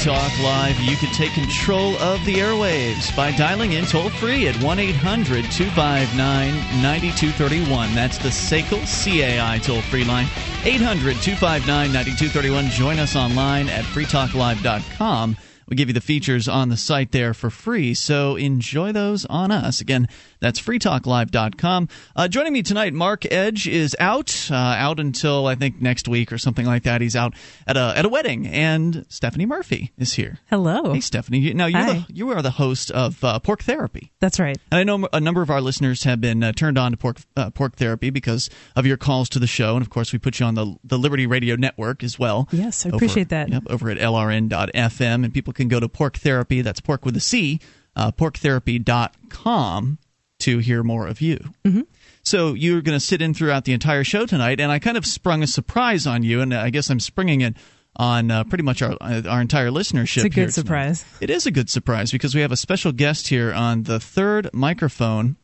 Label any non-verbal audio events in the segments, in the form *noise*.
Talk Live. You can take control of the airwaves by dialing in toll free at 1 800 259 9231. That's the SACL CAI toll free line. 800 259 9231. Join us online at freetalklive.com. We give you the features on the site there for free, so enjoy those on us. Again, that's freetalklive.com. Uh, joining me tonight, Mark Edge is out, uh, out until I think next week or something like that. He's out at a at a wedding, and Stephanie Murphy is here. Hello. Hey, Stephanie. Now you're the, you are the host of uh, Porc Therapy. That's right. And I know a number of our listeners have been uh, turned on to porc uh, porc therapy because of your calls to the show, and of course we put you on the the Liberty Radio Network as well. Yes, I appreciate that. Yep, over at LRN.FM, and people can go to Porc Therapy. That's porc with a C. Uh, porctherapy.com to hear more of you. Mm-hmm. So you're going to sit in throughout the entire show tonight, and I kind of sprung a surprise on you, and I guess I'm springing it on uh, pretty much our our entire listenership. It's a good surprise. It is a good surprise because we have a special guest here on the third microphone,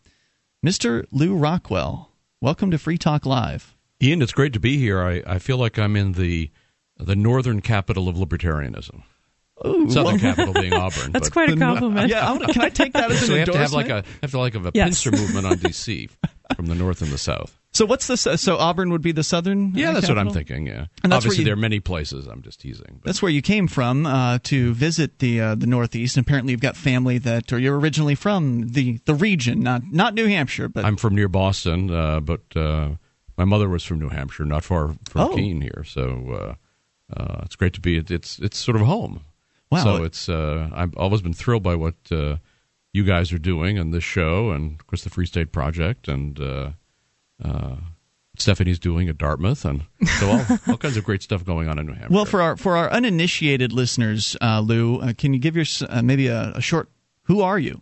Mr. Lew Rockwell. Welcome to Free Talk Live. Ian, it's great to be here. I, I feel like I'm in the the northern capital of libertarianism. Ooh, Southern capital being *laughs* Auburn. That's quite a compliment. yeah, I can I take that as so an we have to have endorsement? like a have to like a Yes. pincer movement on DC *laughs* from the north and the south. So what's the so Auburn would be the southern? Yeah, uh, that's what I'm thinking. Yeah, And that's where obviously you- there are many places. I'm just teasing. But That's where you came from uh, to visit the uh, the Northeast. And apparently, you've got family that, or you're originally from the, the region, not not New Hampshire, but I'm from near Boston, uh, but uh, my mother was from New Hampshire, not far from Oh. Keene here. So uh, uh, it's great to be. It's it's sort of home. Wow. So it's uh, I've always been thrilled by what uh, you guys are doing and this show, and of course the Free State Project, and uh, uh, Stephanie's doing at Dartmouth, and so all, *laughs* all kinds of great stuff going on in New Hampshire. well for our for our uninitiated listeners, uh, Lew, uh, can you give your uh, maybe a, a short? Who are you?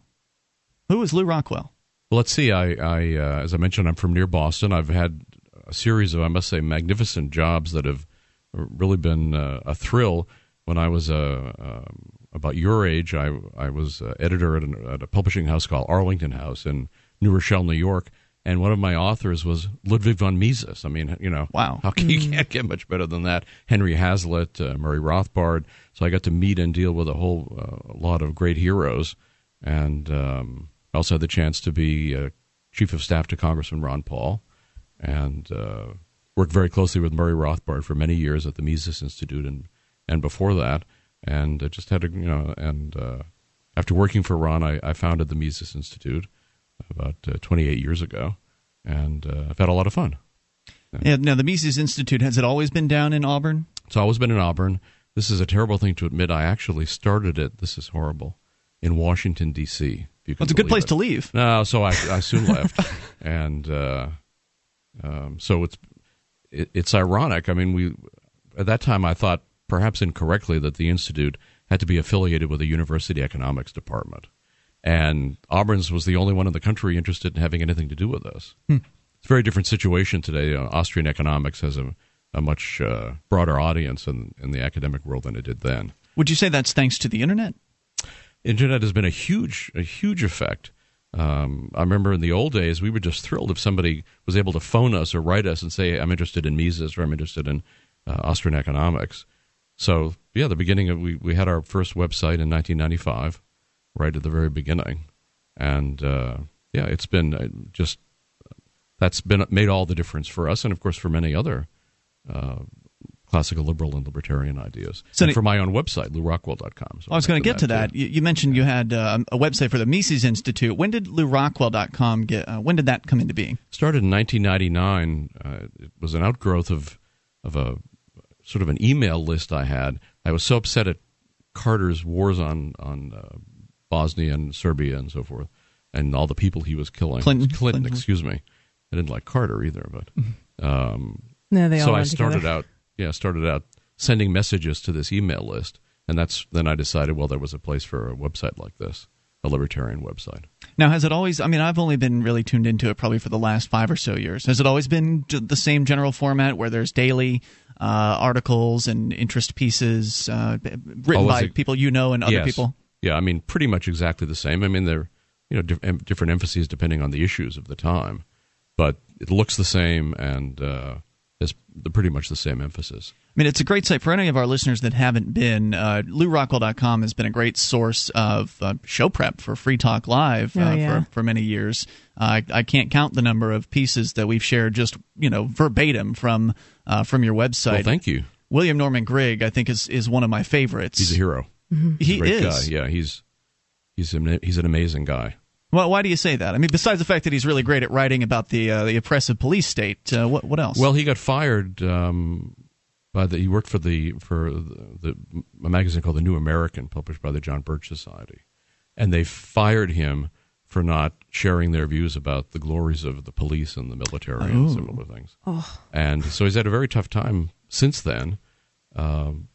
Who is Lew Rockwell? Well, let's see. I, I uh, as I mentioned, I'm from near Boston. I've had a series of, I must say, magnificent jobs that have really been uh, a thrill. When I was uh, um, about your age, I I was uh, editor at, an, at a publishing house called Arlington House in New Rochelle, New York. And one of my authors was Ludwig von Mises. I mean, you know, Wow. how can, you can't get much better than that. Henry Hazlitt, uh, Murray Rothbard. So I got to meet and deal with a whole uh, lot of great heroes, and um, I also had the chance to be uh, chief of staff to Congressman Ron Paul, and uh, worked very closely with Murray Rothbard for many years at the Mises Institute, and and before that, and uh, just had a you know, and uh, after working for Ron, I, I founded the Mises Institute about uh, 28 years ago, and uh, I've had a lot of fun. Yeah, now the Mises Institute has it always been down in Auburn? It's always been in Auburn. This is a terrible thing to admit. I actually started it. This is horrible. In Washington D.C. Well, it's a good place it. to leave. No, so I, I soon *laughs* left, and uh, um, so it's it, it's ironic. I mean, we at that time I thought perhaps incorrectly that the institute had to be affiliated with a university economics department, and Auburn's was the only one in the country interested in having anything to do with this. It's a very different situation today. Uh, Austrian economics has a, a much uh, broader audience in, in the academic world than it did then. Would you say that's thanks to the internet? internet has been a huge a huge effect. Um, I remember in the old days we were just thrilled if somebody was able to phone us or write us and say I'm interested in Mises or I'm interested in uh, Austrian economics. So yeah, the beginning of we we had our first website in 1995, right at the very beginning, and uh, yeah, it's been uh, just that's been made all the difference for us and of course for many other. Uh, Classical liberal and libertarian ideas. So and for my own website, lewrockwell.com. So I was going to get to that. too. You, you mentioned you had uh, a website for the Mises Institute. When did LewRockwell.com get? Uh, when did that come into being? started in 1999. Uh, it was an outgrowth of of a sort of an email list I had. I was so upset at Carter's wars on on uh, Bosnia and Serbia and so forth, and all the people he was killing. Clinton. Clinton, Clinton. excuse me. I didn't like Carter either, but um, No, they all so I started together. out. Yeah, started out sending messages to this email list, and that's then I decided well there was a place for a website like this, a libertarian website. Now, has it always? I mean, I've only been really tuned into it probably for the last five or so years. Has it always been the same general format where there's daily uh, articles and interest pieces uh, written Always by a- people you know and other Yes. people? Yeah, I mean, pretty much exactly the same. I mean, they're you know em- different emphases depending on the issues of the time, but it looks the same, and uh, has the, pretty much the same emphasis. I mean, it's a great site for any of our listeners that haven't been. Uh, LewRockwell.com has been a great source of uh, show prep for Free Talk Live uh, oh, yeah. for, for many years. Uh, I, I can't count the number of pieces that we've shared just you know verbatim from uh, from your website. Well, thank you. William Norman Grigg, I think, is is one of my favorites. He's a hero. Mm-hmm. He's he a great is. Guy. Yeah, he's he's an, he's an amazing guy. Well, why do you say that? I mean, besides the fact that he's really great at writing about the uh, the oppressive police state, uh, what what else? Well, he got fired um, by the. He worked for the for the, the a magazine called the New American, published by the John Birch Society, and they fired him for not sharing their views about the glories of the police and the military and Oh. similar things. And so he's had a very tough time since then. Um,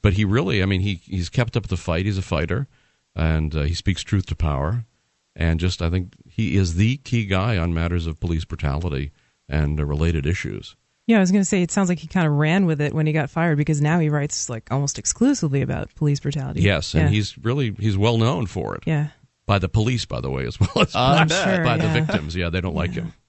but he really, I mean, he he's kept up the fight. He's a fighter, and uh, he speaks truth to power. And just, I think he is the key guy on matters of police brutality and uh, related issues. Yeah, I was going to say it sounds like he kind of ran with it when he got fired because now he writes like almost exclusively about police brutality. Yes, and yeah. he's really he's well known for it yeah. by the police, by the way, as well as I by. Sure, by the victims. Yeah, they don't like him. *laughs*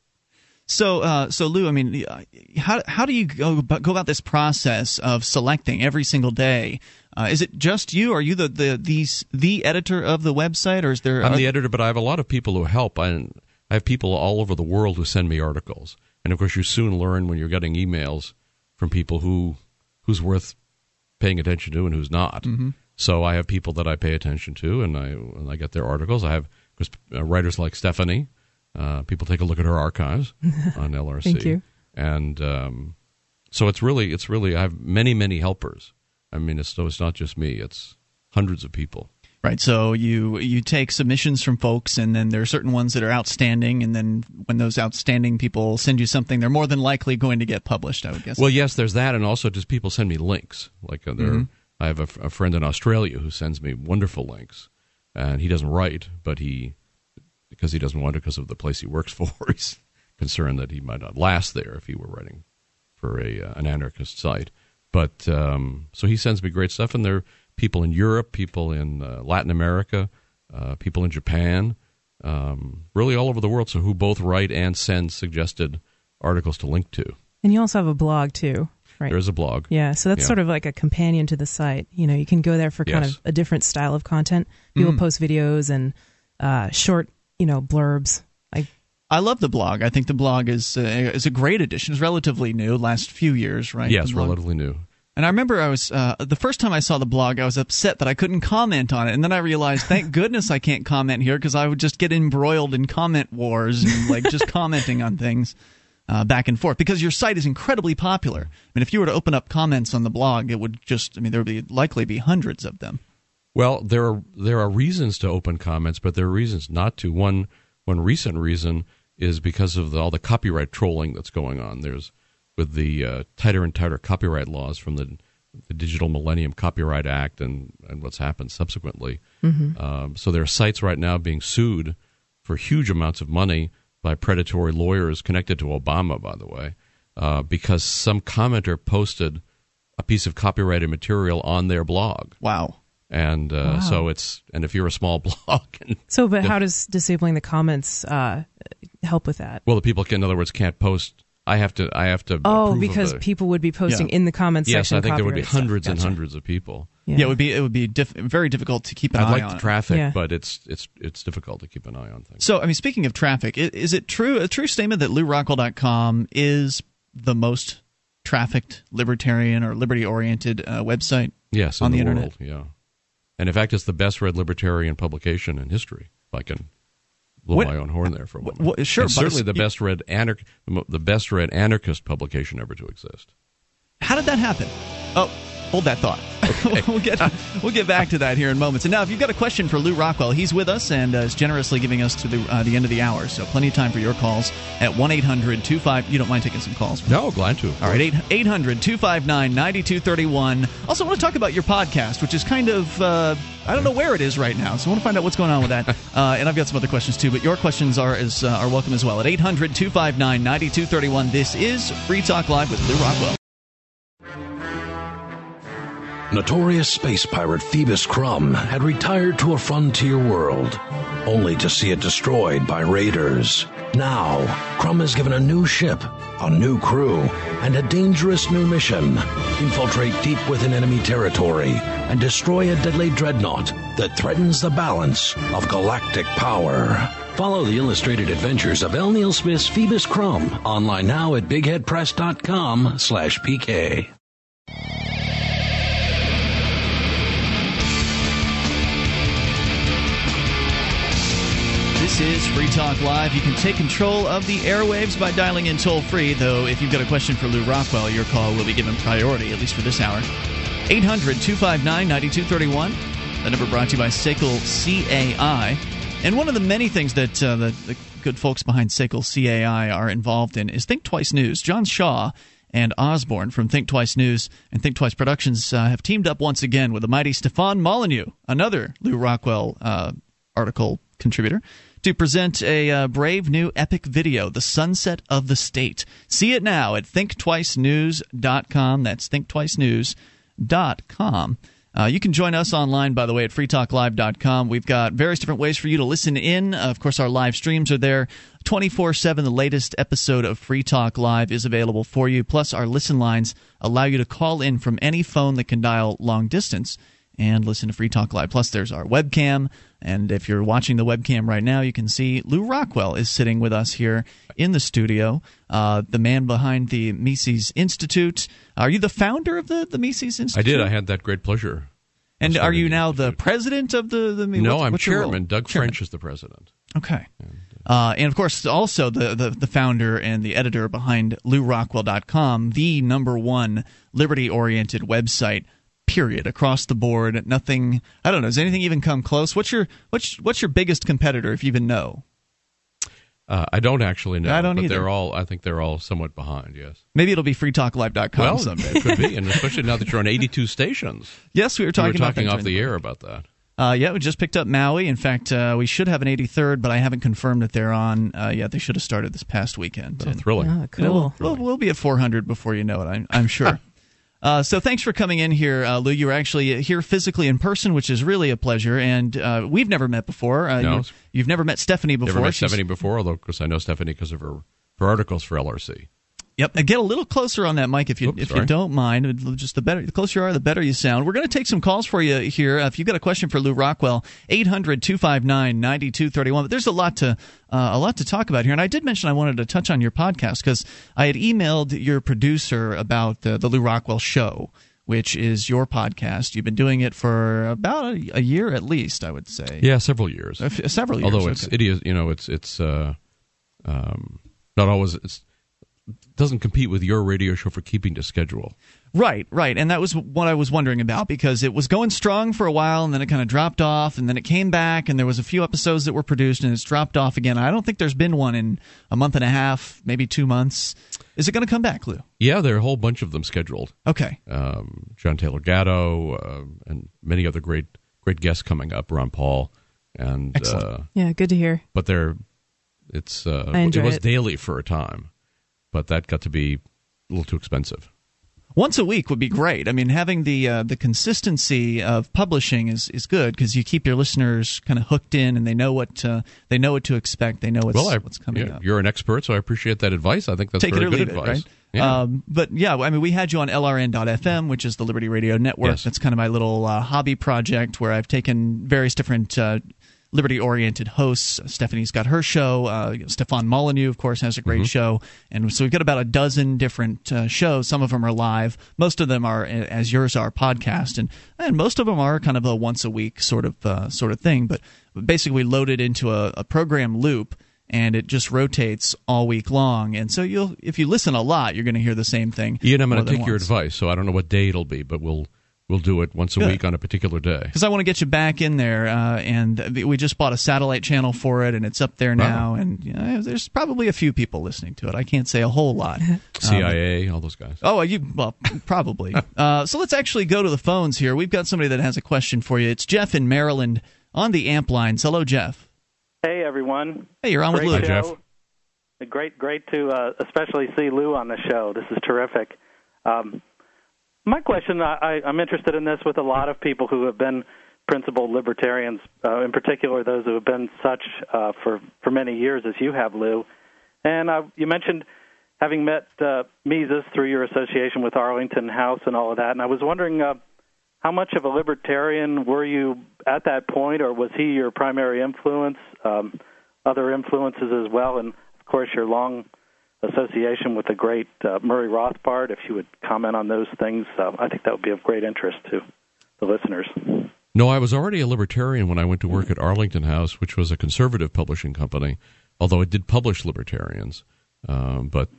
So, uh, so Lew, I mean, uh, how how do you go about, go about this process of selecting every single day? Uh, is it just you? Are you the the these the editor of the website, or is there? I'm are- the editor, but I have a lot of people who help. I, I have people all over the world who send me articles, and of course, you soon learn when you're getting emails from people who who's worth paying attention to and who's not. Mm-hmm. So I have people that I pay attention to, and I and I get their articles. I have of course, uh, writers like Stephanie. Uh, people take a look at her archives *laughs* on LRC. Thank you. And um, so it's really it's really I have many many helpers. I mean, it's so it's not just me; it's hundreds of people. Right. So you you take submissions from folks, and then there are certain ones that are outstanding, and then when those outstanding people send you something, they're more than likely going to get published. I would guess. Well, yes, there's that, and also just people send me links. Like uh, there, Mm-hmm. I have a friend in Australia who sends me wonderful links, and he doesn't write, but he because he doesn't want to because of the place he works *laughs* for. He's concerned that he might not last there if he were writing for a uh, an anarchist site. But um, so he sends me great stuff, and there are people in Europe, people in uh, Latin America, uh, people in Japan, um, really all over the world. So who both write and send suggested articles to link to. And you also have a blog too, right? There is a blog. yeah, so that's Yeah. sort of like a companion to the site. You know, you can go there for kind Yes. of a different style of content. People post videos and uh, short, you know, blurbs. I love the blog. I think the blog is uh, is a great addition. It's relatively new, last few years, right? Yes, relatively new. And I remember I was uh, the first time I saw the blog, I was upset that I couldn't comment on it, and then I realized, thank *laughs* goodness I can't comment here because I would just get embroiled in comment wars and like just *laughs* commenting on things uh, back and forth. Because your site is incredibly popular. I mean, if you were to open up comments on the blog, it would just, I mean, there would be likely be hundreds of them. Well, there are there are reasons to open comments, but there are reasons not to. One one recent reason is because of the, all the copyright trolling that's going on. There's with the uh, tighter and tighter copyright laws from the the Digital Millennium Copyright Act and and what's happened subsequently. Um, so there are sites right now being sued for huge amounts of money by predatory lawyers connected to Obama, by the way, uh, because some commenter posted a piece of copyrighted material on their blog Wow. and uh, Wow. so it's and if you're a small *laughs* blog and so, but how does disabling the comments uh, help with that? well the people can in other words can't post i have to i have to Oh, because the- people would be posting Yeah. in the comments yes section. i think there would be copyright stuff. hundreds and hundreds of people Yeah, it would be it would be diff- very difficult to keep an eye on. i'd eye like on. the traffic Yeah. but it's it's it's difficult to keep an eye on things So, I mean, speaking of traffic, i- is it true a true statement that LewRockwell.com is the most trafficked libertarian or liberty oriented uh, website? yes on in the the, internet. world yeah and in fact it's the best read libertarian publication in history if i can blow What- my own horn there for a moment what- sure, but certainly the best read anarch the best read anarchist publication ever to exist How did that happen? Oh, hold that thought. *laughs* we'll get we'll get back to that here in moments. And now, if you've got a question for Lew Rockwell, he's with us and uh, is generously giving us to the uh, the end of the hour. So, plenty of time for your calls at one 25 You don't mind taking some calls? no glad to All right, 800 259 9231. Also, want to talk about your podcast, which is kind of, uh, I don't know where it is right now. So, I want to find out what's going on with that. *laughs* Uh, and I've got some other questions too, but your questions are, is, uh, are welcome as well. At 800 259 9231. This is Free Talk Live with Lew Rockwell. Notorious space pirate Phoebus Krumm had retired to a frontier world, only to see it destroyed by raiders. Now, Krumm is given a new ship, a new crew, and a dangerous new mission. Infiltrate deep within enemy territory and destroy a deadly dreadnought that threatens the balance of galactic power. Follow the illustrated adventures of L. Neil Smith's Phoebus Krumm online now at bigheadpress.com slash PK. This is Free Talk Live. You can take control of the airwaves by dialing in toll free, though, if you've got a question for Lew Rockwell, your call will be given priority, at least for this hour. 800 259 9231. The number brought to you by SACL CAI. And one of the many things that uh, the, the good folks behind SACL CAI are involved in is Think Twice News. John Shaw and Osborne from Think Twice News and Think Twice Productions uh, have teamed up once again with the mighty Stefan Molyneux, another Lew Rockwell uh, article contributor, to present a uh, brave new epic video, The Sunset of the State. See it now at thinktwicenews.com. That's thinktwicenews.com. Uh, you can join us online, by the way, at freetalklive.com. We've got various different ways for you to listen in. Uh, of course, our live streams are there 24 7. The latest episode of Free Talk Live is available for you. Plus, our listen lines allow you to call in from any phone that can dial long distance and listen to Free Talk Live. Plus, there's our webcam. And if you're watching the webcam right now, you can see Lew Rockwell is sitting with us here in the studio, uh, the man behind the Mises Institute. Are you the founder of the, the Mises Institute? I did. I had that great pleasure. And are you now the president of the? the no, what's, I'm what's chairman. Doug Chairman. French is the president. Okay. Uh, and of course, also the, the, the founder and the editor behind LewRockwell.com, the number one liberty oriented website. Period across the board. Nothing. I don't know. Does anything even come close? What's your what's what's your biggest competitor, if you even know? Uh, I don't actually know. I don't but either. They're all. I think they're all somewhat behind. Yes. Maybe it'll be freetalklive.com Well, someday. it could be, and especially now that you're on 82 stations. *laughs* yes, we were talking we were about talking that off the air about that. Uh, yeah, we just picked up Maui. In fact, uh, we should have an 83rd, but I haven't confirmed that they're on uh, yet. They should have started this past weekend. Oh, And- thrilling. You know, cool. we'll, we'll, we'll be at 400 before you know it, I'm, I'm sure. *laughs* uh, so thanks for coming in here, uh, Lew. You were actually here physically in person, which is really a pleasure. And uh, we've never met before. Uh, No. you, you've never met Stephanie before. Never met She's- Stephanie before, although of course I know Stephanie because of her, her articles for LRC. Yep. And get a little closer on that mic if you Oops, if you don't mind. Just the better, the closer you are, the better you sound. We're going to take some calls for you here. Uh, if you've got a question for Lew Rockwell, 800-259-9231. But there's a lot to uh, a lot to talk about here. And I did mention I wanted to touch on your podcast because I had emailed your producer about the, the Lew Rockwell show. Which is your podcast? You've been doing it for about a, a year at least, I would say. Yeah, several years. Uh, f- several years. Although it's okay. it is you know it's it's uh, um, not always it's doesn't compete with your radio show for keeping to schedule. Right, right. And that was what I was wondering about because it was going strong for a while and then it kind of dropped off and then it came back and there was a few episodes that were produced and it's dropped off again. I don't think there's been one in a month and a half, maybe 2 months. Is it going to come back, Lew? Yeah, there are a whole bunch of them scheduled. Okay. Um, John Taylor Gatto uh, and many other great great guests coming up. Ron Paul and Excellent. uh, Yeah, good to hear. but they're it's uh, I enjoy it was it. daily for a time, but that got to be a little too expensive. Once a week would be great. I mean, having the uh, the consistency of publishing is, is good because you keep your listeners kind of hooked in and they know what uh, they know what to expect. They know what's well, I, what's coming yeah, up. You're an expert, so I appreciate that advice. I think that's take very good advice. it, right? Yeah. Um, but yeah, I mean, we had you on LRN.FM, which is the Liberty Radio Network. Yes. That's kind of my little uh, hobby project where I've taken various different uh, liberty-oriented hosts. Stephanie's got her show. Uh, Stefan Molyneux, of course, has a Mm-hmm. great show, and so we've got about a dozen different uh, shows. Some of them are live. Most of them are, as yours are, podcast, and and most of them are kind of a once a week sort of uh, sort of thing. But basically, loaded into a, a program loop and it just rotates all week long. And so you'll, if you listen a lot, you're going to hear the same thing. Ian, I'm going to take your advice. So I don't know what day it'll be, but we'll we'll do it once a Good. week on a particular day. because I want to get you back in there. Uh, and we just bought a satellite channel for it, and it's up there now. And you know, there's probably a few people listening to it. I can't say a whole lot. *laughs* CIA, all those guys. Oh, you well, probably. *laughs* uh, so let's actually go to the phones here. We've got somebody that has a question for you. It's Jeff in Maryland on the amp lines. Hello, Jeff. Hey everyone! Hey, you're on with Lew. Hi, Jeff. Great, great to uh, especially see Lew on the show. This is terrific. Um, My question, I, I'm interested in this with a lot of people who have been principled libertarians, uh, in particular those who have been such uh, for for many years, as you have, Lew. And uh, you mentioned having met uh, Mises through your association with Arlington House and all of that. And I was wondering, uh, how much of a libertarian were you at that point, or was he your primary influence? Um, other influences as well, and of course your long association with the great uh, Murray Rothbard. If you would comment on those things, uh, I think that would be of great interest to the listeners. No, I was already a libertarian when I went to work at Arlington House, which was a conservative publishing company, although it did publish libertarians. Um, but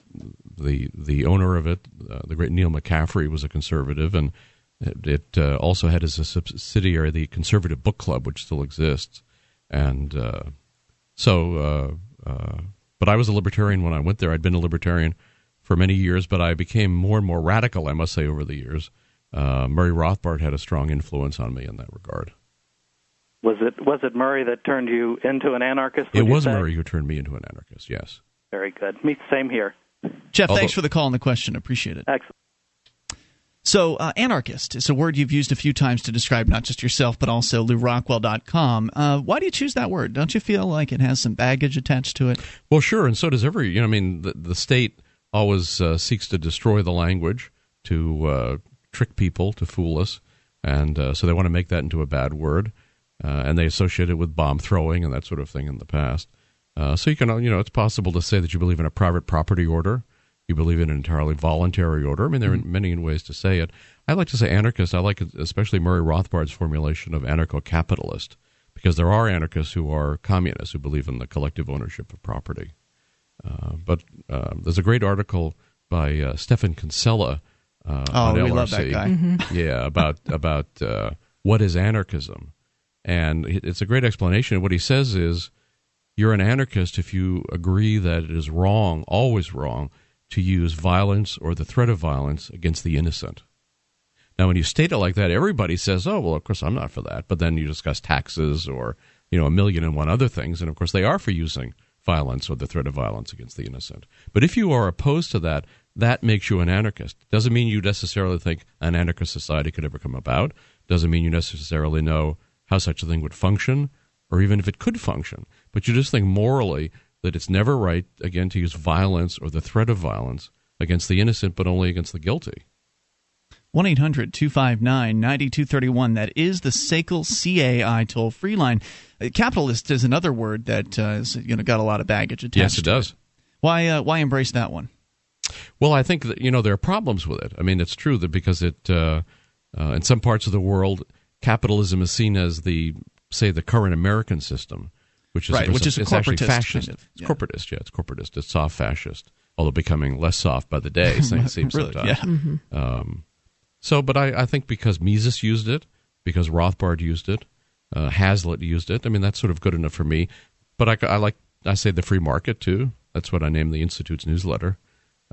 the the owner of it, uh, the great Neil McCaffrey, was a conservative, and it, it uh, also had as a subsidiary the Conservative Book Club, which still exists. And uh, so, uh, but I was a libertarian when I went there. I'd been a libertarian for many years, but I became more and more radical, I must say, over the years. Uh, Murray Rothbard had a strong influence on me in that regard. Was it was it Murray that turned you into an anarchist? It was Murray who turned me into an anarchist. Yes. Very good. Me, same here. Jeff, Although, thanks for the call and the question. Appreciate it. Excellent. So, uh, anarchist is a word you've used a few times to describe not just yourself, but also LewRockwell.com. Uh, why do you choose that word? Don't you feel like it has some baggage attached to it? Well, sure, and so does every. You know, I mean, the, the state always uh, seeks to destroy the language, to uh, trick people, to fool us, and uh, so they want to make that into a bad word, uh, and they associate it with bomb throwing and that sort of thing in the past. so you can, you know, it's possible to say that you believe in a private property order you believe in an entirely voluntary order. I mean, there are mm-hmm. many ways to say it. I like to say anarchist. I like especially Murray Rothbard's formulation of anarcho-capitalist because there are anarchists who are communists who believe in the collective ownership of property. Uh, but uh, there's a great article by uh, Stephan Kinsella uh, oh, on we LRC. love that guy. Mm-hmm. *laughs* yeah, about about uh, what is anarchism, and it's a great explanation. What he says is, you're an anarchist if you agree that it is wrong, always wrong, to use violence or the threat of violence against the innocent. Now, when you state it like that, everybody says, "Oh, well, of course I'm not for that." But then you discuss taxes or you know a million and one other things, and of course they are for using violence or the threat of violence against the innocent. But if you are opposed to that, that makes you an anarchist. Doesn't mean you necessarily think an anarchist society could ever come about. Doesn't mean you necessarily know how such a thing would function, or even if it could function. But you just think morally that it's never right, again, to use violence or the threat of violence against the innocent, but only against the guilty. 1 800 259 9231. That is the SACL CAI toll free line. Uh, capitalist is another word that uh, has you know, got a lot of baggage attached Yes, it does. It. Why, uh, why embrace that one? Well, I think that, you know, there are problems with it. I mean, it's true that because it, uh, uh, in some parts of the world, capitalism is seen as the, say, the current American system which is right, which is it's actually fascist. Kind of, yeah. It's corporatist, yeah, it's corporatist. It's soft fascist, although becoming less soft by the day. *laughs* It seems really, sometimes. Yeah. Mm-hmm. Um, so, but I, I think because Mises used it, because Rothbard used it, uh, Hazlitt used it. I mean, that's sort of good enough for me. But I, I like I say the free market too. That's what I name the institute's newsletter.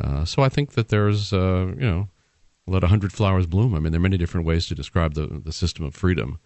Uh, so I think that there's uh, you know let a hundred flowers bloom. I mean, there are many different ways to describe the the system of freedom,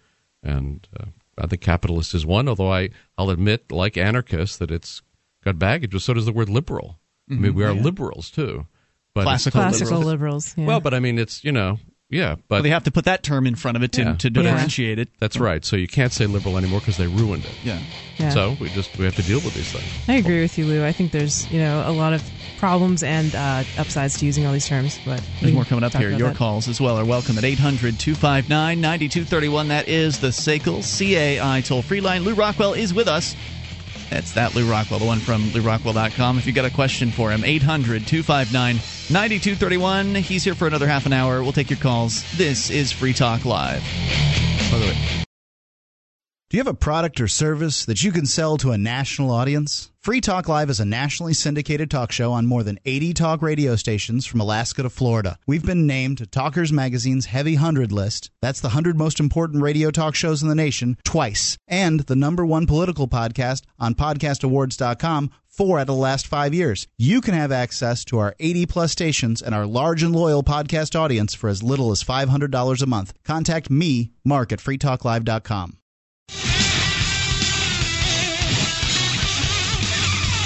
and uh, I think capitalist is one, although I, I'll admit, like anarchists, that it's got baggage. But so does the word liberal. Mm-hmm, I mean, mm-hmm. we are yeah. liberals too. But classical, classical liberals. liberals yeah. Well, but I mean, it's you know, yeah, but well, they have to put that term in front of it to, yeah, to differentiate it. That's right. So you can't say liberal anymore because they ruined it. Yeah. yeah. So we just we have to deal with these things. I agree with you, Lew. I think there's you know a lot of problems and uh, upsides to using all these terms. But there's more coming up here. Your that. calls as well are welcome at 800 259 9231. That is the SACL CAI toll free line. Lew Rockwell is with us. That's that Lew Rockwell, the one from LewRockwell.com. If you've got a question for him, 800 259 9231. He's here for another half an hour. We'll take your calls. This is Free Talk Live. By the way, do you have a product or service that you can sell to a national audience? Free Talk Live is a nationally syndicated talk show on more than 80 talk radio stations from Alaska to Florida. We've been named Talkers Magazine's Heavy 100 list. That's the 100 most important radio talk shows in the nation twice. And the number one political podcast on podcastawards.com four out of the last five years. You can have access to our 80 plus stations and our large and loyal podcast audience for as little as $500 a month. Contact me, Mark, at freetalklive.com.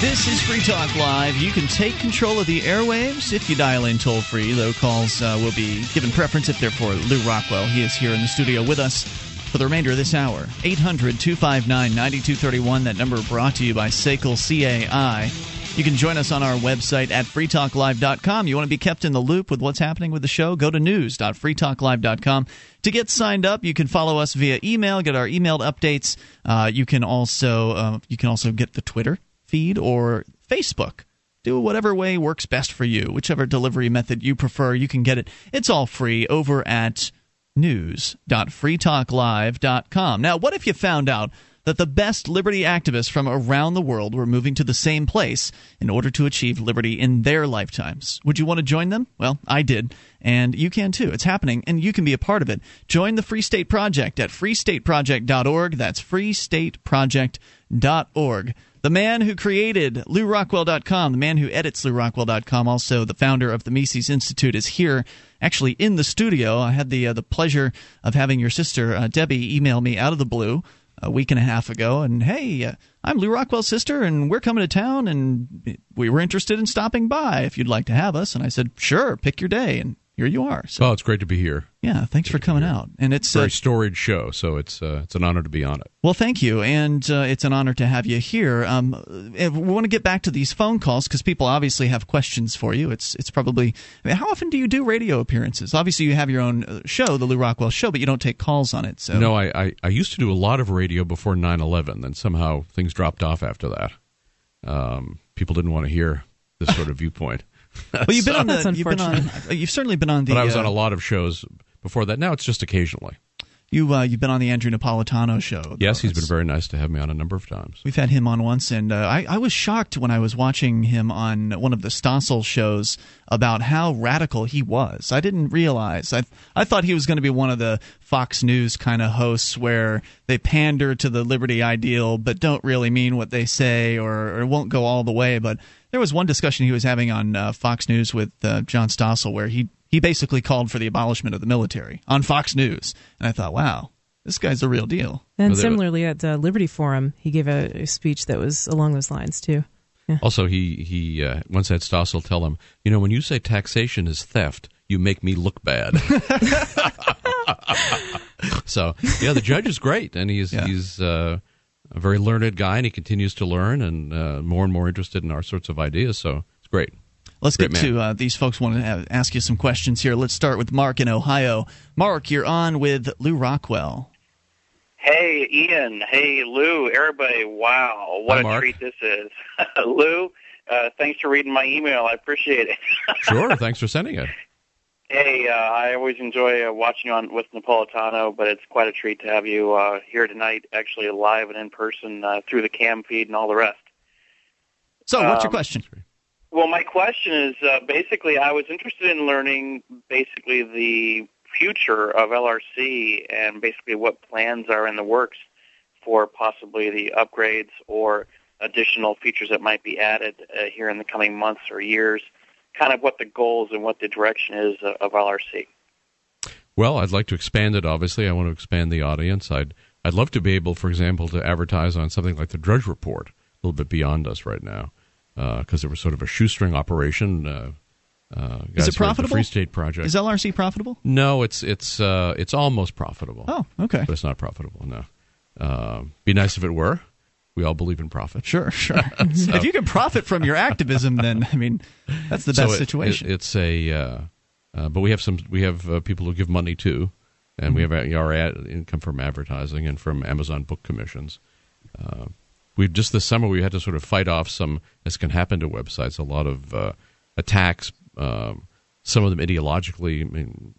This is Free Talk Live. You can take control of the airwaves if you dial in toll free, though calls uh, will be given preference if they're for Lew Rockwell. He is here in the studio with us for the remainder of this hour. 800 259 9231. That number brought to you by SACL CAI. You can join us on our website at freetalklive.com. You want to be kept in the loop with what's happening with the show? Go to news.freetalklive.com. To get signed up, you can follow us via email, get our emailed updates. Uh, you can also uh, you can also get the Twitter feed or Facebook. Do whatever way works best for you, whichever delivery method you prefer. You can get it. It's all free over at news.freetalklive.com. Now, what if you found out that the best liberty activists from around the world were moving to the same place in order to achieve liberty in their lifetimes. Would you want to join them? Well, I did, and you can too. It's happening, and you can be a part of it. Join the Free State Project at freestateproject.org. That's freestateproject.org. The man who created LewRockwell.com, the man who edits LewRockwell.com, also the founder of the Mises Institute, is here actually in the studio. I had the uh, the pleasure of having your sister uh, Debbie email me out of the blue a week and a half ago, and hey, uh, I'm Lew Rockwell's sister, and we're coming to town, and we were interested in stopping by if you'd like to have us. And I said, sure, pick your day, and here you are. So, well, it's great to be here. Yeah, thanks for coming out. And it's a very uh, storied show, so it's uh, it's an honor to be on it. Well, thank you, and uh, it's an honor to have you here. Um, we want to get back to these phone calls because people obviously have questions for you. It's it's probably I mean, how often do you do radio appearances? Obviously, you have your own uh, show, the Lew Rockwell Show, but you don't take calls on it. So no, I I, I used to do a lot of radio before 9-11. Then somehow things dropped off after that. Um, people didn't want to hear this sort of viewpoint. Well, you've been on the. You've been on. You've certainly been on the. But I was uh, on a lot of shows before that. Now it's just occasionally. You uh, you've been on the Andrew Napolitano show. Though. Yes, he's been very nice to have me on a number of times. We've had him on once, and uh, I, I was shocked when I was watching him on one of the Stossel shows about how radical he was. I didn't realize. I I thought he was going to be one of the Fox News kind of hosts where they pander to the liberty ideal but don't really mean what they say or, or won't go all the way. But there was one discussion he was having on uh, Fox News with uh, John Stossel where he he basically called for the abolishment of the military on Fox News, and I thought, wow, this guy's the real deal. And similarly, at uh, Liberty Forum, he gave a, a, speech that was along those lines too. Yeah. Also, he he uh, once had Stossel tell him, you know, when you say taxation is theft, you make me look bad. *laughs* *laughs* so yeah, the judge is great, and he's yeah. he's uh, a very learned guy, and he continues to learn and uh, more and more interested in our sorts of ideas. So it's great. Let's Great get man. to uh, these folks. Want to ask you some questions here. Let's start with Mark in Ohio. Mark, you're on with Lew Rockwell. Hey, Ian. Hey, Lew. Everybody. Wow, what Hi, a Mark. treat this is. *laughs* Lew, uh, thanks for reading my email. I appreciate it. *laughs* sure. Thanks for sending it. Hey, uh, I always enjoy uh, watching you on with Napolitano, but it's quite a treat to have you uh, here tonight, actually live and in person uh, through the cam feed and all the rest. So, what's um, your question? Well, my question is uh, basically I was interested in learning basically the future of LRC and basically what plans are in the works for possibly the upgrades or additional features that might be added uh, here in the coming months or years, kind of what the goals and what the direction is of LRC. Well, I'd like to expand it. Obviously, I want to expand the audience. I'd I'd love to be able, for example, to advertise on something like the Drudge Report, a little bit beyond us right now because uh, it was sort of a shoestring operation. Uh, uh, is it profitable? Free State Project. Is LRC profitable? No, it's it's uh, it's almost profitable. Oh, okay. But it's not profitable. No. Uh, be nice if it were. We all believe in profit. Sure, sure. *laughs* so, if you can profit from your activism, then I mean, that's the best so it, situation. It, it's a, uh, but we have some. We have people who give money too, and mm-hmm. we have our ad, income from advertising and from Amazon book commissions we just this summer we had to sort of fight off some, as can happen to websites, a lot of uh, attacks. Um, some of them ideologically I mean,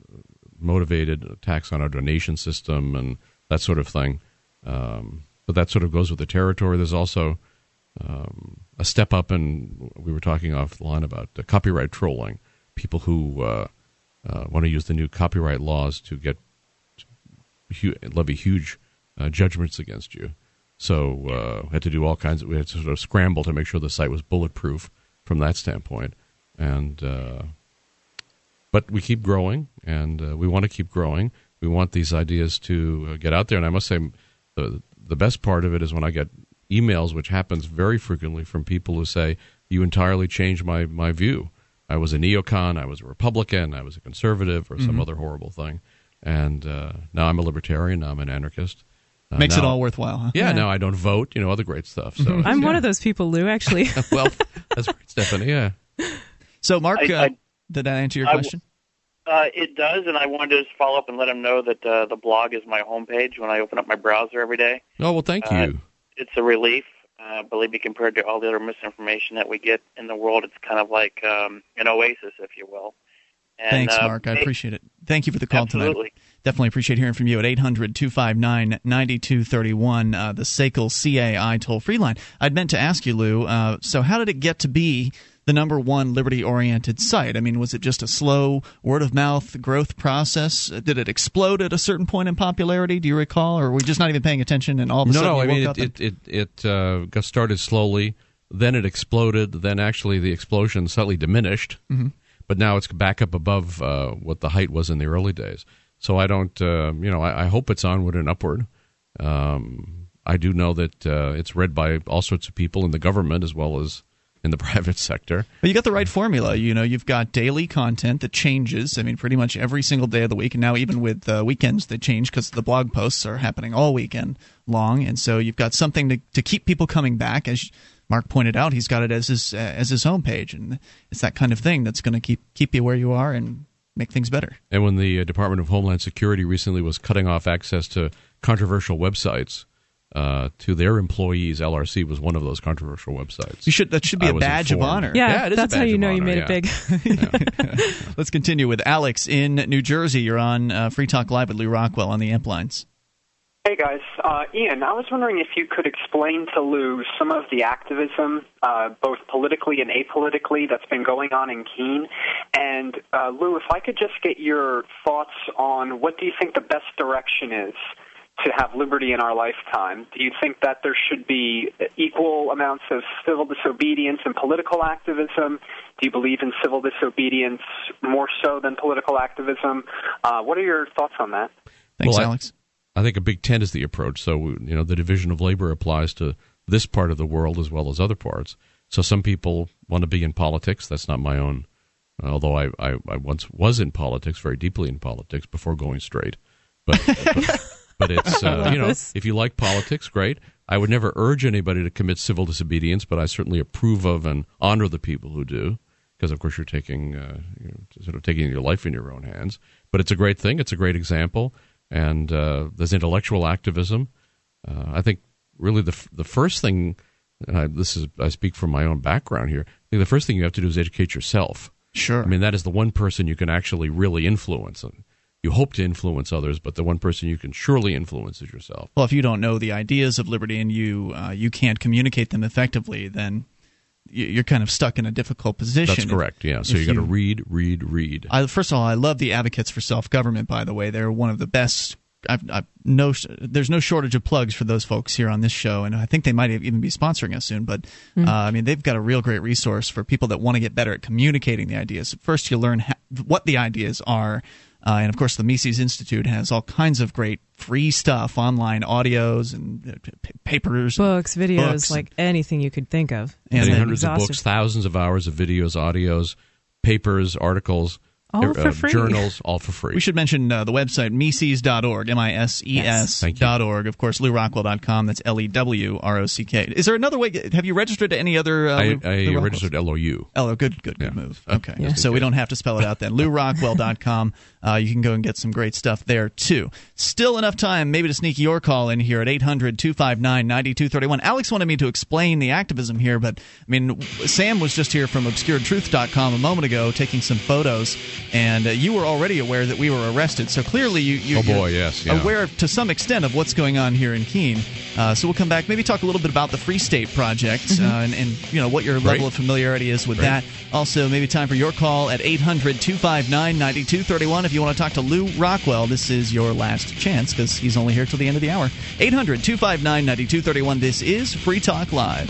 motivated attacks on our donation system and that sort of thing. Um, but that sort of goes with the territory. There's also um, a step up and we were talking offline about copyright trolling. People who uh, uh, want to use the new copyright laws to get to levy huge uh, judgments against you. So uh, we had to do all kinds of. We had to sort of scramble to make sure the site was bulletproof from that standpoint, and uh, but we keep growing, and we want to keep growing. We want these ideas to get out there, and I must say, the the best part of it is when I get emails, which happens very frequently from people who say, "You entirely changed my my view. I was a neocon, I was a Republican, I was a conservative, or some Mhm. other horrible thing, and uh, now I'm a libertarian. Now I'm an anarchist." Uh, Makes it all worthwhile, huh? Yeah, Yeah. now I don't vote. You know, other great stuff. So I'm yeah. one of those people, Lew. Actually, *laughs* well, that's great, Stephanie. Yeah. So, Mark, I- uh, I- did that answer your I w- question? Uh, it does, and I wanted to just follow up and let them know that uh, the blog is my homepage when I open up my browser every day. Oh well, thank Uh, you. It's a relief. Uh, believe me, compared to all the other misinformation that we get in the world, it's kind of like um, an oasis, if you will. And, Thanks, uh, Mark. I appreciate it. Thank you for the call tonight. Absolutely. Definitely appreciate hearing from you at 800 259 9231, uh, the SACL CAI toll free line. I'd meant to ask you, Lew, uh, so how did it get to be the number one liberty oriented site? I mean, was it just a slow word of mouth growth process? Did it explode at a certain point in popularity? Do you recall? Or were we just not even paying attention and all of a no, sudden no. I mean, it and- it it, it uh, got started slowly, then it exploded, then actually the explosion slightly diminished, Mhm. but now it's back up above uh, what the height was in the early days. So I don't, uh, you know, I, I hope it's onward and upward. Um, I do know that uh, it's read by all sorts of people in the government as well as in the *laughs* private sector. But you got the right formula. You know, you've got daily content that changes. I mean, pretty much every single day of the week, and now even with uh, weekends they change because the blog posts are happening all weekend long, and so you've got something to to keep people coming back. As Mark pointed out, he's got it as his uh, as his homepage, and it's that kind of thing that's going to keep keep you where you are and make things better. And when the uh, Department of Homeland Security recently was cutting off access to controversial websites uh, to their employees, LRC was one of those controversial websites. You should that should be I a was badge of honor. yeah, it is a that's how you of know you made yeah. it big. *laughs* Let's continue with Alex in New Jersey. You're on uh, Free Talk Live with Lew Rockwell on the amp lines. Hey guys, uh, Ian, I was wondering if you could explain to Lew some of the activism, uh, both politically and apolitically, that's been going on in Keene. And uh, Lew, if I could just get your thoughts on what do you think the best direction is to have liberty in our lifetime? Do you think that there should be equal amounts of civil disobedience and political activism? Do you believe in civil disobedience more so than political activism? Uh, what are your thoughts on that? Thanks, Well, I- Alex. I think a big tent is the approach. So you know, the division of labor applies to this part of the world as well as other parts. So some people want to be in politics. That's not my own. Although I, I, I once was in politics, very deeply in politics before going straight. But *laughs* but, but it's *laughs* uh, you know, This. if you like politics, great. I would never urge anybody to commit civil disobedience, but I certainly approve of and honor the people who do, because of course you're taking uh, you know, sort of taking your life in your own hands. But it's a great thing. It's a great example, and uh, there's intellectual activism. Uh, I think really the f- the first thing. Uh, this is I speak from my own background here. I think the first thing you have to do is educate yourself. Sure. I mean, that is the one person you can actually really influence. You hope to influence others, but the one person you can surely influence is yourself. Well, if you don't know the ideas of liberty and you uh, you can't communicate them effectively, then you're kind of stuck in a difficult position. That's correct. Yeah. So if you got to read, read, read. I, first of all, I love the advocates for self government. By the way, they're one of the best. I've, I've no, there's no shortage of plugs for those folks here on this show, and I think they might even be sponsoring us soon. But uh, I mean, they've got a real great resource for people that want to get better at communicating the ideas. First, you learn ha- what the ideas are, uh, and of course, the Mises Institute has all kinds of great free stuff, online audios and uh, p- p- papers, Books, videos, Books. like anything you could think of. And It's Many then hundreds of books, thousands of hours of videos, audios, papers, articles, All uh, for free. journals, all for free. We should mention uh, the website, Mises.org, M I S E S Thank you. dot org. Of course, LewRockwell.com. That's L E W R O C K. Is there another way? Have you registered to any other? Uh, I, Lou- I Lou Rockwell's? registered LOU. Oh, good, good, good Yeah. move. Uh, Okay, just in so we don't have to spell it out then. *laughs* LouRockwell.com. Uh, you can go and get some great stuff there too. Still enough time, maybe to sneak your call in here at 800-259-9231. Alex wanted me to explain the activism here, but I mean, Sam was just here from ObscuredTruth.com a moment ago, taking some photos, and uh, you were already aware that we were arrested. So clearly, you, you Oh, boy, you're yes, yeah. aware to some extent of what's going on here in Keene. Uh, so we'll come back, maybe talk a little bit about the Free State Project uh, and, and you know what your Great. level of familiarity is with Great. that. Also, maybe time for your call at 800 259 9231. If you want to talk to Lew Rockwell, this is your last chance because he's only here till the end of the hour. 800 259 9231. This is Free Talk Live.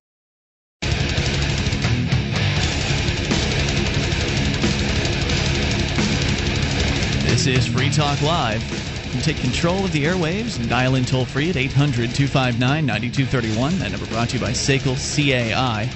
This is Free Talk Live. You can take control of the airwaves and dial in toll free at 800 259 9231. That number brought to you by SACL CAI.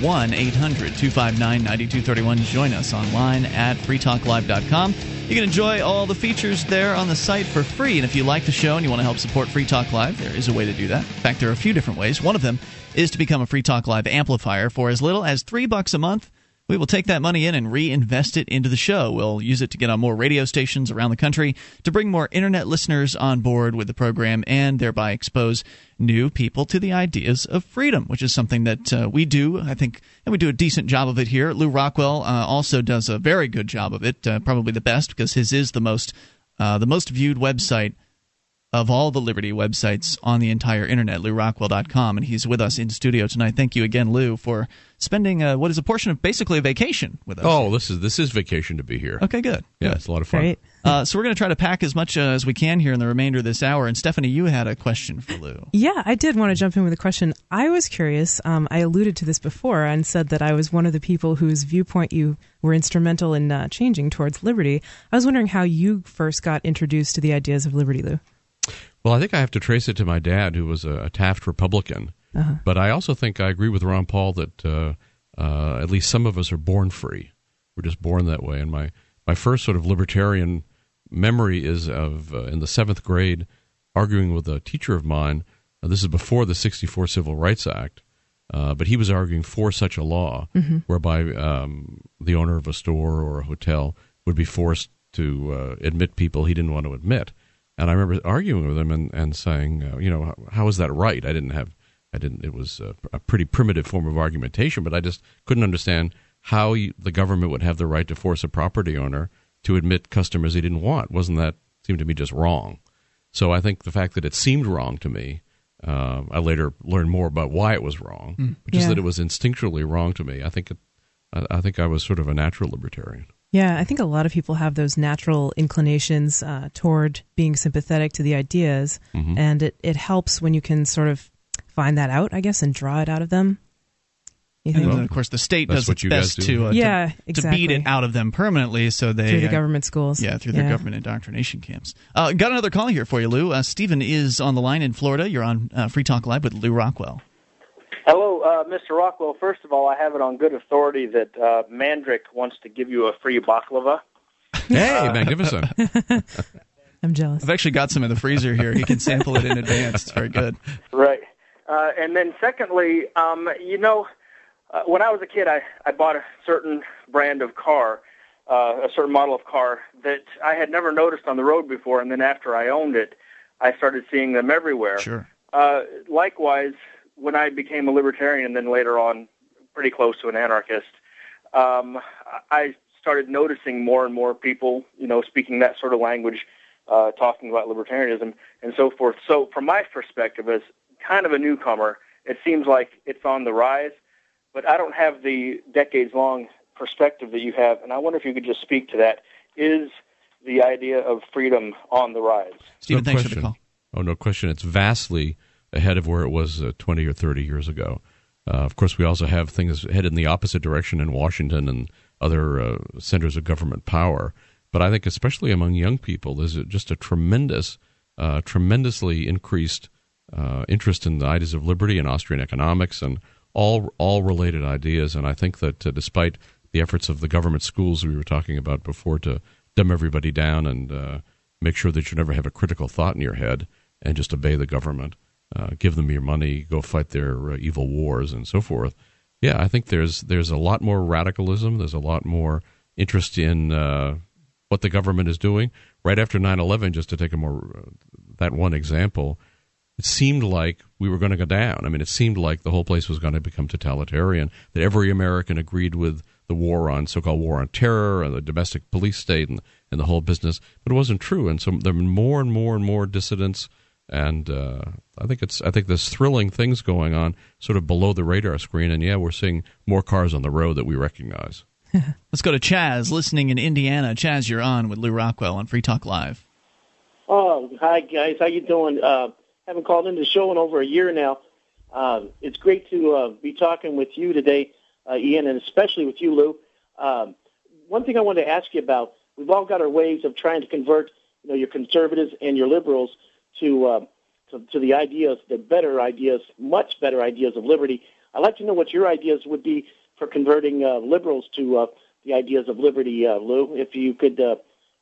1 800 259 9231. Join us online at freetalklive.com. You can enjoy all the features there on the site for free. And if you like the show and you want to help support Free Talk Live, there is a way to do that. In fact, there are a few different ways. One of them is to become a Free Talk Live amplifier for as little as three bucks a month. We will take that money in and reinvest it into the show. We'll use it to get on more radio stations around the country, to bring more internet listeners on board with the program, and thereby expose new people to the ideas of freedom, which is something that uh, we do. I think, and we do a decent job of it here. Lew Rockwell uh, also does a very good job of it, uh, probably the best because his is the most uh, the most viewed website of all the Liberty websites on the entire internet, lewrockwell.com. And he's with us in studio tonight. Thank you again, Lew, for spending uh, what is a portion of basically a vacation with us. Oh, this is this is vacation to be here. Okay, good. Yeah, good. it's a lot of fun. Great. Uh, so we're going to try to pack as much uh, as we can here in the remainder of this hour. And Stephanie, you had a question for Lew. Yeah, I did want to jump in with a question. I was curious. Um, I alluded to this before and said that I was one of the people whose viewpoint you were instrumental in uh, changing towards liberty. I was wondering how you first got introduced to the ideas of liberty, Lew. Well, I think I have to trace it to my dad, who was a, Taft Republican. Uh-huh. But I also think I agree with Ron Paul that uh, uh, at least some of us are born free. We're just born that way. And my, my first sort of libertarian memory is of uh, in the seventh grade arguing with a teacher of mine. Uh, this is before the 64 Civil Rights Act. Uh, but he was arguing for such a law whereby um, the owner of a store or a hotel would be forced to uh, admit people he didn't want to admit. And I remember arguing with him and, and saying, uh, you know, how is that right? I didn't have, I didn't, it was a, a pretty primitive form of argumentation, but I just couldn't understand how you, the government would have the right to force a property owner to admit customers he didn't want. Wasn't that, seemed to me just wrong. So I think the fact that it seemed wrong to me, uh, I later learned more about why it was wrong, Mm. just Yeah. that it was instinctually wrong to me. I think it, I, I think I was sort of a natural libertarian. Yeah, I think a lot of people have those natural inclinations uh, toward being sympathetic to the ideas, Mm-hmm. and it, it helps when you can sort of find that out, I guess, and draw it out of them. You And then, of course, the state That's does what its best do. to, uh, Yeah, to, to beat it out of them permanently so they. through the uh, government schools. Yeah, through their government indoctrination camps. Uh, got another call here for you, Lew. Uh, Stephen is on the line in Florida. You're on uh, Free Talk Live with Lew Rockwell. Hello, uh, Mr. Rockwell. First of all, I have it on good authority that uh, Mandrick wants to give you a free baklava. Hey, magnificent! *laughs* I'm jealous. I've actually got some in the freezer here. He can sample it in advance. It's very good. Right. Uh, and then secondly, um, you know, uh, when I was a kid, I, I bought a certain brand of car, uh, a certain model of car that I had never noticed on the road before. And then after I owned it, I started seeing them everywhere. Sure. Uh, likewise, when I became a libertarian and then later on pretty close to an anarchist, um, I started noticing more and more people, you know, speaking that sort of language, uh, talking about libertarianism and so forth. So from my perspective as kind of a newcomer, it seems like it's on the rise, but I don't have the decades long perspective that you have, and I wonder if you could just speak to that. Is the idea of freedom on the rise? Stephen, no thanks question. for the call. Oh, no question. It's vastly ahead of where it was uh, 20 or 30 years ago. Uh, of course, we also have things headed in the opposite direction in Washington and other uh, centers of government power. But I think, especially among young people, there's just a tremendous, tremendously increased interest in the ideas of liberty and Austrian economics and all all related ideas. And I think that uh, despite the efforts of the government schools we were talking about before to dumb everybody down and uh, make sure that you never have a critical thought in your head and just obey the government, uh, give them your money, go fight their uh, evil wars, and so forth. Yeah, I think there's there's a lot more radicalism. There's a lot more interest in uh, what the government is doing. Right after 9/11, just to take a more uh, that one example, it seemed like we were going to go down. I mean, it seemed like the whole place was going to become totalitarian. That every American agreed with the war on so-called war on terror and the domestic police state and, and the whole business, but it wasn't true. And so there been more and more and more dissidents. And uh, I think it's I think there's thrilling things going on sort of below the radar screen. And yeah, we're seeing more cars on the road that we recognize. *laughs* Let's go to Chaz, listening in Indiana. Chaz, you're on with Lew Rockwell on Free Talk Live. Oh, hi guys, how you doing? Uh, haven't called into the show in over a year now. Um, it's great to uh, be talking with you today, uh, Ian, and especially with you, Lew. Um, one thing I wanted to ask you about: we've all got our ways of trying to convert, you know, your conservatives and your liberals to uh, to, to the ideas, the better ideas, much better ideas of liberty. I'd like to know what your ideas would be for converting uh, liberals to uh, the ideas of liberty, uh, Lew. If you could uh,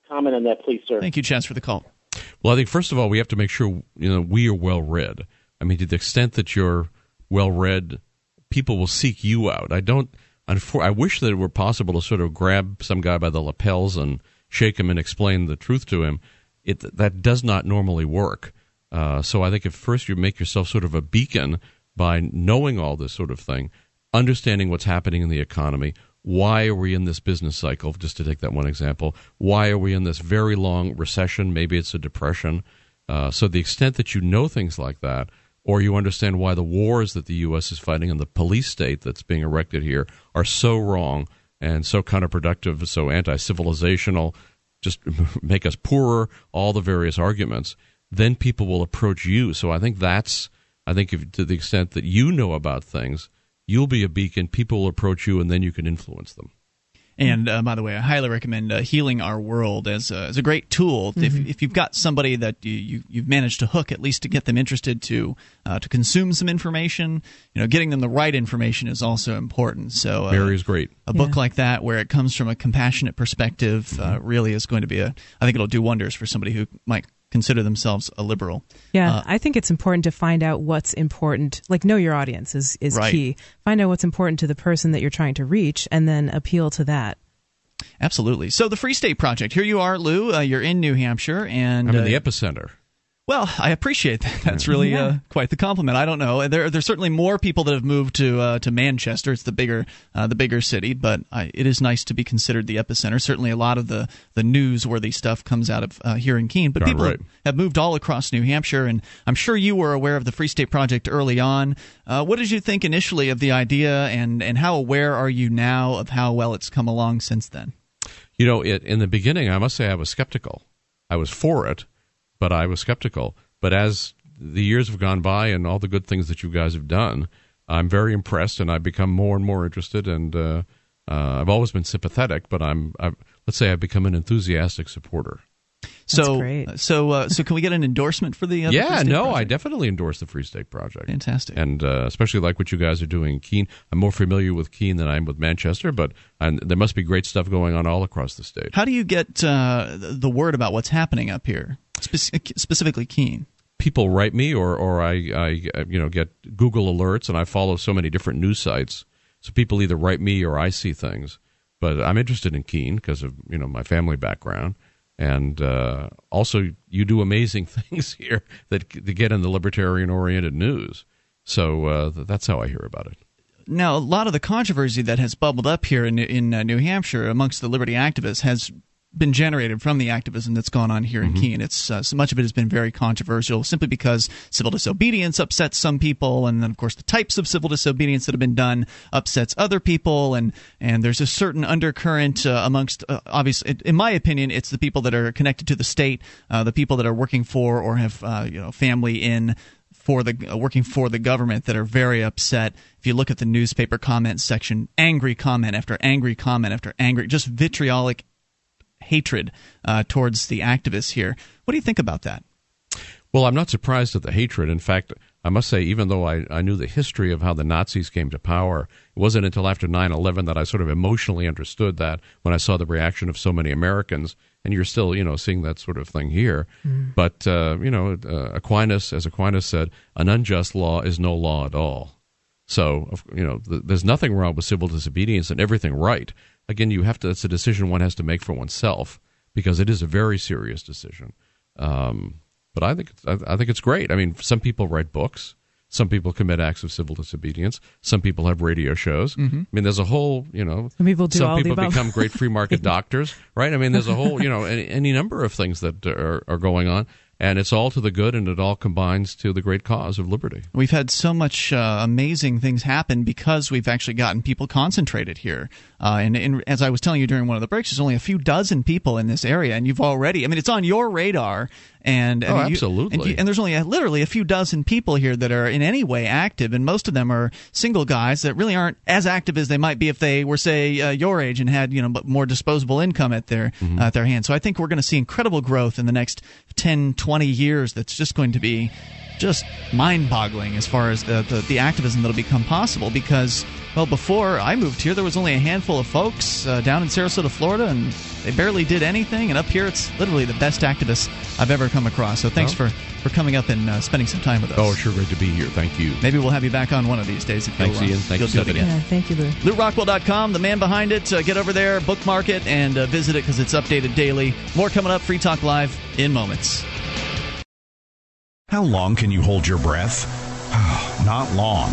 comment on that, please, sir. Thank you, Chance, for the call. Well, I think first of all we have to make sure you know we are well read. I mean, to the extent that you're well read, people will seek you out. I don't. I wish that it were possible to sort of grab some guy by the lapels and shake him and explain the truth to him. It that does not normally work. Uh, so I think if first you make yourself sort of a beacon by knowing all this sort of thing, understanding what's happening in the economy, why are we in this business cycle? Just to take that one example, why are we in this very long recession? Maybe it's a depression. Uh, so, the extent that you know things like that, or you understand why the wars that the U.S. is fighting and the police state that's being erected here are so wrong and so counterproductive, so anti civilizational, just *laughs* make us poorer, all the various arguments, then people will approach you. So, I think that's, I think if, to the extent that you know about things, you'll be a beacon. People will approach you, and then you can influence them. And uh, by the way, I highly recommend uh, Healing Our World as a, as a great tool. Mm-hmm. If, if you've got somebody that you, you have managed to hook, at least to get them interested to uh, to consume some information, you know, getting them the right information is also important. So uh, Mary is great. A book like that, where it comes from a compassionate perspective, uh, mm-hmm. really is going to be a. I think it'll do wonders for somebody who might consider themselves a liberal. Yeah, uh, I think it's important to find out what's important. Like, know your audience is, is right. key. Find out what's important to the person that you're trying to reach and then appeal to that. Absolutely. So, the Free State Project. Here you are, Lew. Uh, you're in New Hampshire. and I'm in the uh, epicenter. Well, I appreciate that. *laughs* That's really yeah. uh, quite the compliment. I don't know. There, there's certainly more people that have moved to uh, to Manchester. It's the bigger uh, the bigger city, but I, it is nice to be considered the epicenter. Certainly, a lot of the the newsworthy stuff comes out of uh, here in Keene. But people right. have moved all across New Hampshire, and I'm sure you were aware of the Free State Project early on. Uh, what did you think initially of the idea, and and how aware are you now of how well it's come along since then? You know, it, in the beginning, I must say I was skeptical. I was for it but I was skeptical. But as the years have gone by and all the good things that you guys have done, I'm very impressed, and I've become more and more interested. And uh, uh, I've always been sympathetic, but I'm, I've, let's say, I've become an enthusiastic supporter. so, so, uh, so, can we get an endorsement for the? Uh, yeah, the no, project? I definitely endorse the Free State Project. Fantastic, and uh, especially like what you guys are doing in Keene. I'm more familiar with Keene than I am with Manchester, but and there must be great stuff going on all across the state. How do you get uh, the word about what's happening up here? Spec- specifically Keene People write me, or or I, I you know get Google alerts, and I follow so many different news sites. So people either write me or I see things. But I'm interested in Keene because of you know my family background, and uh, also you do amazing *laughs* things here that, that get in the libertarian oriented news. So uh, that's how I hear about it. Now, a lot of the controversy that has bubbled up here in in uh, New Hampshire amongst the liberty activists has been generated from the activism that's gone on here in mm-hmm. Keene. It's uh, so much of it has been very controversial, simply because civil disobedience upsets some people, and then of course the types of civil disobedience that have been done upsets other people, and and there's a certain undercurrent uh, amongst uh, obviously, in my opinion, it's the people that are connected to the state, uh, the people that are working for or have uh, you know family in for the uh, working for the government that are very upset. If you look at the newspaper comment section, angry comment after angry comment after angry, just vitriolic hatred uh, towards the activists here. What do you think about that? Well, I'm not surprised at the hatred. In fact, I must say, even though I, I knew the history of how the Nazis came to power, it wasn't until after 9 11 that I sort of emotionally understood that when I saw the reaction of so many Americans. And you're still, you know, seeing that sort of thing here. Mm. But, uh, you know, uh, Aquinas, as Aquinas said, an unjust law is no law at all. So, you know, th- there's nothing wrong with civil disobedience and everything right again, you have to. It's a decision one has to make for oneself because it is a very serious decision. Um, but I think it's, I, I think it's great. I mean, some people write books. Some people commit acts of civil disobedience. Some people have radio shows. Mm-hmm. I mean, there's a whole, you know, Some people do some all the people above. become great free market *laughs* doctors, right? I mean, there's a whole, you know, any, any number of things that are, are going on, and it's all to the good, and it all combines to the great cause of liberty. We've had so much uh, amazing things happen because we've actually gotten people concentrated here. Uh, and, and as I was telling you during one of the breaks, there's only a few dozen people in this area, and you've already, I mean, it's on your radar. And I Oh, mean, you- absolutely. and, you- and there's only a, literally a few dozen people here that are in any way active, and most of them are single guys that really aren't as active as they might be if they were, say, uh, your age and had you know more disposable income at their Mm-hmm. uh, at their hands. So I think we're going to see incredible growth in the next 10, 20 years. That's just going to be just mind-boggling as far as the, the, the activism that'll become possible because well before i moved here there was only a handful of folks uh, down in sarasota florida and they barely did anything and up here it's literally the best activists i've ever come across so thanks Well. for, for coming up and uh, spending some time with us Oh, sure, great to be here. Thank you. maybe we'll have you back on one of these days if Thanks, you'll, uh, Ian. Thank you'll you, do it Stephanie. again Yeah, thank you, Lew. LewRockwell.com, the man behind it. Uh, get over there, bookmark it, and uh, visit it because it's updated daily. More coming up. Free Talk Live in moments. How long can you hold your breath? *sighs* Not long.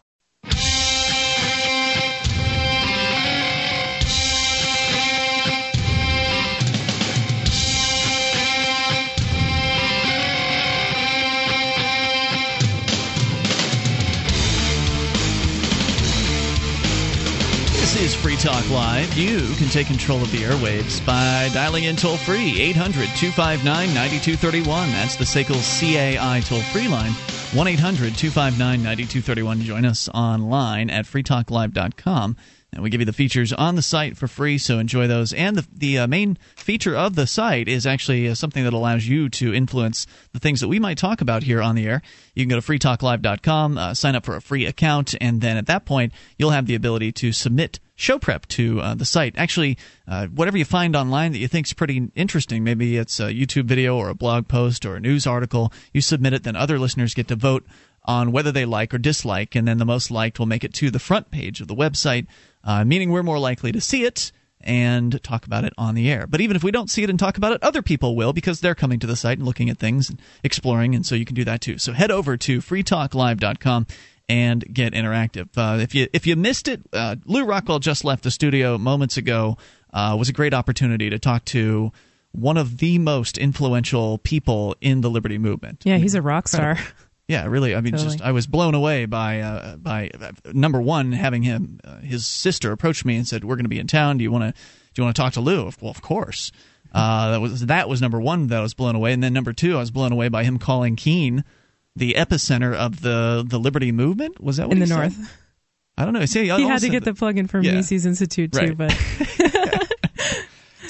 Talk Live. You can take control of the airwaves by dialing in toll free 800 259 9231. That's the SACL CAI toll free line 1 800 259 9231. Join us online at freetalklive.com. And we give you the features on the site for free, so enjoy those. And the, the uh, main feature of the site is actually uh, something that allows you to influence the things that we might talk about here on the air. You can go to freetalklive.com, uh, sign up for a free account, and then at that point, you'll have the ability to submit show prep to uh, the site. Actually, uh, whatever you find online that you think is pretty interesting, maybe it's a YouTube video or a blog post or a news article, you submit it, then other listeners get to vote on whether they like or dislike, and then the most liked will make it to the front page of the website, uh, meaning we're more likely to see it and talk about it on the air. But even if we don't see it and talk about it, other people will because they're coming to the site and looking at things and exploring, and so you can do that too. So head over to freetalklive.com and get interactive. Uh, if you if you missed it, uh, Lew Rockwell just left the studio moments ago. Uh, was a great opportunity to talk to one of the most influential people in the liberty movement. Yeah, he's a rock star. *laughs* Yeah, really. I mean, Totally. just I was blown away by uh, by uh, number one having him. Uh, his sister approached me and said, "We're going to be in town. Do you want to do you want to talk to Lew?" Well, of course. Uh, that was that was number one that I was blown away, and then number two, I was blown away by him calling Keene the epicenter of the the liberty movement. Was that what in he the said? north. I don't know. See, He had to get the plug in from Yeah. Mises Institute too, Right. but *laughs*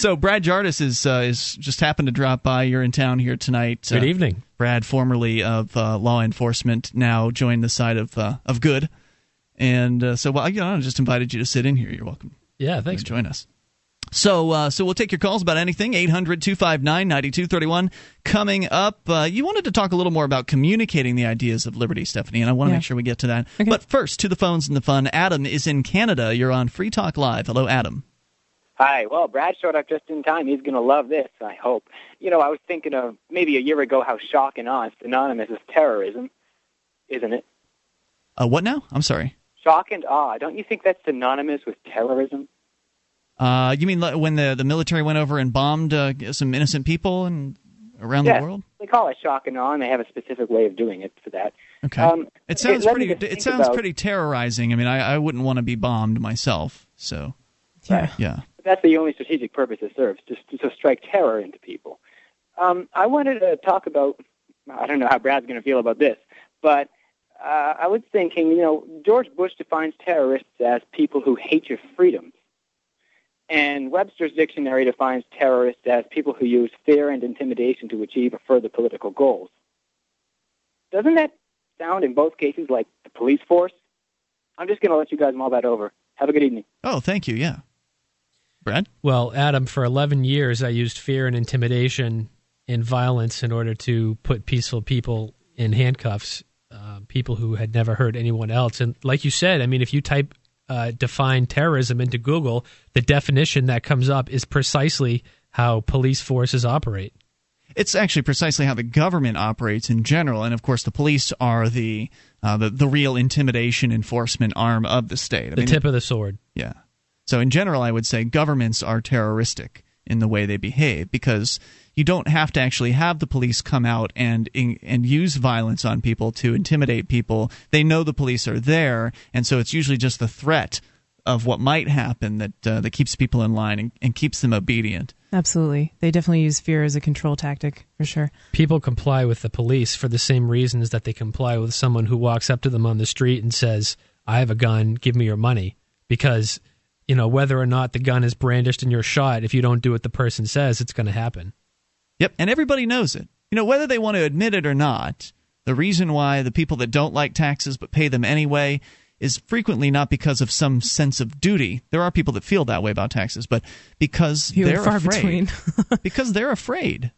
So Brad Jardis is uh, is just happened to drop by. You're in town here tonight. Good Uh, evening. Brad, formerly of uh, law enforcement, now joined the side of uh, of good, and uh, so well, you know, I just invited you to sit in here. You're welcome. Yeah, thanks. join us. So, uh, so we'll take your calls about anything. 800-259-9231. Coming up, uh, you wanted to talk a little more about communicating the ideas of liberty, Stephanie, and I want to Yeah. make sure we get to that. But first, to the phones and the fun. Adam is in Canada. You're on Free Talk Live. Hello, Adam. Hi. Well, Brad showed up just in time. He's going to love this, I hope. You know, I was thinking of maybe a year ago how shock and awe is synonymous with terrorism, isn't it? Uh, what now? I'm sorry. Shock and awe. Don't you think that's synonymous with terrorism? Uh, you mean when the the military went over and bombed uh, some innocent people and around yes. the world? They call it shock and awe, and they have a specific way of doing it for that. Okay. Um, It sounds led pretty. It sounds about- pretty terrorizing. I mean, I, I wouldn't want to be bombed myself. So Yeah. yeah. That's the only strategic purpose it serves, just to, to strike terror into people. Um, I wanted to talk about, I don't know how Brad's going to feel about this, but uh, I was thinking, you know, George Bush defines terrorists as people who hate your freedoms. And Webster's dictionary defines terrorists as people who use fear and intimidation to achieve further political goals. Doesn't that sound in both cases like the police force? I'm just going to let you guys mull that over. Have a good evening. Oh, thank you. Yeah. Brad? Well, Adam, for 11 years, I used fear and intimidation and violence in order to put peaceful people in handcuffs, uh, people who had never hurt anyone else. And like you said, I mean, if you type uh, define terrorism into Google, the definition that comes up is precisely how police forces operate. It's actually precisely how the government operates in general, and of course, the police are the uh, the, the real intimidation enforcement arm of the state. I The mean, tip of the sword. Yeah. So in general, I would say governments are terroristic in the way they behave because you don't have to actually have the police come out and and use violence on people to intimidate people. They know the police are there, and so it's usually just the threat of what might happen that uh, that keeps people in line and, and keeps them obedient. Absolutely. They definitely use fear as a control tactic, for sure. People comply with the police for the same reasons that they comply with someone who walks up to them on the street and says, I have a gun, give me your money. Because, you know, whether or not the gun is brandished and you're shot, if you don't do what the person says, it's going to happen. Yep, and everybody knows it. You know, whether they want to admit it or not, the reason why the people that don't like taxes but pay them anyway is frequently not because of some sense of duty. There are people that feel that way about taxes, but because Few and they're far afraid. *laughs* because they're afraid.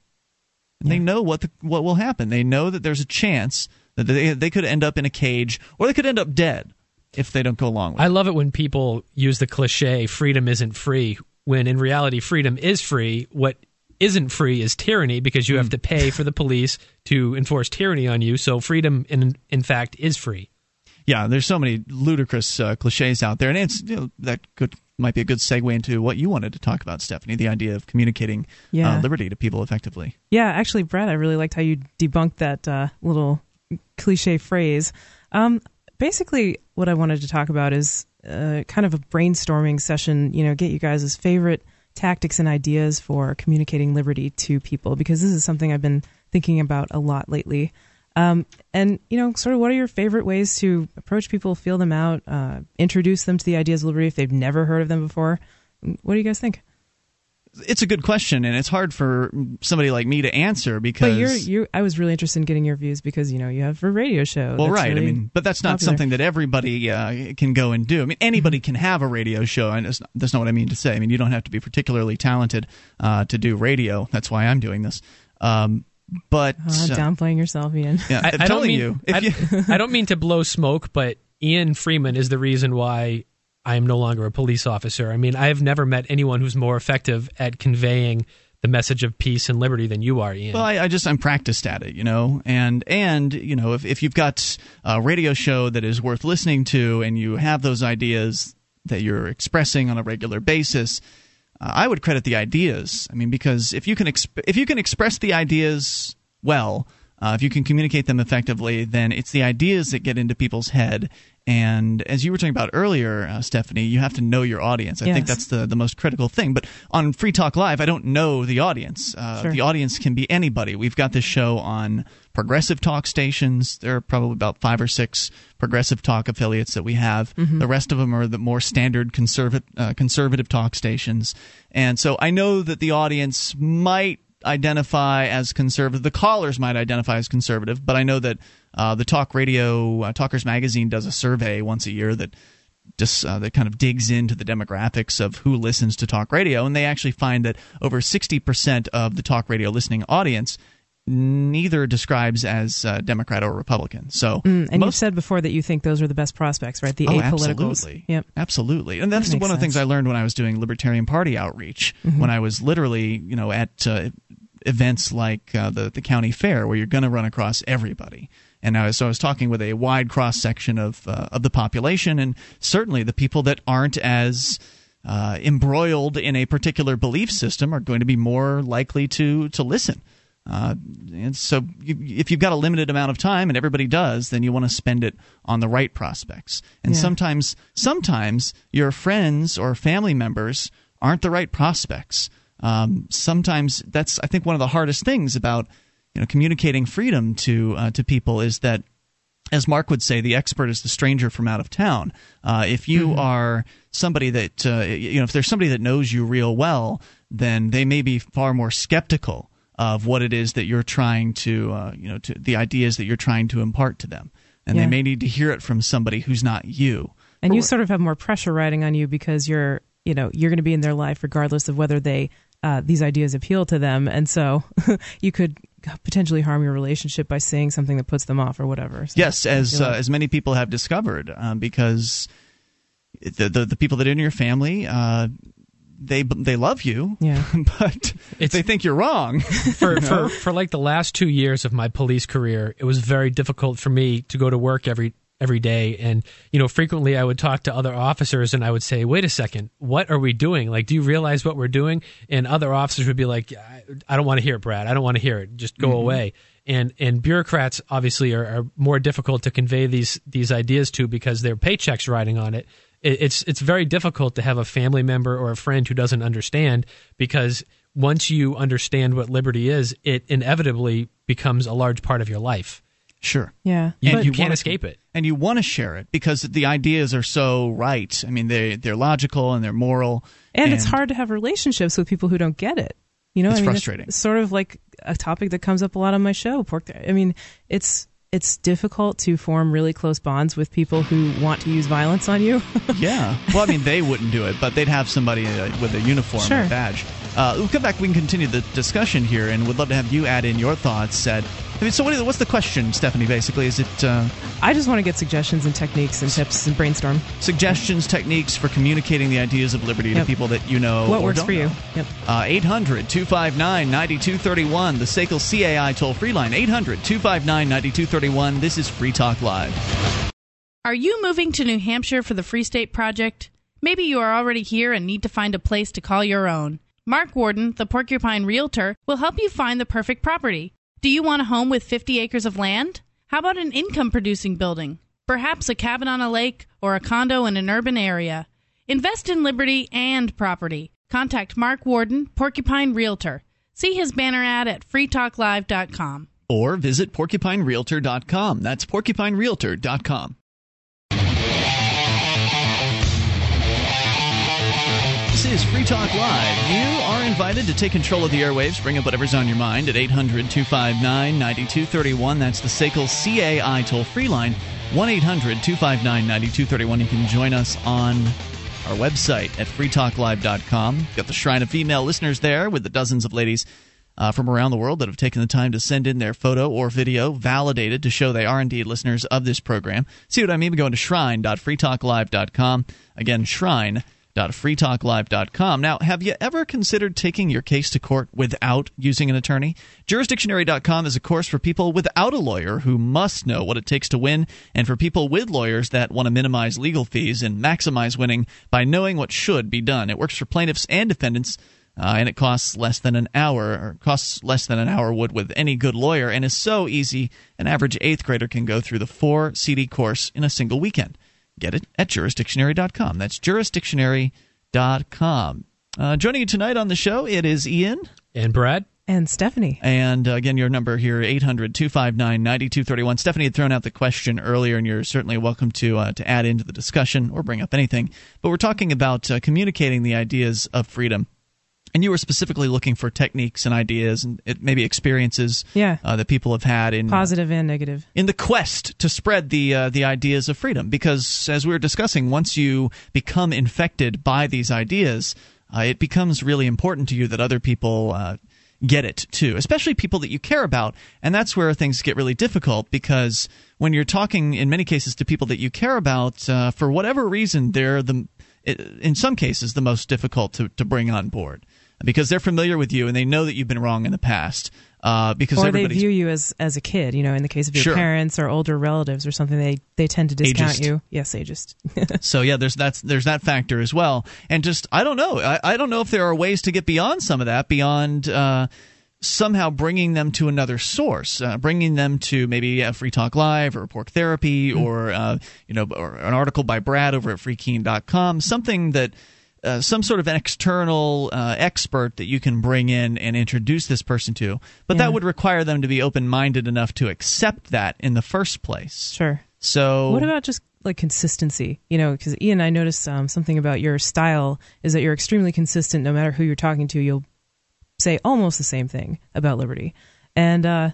And They know what the, what will happen. They know that there's a chance that they they could end up in a cage or they could end up dead if they don't go along with it. I love it when people use the cliche, freedom isn't free, when in reality, freedom is free. What isn't free is tyranny because you have to pay for the police to enforce tyranny on you. So freedom, in, in fact, is free. yeah, there's so many ludicrous uh, cliches out there, and it's you know, that could might be a good segue into what you wanted to talk about, Stephanie. The idea of communicating Yeah. uh, liberty to people effectively. Yeah, actually, Brad, I really liked how you debunked that uh, little cliche phrase. Um, basically, what I wanted to talk about is uh, kind of a brainstorming session. You know, get you guys' favorite tactics and ideas for communicating liberty to people because this is something I've been thinking about a lot lately. Um, and you know, sort of, what are your favorite ways to approach people, feel them out, uh, introduce them to the ideas of liberty if they've never heard of them before? What do you guys think? It's a good question, and it's hard for somebody like me to answer because. But you're you. I was really interested in getting your views because you know you have a radio show. well, that's right. really I mean, but that's not popular. something that everybody uh, can go and do. I mean, anybody can have a radio show, and it's not, that's not what I mean to say. I mean, you don't have to be particularly talented uh, to do radio. That's why I'm doing this. Um, but Uh, downplaying yourself, Ian. yeah, I, I'm I don't telling mean, you, I, you *laughs* I don't mean to blow smoke, but Ian Freeman is the reason why I am no longer a police officer. I mean, I have never met anyone who's more effective at conveying the message of peace and liberty than you are, Ian. Well, I, I just I'm practiced at it, you know, and and you know if if you've got a radio show that is worth listening to and you have those ideas that you're expressing on a regular basis, uh, I would credit the ideas. I mean, because if you can exp- if you can express the ideas well, uh, if you can communicate them effectively, then it's the ideas that get into people's head. And as you were talking about earlier, uh, Stephanie, you have to know your audience. I think that's the, the most critical thing. But on Free Talk Live, I don't know the audience. Uh, Sure. The audience can be anybody. We've got this show on progressive talk stations. There are probably about five or six progressive talk affiliates that we have. The rest of them are the more standard conservative uh, conservative talk stations. And so I know that the audience might identify as conservative. The callers might identify as conservative, but I know that uh, the talk radio uh, Talkers Magazine does a survey once a year that just uh, that kind of digs into the demographics of who listens to talk radio, and they actually find that over 60% of the talk radio listening audience neither describes as uh, Democrat or Republican. So Mm, and you've said before that you think those are the best prospects, right? The Oh, apoliticals. absolutely. Yep. Absolutely. And that's That one of the things I learned when I was doing Libertarian Party outreach, Mhm. when I was literally, you know, at uh, events like uh, the, the county fair where you're going to run across everybody. And I was, so I was talking with a wide cross section of, uh, of the population, and certainly the people that aren't as uh, embroiled in a particular belief system are going to be more likely to, to listen. Uh, and so, you, if you've got a limited amount of time, and everybody does, then you want to spend it on the right prospects. And Yeah. sometimes, sometimes your friends or family members aren't the right prospects. Um, sometimes that's, I think, one of the hardest things about you know communicating freedom to uh, to people is that as Mark would say, the expert is the stranger from out of town. Uh, if you Mm-hmm. are somebody that uh, you know, if there's somebody that knows you real well, then they may be far more skeptical of what it is that you're trying to, uh, you know, to the ideas that you're trying to impart to them, and Yeah. they may need to hear it from somebody who's not you. and you sort of have more pressure riding on you because you're you know you're going to be in their life regardless of whether they uh, these ideas appeal to them and so *laughs* you could potentially harm your relationship by saying something that puts them off or whatever So Yes, as feel uh, as many people have discovered, um, because the, the the people that are in your family, uh, they they love you, yeah, *laughs* but they think you're wrong. *laughs* for, *laughs* for for like the last two years of my police career, it was very difficult for me to go to work every every day, and you know, frequently I would talk to other officers, and I would say, "Wait a second, what are we doing? Like, do you realize what we're doing?" And other officers would be like, "I, I don't want to hear it, Brad. I don't want to hear it. Just go Mhm. away." And and bureaucrats obviously are, are more difficult to convey these these ideas to because their paychecks riding on it. It- It's it's very difficult to have a family member or a friend who doesn't understand because once you understand what liberty is, it inevitably becomes a large part of your life. Sure. Yeah. You, And you can't escape it. and you want to share it because the ideas are so right. I mean, they they're logical and they're moral, and, it's hard to have relationships with people who don't get it. You know, It's I mean, frustrating. It's sort of like a topic that comes up a lot on my show. Porc. I mean, it's it's difficult to form really close bonds with people who want to use violence on you. *laughs* yeah. Well, I mean, they wouldn't do it, but they'd have somebody uh, with a uniform Sure. or badge. Uh, we'll come back. We can continue the discussion here, and would love to have you add in your thoughts. At, I mean, so what is, what's the question, Stephanie? Basically, is it uh, I just want to get suggestions and techniques and tips and brainstorm. suggestions, techniques for communicating the ideas of liberty Yep. to people that you know? what or works don't for you? Yep. Uh, 800 259 9231, the SACL CAI toll free line. 800 259 9231. This is Free Talk Live. Are you moving to New Hampshire for the Free State Project? Maybe you are already here and need to find a place to call your own. Mark Warden, the Porcupine Realtor, will help you find the perfect property. Do you want a home with 50 acres of land? How about an income producing building? Perhaps a cabin on a lake or a condo in an urban area. Invest in liberty and property. Contact Mark Warden, Porcupine Realtor. See his banner ad at freetalklive.com. Or visit porcupinerealtor.com. That's porcupinerealtor.com. This is Free Talk Live. You are invited to take control of the airwaves. Bring up whatever's on your mind at 800 259 9231. That's the SACL CAI toll free line. 1 800 259 9231. You can join us on our website at freetalklive.com. Got the Shrine of Female listeners there with the dozens of ladies uh, from around the world that have taken the time to send in their photo or video validated to show they are indeed listeners of this program. See what I mean? By going to shrine.freetalklive.com. Again, shrine.freetalklive.com. Now, have you ever considered taking your case to court without using an attorney? Jurisdictionary.com is a course for people without a lawyer who must know what it takes to win, and for people with lawyers that want to minimize legal fees and maximize winning by knowing what should be done. It works for plaintiffs and defendants. Uh, and it costs less than an hour, or costs less than an hour would with any good lawyer, and is so easy an average eighth grader can go through the four CD course in a single weekend. Get it at jurisdictionary.com. That's jurisdictionary.com. Uh, joining you tonight on the show, it is Ian. And Brad. And Stephanie. And uh, again, your number here, 800 259 9231. Stephanie had thrown out the question earlier, and you're certainly welcome to, uh, to add into the discussion or bring up anything. But we're talking about uh, communicating the ideas of freedom. And you were specifically looking for techniques and ideas and it, maybe experiences Yeah. uh, that people have had in Positive and negative. in the quest to spread the uh, the ideas of freedom. Because as we were discussing, once you become infected by these ideas, uh, it becomes really important to you that other people. Uh, Get it too, especially people that you care about. And that's where things get really difficult because when you're talking, in many cases, to people that you care about, uh, for whatever reason, they're the, in some cases, the most difficult to, to bring on board because they're familiar with you and they know that you've been wrong in the past. Uh, because or they view you as as a kid. You know, in the case of your Sure. parents or older relatives or something, they they tend to discount Ageist. you. Yes, ageist. *laughs* so yeah, there's that's there's that factor as well, and just I don't know, I, I don't know if there are ways to get beyond some of that, beyond uh, somehow bringing them to another source, uh, bringing them to maybe uh, Free Talk Live or Porc Therapy mm-hmm. or uh, you know or an article by Brad over at FreeKeene.com, something that. Uh, some sort of an external uh, expert that you can bring in and introduce this person to, but yeah. that would require them to be open-minded enough to accept that in the first place. Sure. So, what about just like consistency? You know, because Ian, I noticed um, something about your style is that you're extremely consistent. No matter who you're talking to, you'll say almost the same thing about liberty. And uh,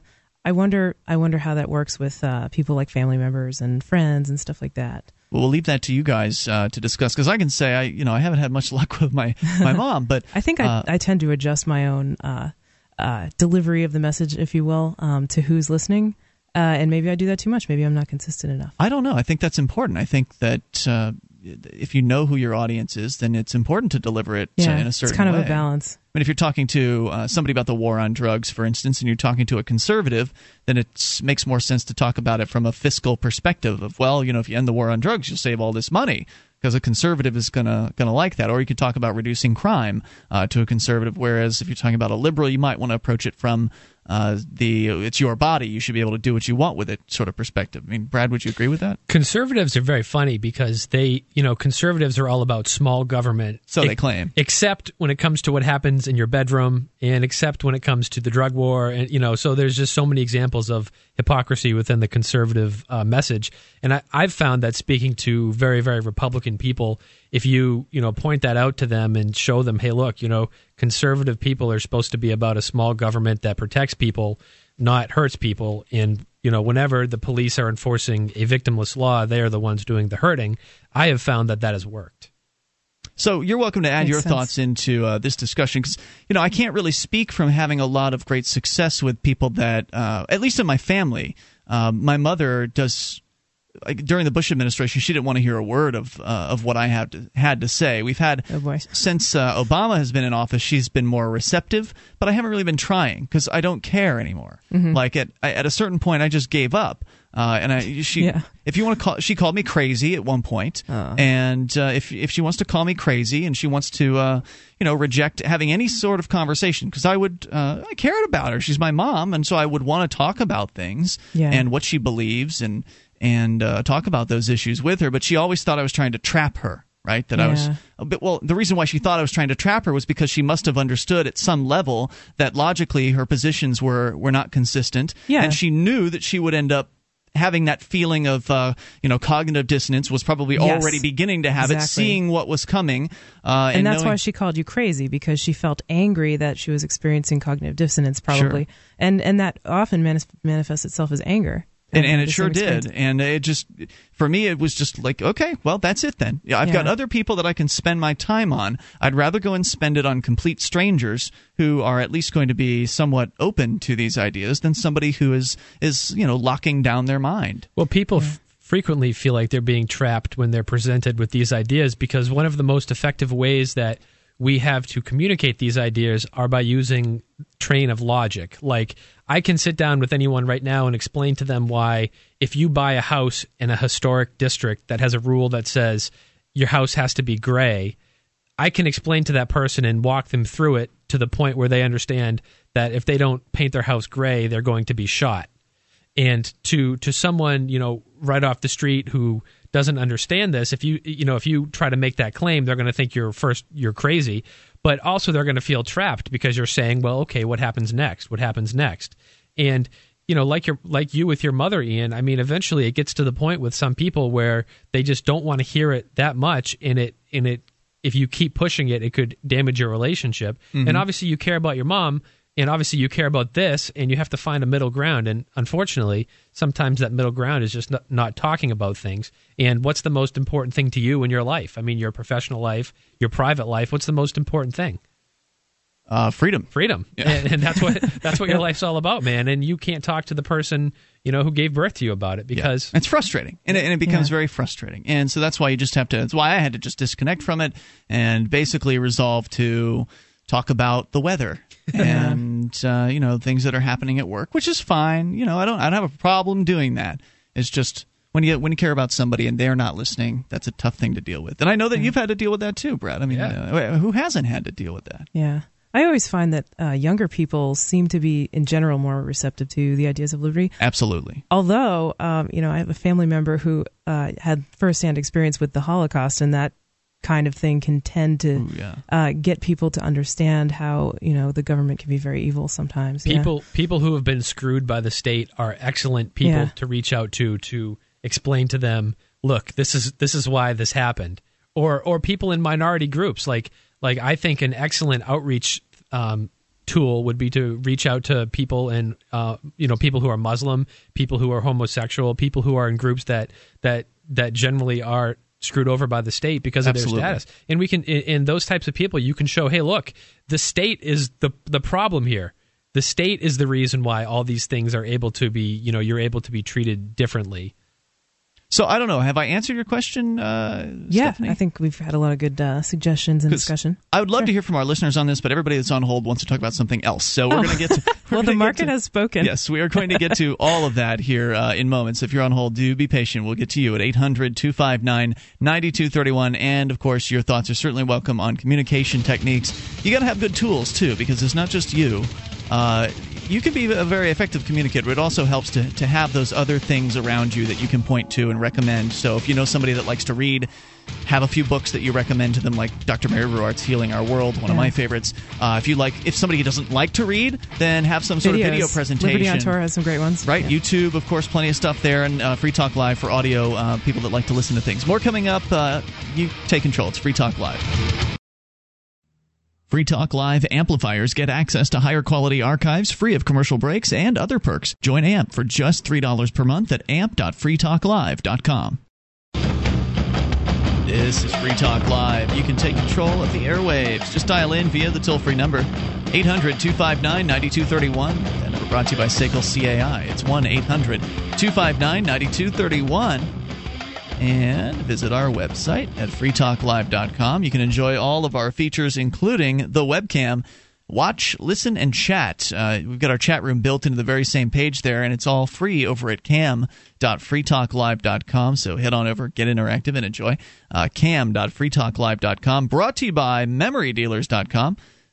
I wonder, I wonder how that works with uh, people like family members and friends and stuff like that. Well, we'll leave that to you guys uh, to discuss because I can say I, you know, I haven't had much *laughs* luck with my my mom, but *laughs* I think I, uh, I tend to adjust my own uh, uh, delivery of the message, if you will, um, to who's listening. and maybe I do that too much. Maybe I'm not consistent enough. I don't know. I think that's important. I think that if you know who your audience is, then it's important to deliver it yeah, in a certain It's kind way. of a balance. Mean, if you're talking to uh, somebody about the war on drugs, for instance, and you're talking to a conservative, then it makes more sense to talk about it from a fiscal perspective of, well, you know, if you end the war on drugs, you'll save all this money because a conservative is gonna gonna like that. Or you could talk about reducing crime uh, to a conservative, whereas if you're talking about a liberal, you might want to approach it from uh, the it's your body, you should be able to do what you want with it sort of perspective. I mean, Brad, would you agree with that? Conservatives are very funny because they, you know, conservatives are all about small government. So they claim. Except when it comes to what happens in your bedroom, and except when it comes to the drug war, and you know, so there's just so many examples of hypocrisy within the conservative uh, message. And I, I've found that speaking to very, very Republican people, if you you know point that out to them and show them, hey, look, you know, conservative people are supposed to be about a small government that protects people, not hurts people. And you know, whenever the police are enforcing a victimless law, they are the ones doing the hurting. I have found that that has worked. So you're welcome to add Makes your sense. thoughts into uh, this discussion because you know I can't really speak from having a lot of great success with people that, uh, at least in my family, um, my mother does like during the Bush administration, she didn't want to hear a word of uh, of what I had to, had to say. We've had Oh, since uh, Obama has been in office, she's been more receptive, but I haven't really been trying because I don't care anymore. Mhm. Like at at a certain point, I just gave up. Uh, and I, she, Yeah. if you want to call, she called me crazy at one point. and uh, if if she wants to call me crazy and she wants to, uh, you know, reject having any sort of conversation, because I would, uh, I cared about her. She's my mom, and so I would want to talk about things Yeah. and what she believes and and uh, talk about those issues with her. But she always thought I was trying to trap her. Right, that I was a bit. Well, the reason why she thought I was trying to trap her was because she must have understood at some level that logically her positions were were not consistent, Yeah. and she knew that she would end up having that feeling of uh, you know cognitive dissonance was probably Yes. already beginning to have it, seeing what was coming, uh, and, that's knowing- why she called you crazy because she felt angry that she was experiencing cognitive dissonance probably and and that often manis- manifests itself as anger and, and it sure did. and it just for me it was just like okay well that's it then. Yeah, i've got other people that i can spend my time on. I'd rather go and spend it on complete strangers who are at least going to be somewhat open to these ideas than somebody who is is you know locking down their mind. Well, people f- frequently feel like they're being trapped when they're presented with these ideas because one of the most effective ways that we have to communicate these ideas are by using train of logic. Like I can sit down with anyone right now and explain to them why if you buy a house in a historic district that has a rule that says your house has to be gray, I can explain to that person and walk them through it to the point where they understand that if they don't paint their house gray, they're going to be shot and to to someone you know right off the street who doesn't understand this if you you know if you try to make that claim they're going to think you're first you're crazy. But also they're going to feel trapped because you're saying well okay what happens next? What happens next? And you know like your like you with your mother Ian I mean eventually it gets to the point with some people where they just don't want to hear it that much and it and it if you keep pushing it it could damage your relationship. Mhm. and obviously you care about your mom and obviously you care about this and you have to find a middle ground. And unfortunately sometimes that middle ground is just not, not talking about things. And what's the most important thing to you in your life? I mean your professional life your private life what's the most important thing? Uh, freedom. Freedom. And, and that's what *laughs* that's what your life's all about man. And you can't talk to the person you know who gave birth to you about it because Yeah. it's frustrating. And it, and it becomes Yeah. very frustrating. And so that's why you just have to that's why i had to just disconnect from it and basically resolve to talk about the weather and uh, you know things that are happening at work which is fine you know i don't i don't have a problem doing that it's just when you when you care about somebody and they're not listening that's a tough thing to deal with and i know that you've had to deal with that too brad i mean Yeah. uh, who hasn't had to deal with that Yeah. I always find that uh, younger people seem to be, in general, more receptive to the ideas of liberty. Absolutely. Although, um, you know, I have a family member who uh, had firsthand experience with the Holocaust, and that kind of thing can tend to Ooh, yeah. uh, get people to understand how you know the government can be very evil sometimes. Yeah. People people who have been screwed by the state are excellent people Yeah. to reach out to to explain to them, look, this is this is why this happened. Or or people in minority groups like like I think an excellent outreach um, tool would be to reach out to people and uh, you know people who are Muslim, people who are homosexual, people who are in groups that that that generally are screwed over by the state because of Absolutely. their status. And we can in, in those types of people you can show, hey, look, the state is the the problem here. The state is the reason why all these things are able to be, you know, you're able to be treated differently. So I don't know. Have I answered your question? Uh, yeah, Stephanie? I think we've had a lot of good uh, suggestions and discussion. I would love to hear from our listeners on this, but everybody that's on hold wants to talk about something else. So we're Oh. going to get to. *laughs* well, the market to- has spoken. Yes, we are going to get to *laughs* all of that here uh, in moments. If you're on hold, do be patient. We'll get to you at 800 259 9231. And of course, your thoughts are certainly welcome on communication techniques. You got to have good tools, too, because it's not just you. Uh, you can be a very effective communicator. It also helps to, to have those other things around you that you can point to and recommend. So if you know somebody that likes to read, have a few books that you recommend to them, like Dr. Mary Ruwart's Healing Our World, one of my favorites. Uh, if you like, if somebody doesn't like to read, then have some sort of video presentation. Liberty on Tour has some great ones. Right, Yeah. YouTube, of course, plenty of stuff there, and uh, Free Talk Live for audio uh, people that like to listen to things. More coming up. Uh, you take control. It's Free Talk Live. Free Talk Live amplifiers get access to higher quality archives free of commercial breaks and other perks. Join AMP for just $3 per month at amp.freetalklive.com. This is Free Talk Live. You can take control of the airwaves. Just dial in via the toll free number 800 259 9231. That number brought to you by Sekel CAI. It's 1 800 259 9231 and visit our website at freetalklive.com. You can enjoy all of our features, including the webcam. Watch, listen, and chat. Uh, we've got our chat room built into the very same page there, and it's all free over at cam.freetalklive.com. So head on over, get interactive, and enjoy. Uh, cam.freetalklive.com. Brought to you by MemoryDealers.com.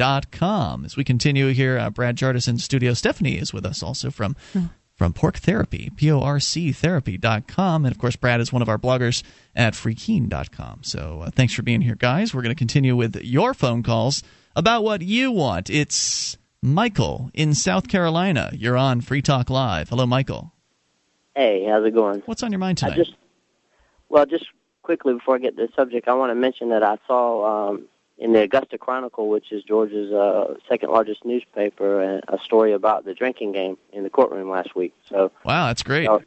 As we continue here, uh, Brad Jardis in studio. Stephanie is with us also from from Porc Therapy, P O R C therapy.com. And of course, Brad is one of our bloggers at freekeen.com. So uh, thanks for being here, guys. We're going to continue with your phone calls about what you want. It's Michael in South Carolina. You're on Free Talk Live. Hello, Michael. Hey, how's it going? What's on your mind I just, well, just quickly before I get to the subject, I want to mention that I saw um, in the Augusta Chronicle, which is Georgia's uh, second largest newspaper, a, a story about the drinking game in the courtroom last week. So wow, that's great. y'all,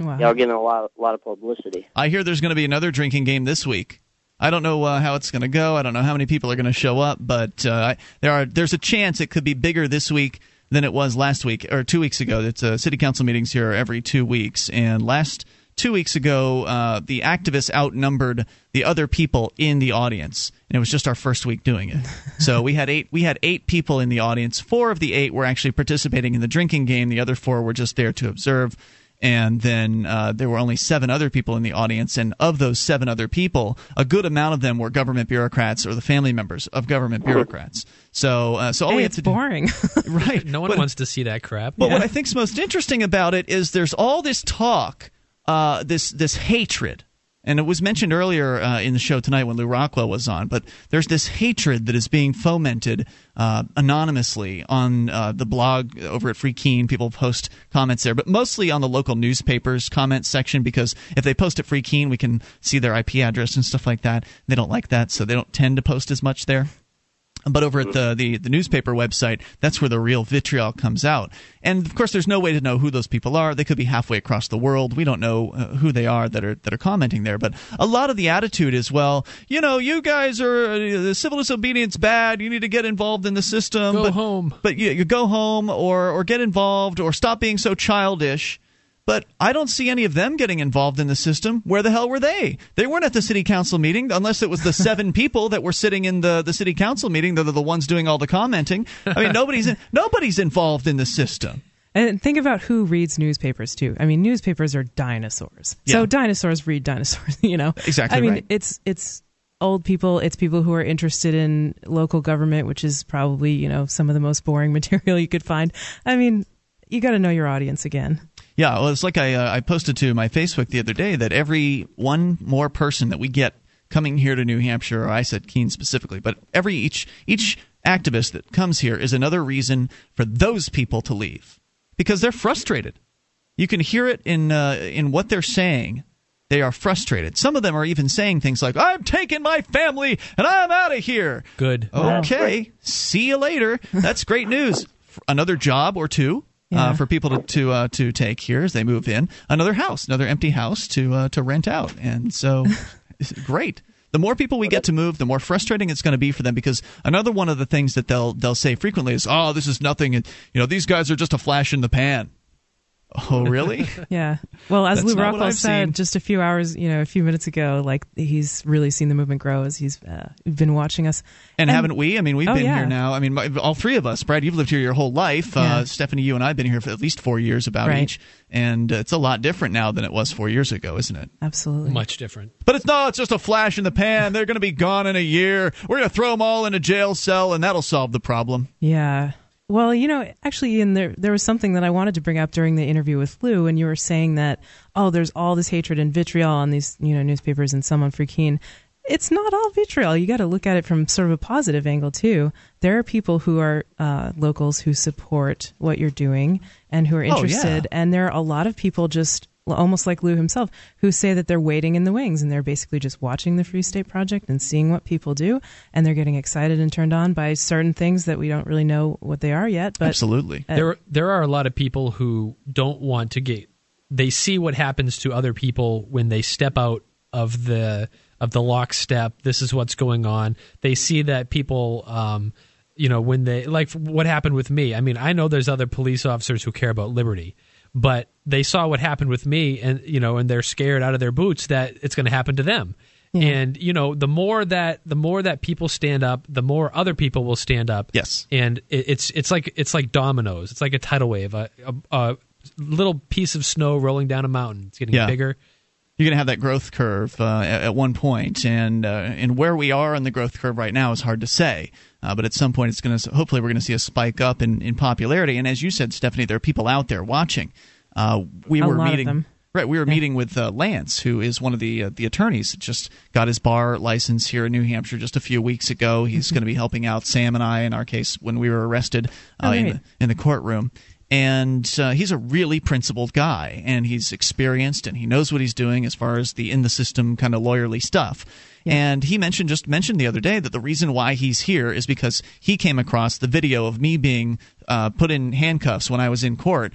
Wow. y'all getting a lot, a lot of publicity. I hear there's going to be another drinking game this week. I don't know uh, how it's going to go. I don't know how many people are going to show up, but uh, there are there's a chance it could be bigger this week than it was last week or two weeks ago. It's uh, city council meetings here every two weeks, and last two weeks ago, uh, the activists outnumbered the other people in the audience, and it was just our first week doing it. *laughs* so we had eight we had eight people in the audience. Four of the eight were actually participating in the drinking game. The other four were just there to observe and then uh, there were only seven other people in the audience and of those seven other people a good amount of them were government bureaucrats or the family members of government bureaucrats so uh, so all Hey, we have it's to do boring. *laughs* right No one But- wants to see that crap. but what I think's most interesting about it is there's all this talk, uh, this this hatred, and it was mentioned earlier uh, in the show tonight when Lew Rockwell was on. But there's this hatred that is being fomented uh, anonymously on uh, the blog over at Free Keen. People post comments there, but mostly on the local newspapers comment section because if they post at Free Keen, we can see their IP address and stuff like that. They don't like that, so they don't tend to post as much there. But over at the, the, the newspaper website, that's where the real vitriol comes out. And of course, there's no way to know who those people are. They could be halfway across the world. We don't know uh, who they are that are that are commenting there. But a lot of the attitude is, well, you know, you guys are uh, civil disobedience bad. You need to get involved in the system. Go but, home. But you, you go home or or get involved or stop being so childish. But I don't see any of them getting involved in the system. Where the hell were they? They weren't at the city council meeting, unless it was the *laughs* seven people that were sitting in the, the city council meeting that are the ones doing all the commenting. I mean, *laughs* nobody's in, nobody's involved in the system. And think about who reads newspapers too. I mean, newspapers are dinosaurs. Yeah. So dinosaurs read dinosaurs. *laughs* You know, Exactly I mean, right. it's it's old people. It's people who are interested in local government, which is probably you know some of the most boring material you could find. I mean, you got to know your audience again. Yeah, well, it's like I uh, I posted to my Facebook the other day that every one more person that we get coming here to New Hampshire, or I said Keene specifically, but every each each activist that comes here is another reason for those people to leave because they're frustrated. You can hear it in uh, in what they're saying. They are frustrated. Some of them are even saying things like, "I'm taking my family and I'm out of here." Good. Okay, see you later. That's great news. Another job or two uh, for people to to uh, to take here as they move in. Another house, another empty house to uh, to rent out, and so *laughs* great. The more people we get to move, the more frustrating it's going to be for them. Because another one of the things that they'll they'll say frequently is, "Oh, this is nothing," and you know these guys are just a flash in the pan. Oh, really? *laughs* Yeah. Well, as That's Lew Rockwell said seen. just a few hours, you know, a few minutes ago, like he's really seen the movement grow as he's uh, been watching us. And, haven't we? I mean, we've Oh, been yeah. here now. I mean, my, all three of us. Brad, you've lived here your whole life. Yeah. Uh, Stephanie, you and I have been here for at least four years, about Right. each. And uh, it's a lot different now than it was four years ago, isn't it? Absolutely. Much different. But it's no, it's just a flash in the pan. They're going to be gone in a year. We're going to throw them all in a jail cell, and that'll solve the problem. Yeah. Well, you know, actually, Ian, there there was something that I wanted to bring up during the interview with Lew, and you were saying that oh, there's all this hatred and vitriol on these you know newspapers and some on Free. It's not all vitriol. You got to look at it from sort of a positive angle too. There are people who are uh, locals who support what you're doing and who are Oh, yeah. interested, and there are a lot of people just almost like Lew himself who say that they're waiting in the wings and they're basically just watching the Free State Project and seeing what people do, and they're getting excited and turned on by certain things that we don't really know what they are yet. But Absolutely. Uh, there there are a lot of people who don't want to get they see what happens to other people when they step out of the of the lockstep. This is what's going on. They see that people um you know when they like what happened with me. I mean i know there's other police officers who care about liberty but they saw what happened with me and you know and they're scared out of their boots that it's going to happen to them. And you know the more that the more that people stand up the more other people will stand up. Yes. And it, it's it's like it's like dominoes. It's like a tidal wave a, a, a little piece of snow rolling down a mountain. It's getting Yeah. bigger. You're going to have that growth curve uh, at, at one point, and uh, and where we are on the growth curve right now is hard to say. Uh, but at some point, it's going to hopefully we're going to see a spike up in, in popularity. And as you said, Stephanie, there are people out there watching. Uh, we A were meeting. Right, we were meeting with uh, Lance, who is one of the uh, the attorneys. that Just got his bar license here in New Hampshire just a few weeks ago. He's *laughs* going to be helping out Sam and I in our case when we were arrested uh, Oh, in, the, in the courtroom. And uh, he's a really principled guy, and he's experienced, and he knows what he's doing as far as the in the system kind of lawyerly stuff. And he mentioned just mentioned the other day that the reason why he's here is because he came across the video of me being uh, put in handcuffs when I was in court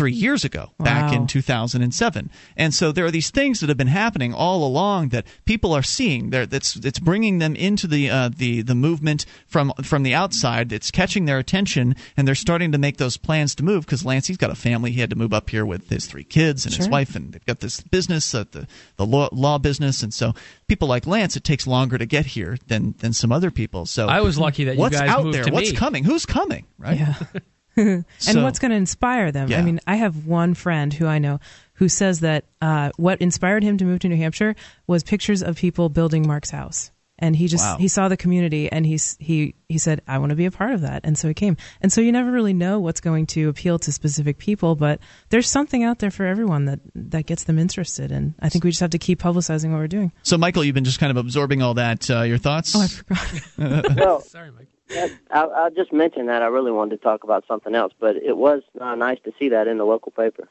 three years ago, back in 2007. And so there are these things that have been happening all along that people are seeing. There, that's it's bringing them into the uh, the the movement from from the outside. It's catching their attention, and they're starting to make those plans to move. Because Lance, he's got a family. He had to move up here with his three kids and his wife, and they've got this business, uh, the the law, law business. And so people like Lance, it takes longer to get here than than some other people. So I was lucky that you what's guys out moved there? to what's me. coming? Who's coming? Right? Yeah. *laughs* *laughs* and So- what's going to inspire them? Yeah. I mean, I have one friend who I know who says that uh, what inspired him to move to New Hampshire was pictures of people building Mark's house. And he just Wow. he saw the community and he's he he said I want to be a part of that and so he came and so you never really know what's going to appeal to specific people but there's something out there for everyone that that gets them interested and I think we just have to keep publicizing what we're doing. So, Michael, you've been just kind of absorbing all that. Uh, your thoughts? Oh, I forgot. *laughs* well, sorry mike that, I, I'll just mention that I really wanted to talk about something else, but it was uh, nice to see that in the local paper.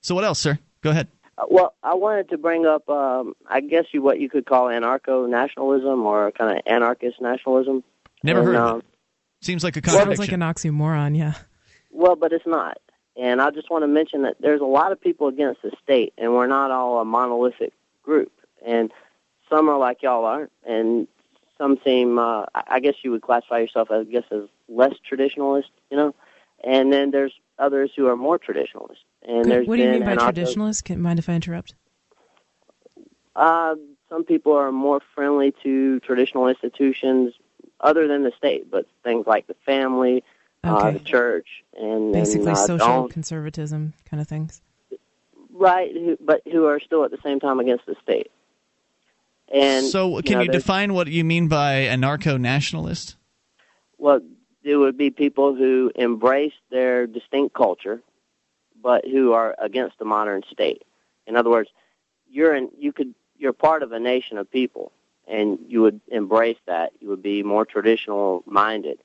So, what else, sir? Go ahead. Uh, Well, I wanted to bring up, um, I guess you what you could call anarcho nationalism or kind of anarchist nationalism. Never And, heard of um, it. Seems like a Sounds like an oxymoron. Yeah. Well, but it's not. And I just want to mention that there's a lot of people against the state, and we're not all a monolithic group. And some are like y'all are, and some seem, uh, I guess you would classify yourself, I guess, as less traditionalist, you know? And then there's others who are more traditionalist. And Good. there's What do you mean by traditionalist? Can, mind if I interrupt? Uh, some people are more friendly to traditional institutions other than the state, but things like the family, uh, the church, and Basically, and, uh, social conservatism kind of things. right, but who are still at the same time against the state. And so, can know, you define what you mean by anarcho nationalist? Well, it would be people who embrace their distinct culture, but who are against the modern state. In other words, you're in, you could you're part of a nation of people, and you would embrace that. You would be more traditional minded.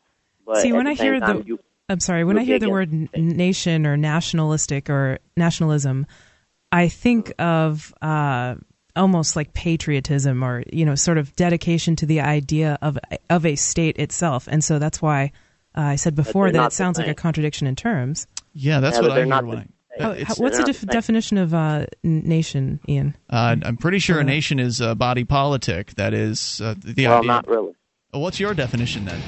But See, when I hear time, the you, I'm sorry, when I hear the word n- nation or nationalistic or nationalism, I think of uh, almost like patriotism or you know, sort of dedication to the idea of of a state itself. And so that's why uh, I said before that it sounds like a contradiction in terms. Yeah, that's Yeah, what I they're hear not when the I- Oh, what's the def- definition of uh, nation, Ian? Uh, I'm pretty sure a nation is a body politic. That is uh, the well, idea. not really. What's your definition then?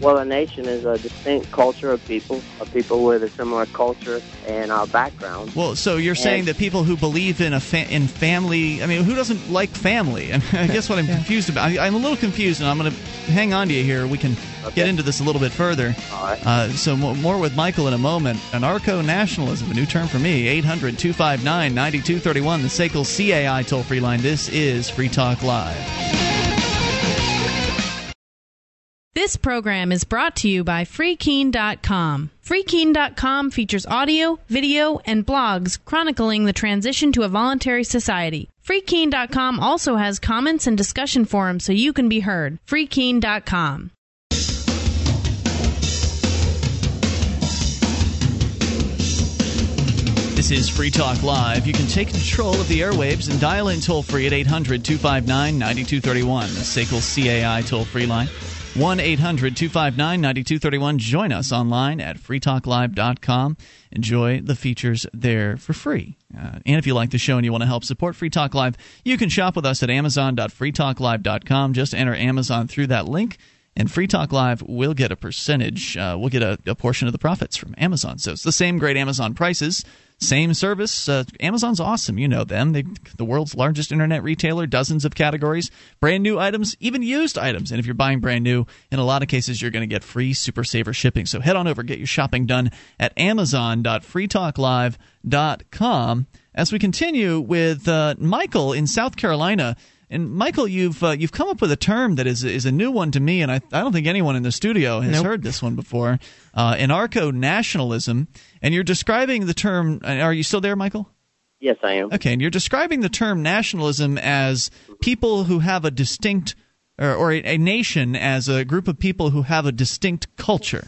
Well, a nation is a distinct culture of people, of people with a similar culture and uh, background. Well, so you're saying that people who believe in a fa- in family, I mean, who doesn't like family? *laughs* I, mean, I guess what I'm confused about, I, I'm a little confused, and I'm going to hang on to you here. We can get into this a little bit further. All right. Uh, so mo- more with Michael in a moment. Anarcho nationalism, a new term for me. 800 259 9231, the SACL CAI toll free line. This is Free Talk Live. This program is brought to you by FreeKeen.com. FreeKeen.com features audio, video, and blogs chronicling the transition to a voluntary society. FreeKeen.com also has comments and discussion forums so you can be heard. FreeKeen.com. This is Free Talk Live. You can take control of the airwaves and dial in toll free at 800 259 9231, the SACL CAI toll free line. 1 800 259 9231. Join us online at freetalklive.com. Enjoy the features there for free. Uh, and if you like the show and you want to help support Free Talk Live, you can shop with us at amazon.freetalklive.com. Just enter Amazon through that link and Free Talk Live will get a percentage. Uh, we'll get a, a portion of the profits from Amazon. So it's the same great Amazon prices, same service. Uh, Amazon's awesome. You know them. They the world's largest internet retailer, dozens of categories, brand new items, even used items. And if you're buying brand new, in a lot of cases, you're going to get free Super Saver shipping. So head on over, get your shopping done at Amazon.freetalklive.com. As we continue with uh, Michael in South Carolina. And Michael, you've uh, you've come up with a term that is is a new one to me, and I, I don't think anyone in the studio has Nope. heard this one before. Uh, anarcho nationalism, and you're describing the term. uh, Are you still there, Michael? Yes, I am. Okay, and you're describing the term nationalism as people who have a distinct, or, or a, a nation as a group of people who have a distinct culture.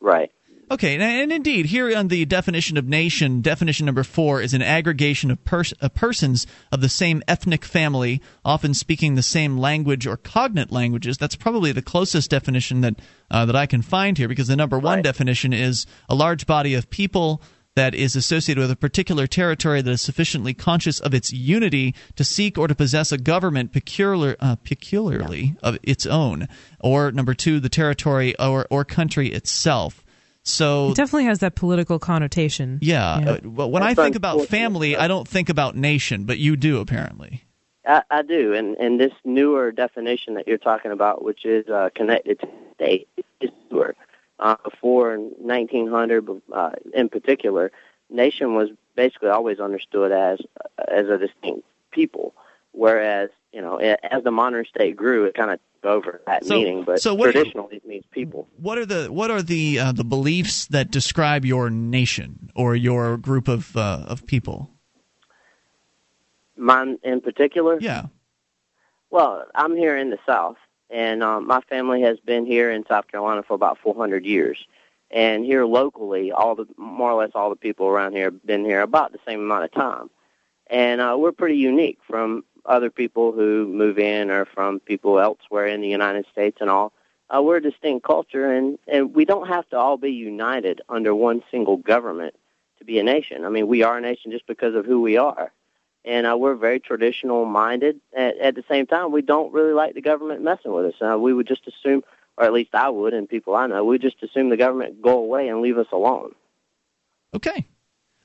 Right. Okay, and, indeed, here on the definition of nation, definition number four is an aggregation of, pers- of persons of the same ethnic family, often speaking the same language or cognate languages. That's probably the closest definition that uh, that I can find here, because the number one definition is a large body of people that is associated with a particular territory that is sufficiently conscious of its unity to seek or to possess a government peculiar, uh, peculiarly of its own. Or number two, the territory or, or country itself. So It definitely has that political connotation. yeah, uh, well, when I think about family, I don't think about nation, but you do apparently. I, I do, and and this newer definition that you're talking about, which is uh, connected to state, is newer. Uh, before 1900, uh, in particular, nation was basically always understood as as a distinct people, whereas you know as the modern state grew, it kind of took over that So- meaning. But so what do you- traditionally, it means people. What are the what are the uh, the beliefs that describe your nation or your group of uh, of people? Mine in particular. Yeah. Well, I'm here in the South, and um, my family has been here in South Carolina for about 400 years. And here locally, all the more or less all the people around here have been here about the same amount of time. And uh, we're pretty unique from other people who move in or from people elsewhere in the United States and all. Uh, we're a distinct culture, and, and we don't have to all be united under one single government to be a nation. I mean, we are a nation just because of who we are. And uh, we're very traditional minded. At, at the same time, we don't really like the government messing with us. Uh, we would just assume, or at least I would, and people I know, we would just assume the government go away and leave us alone. Okay.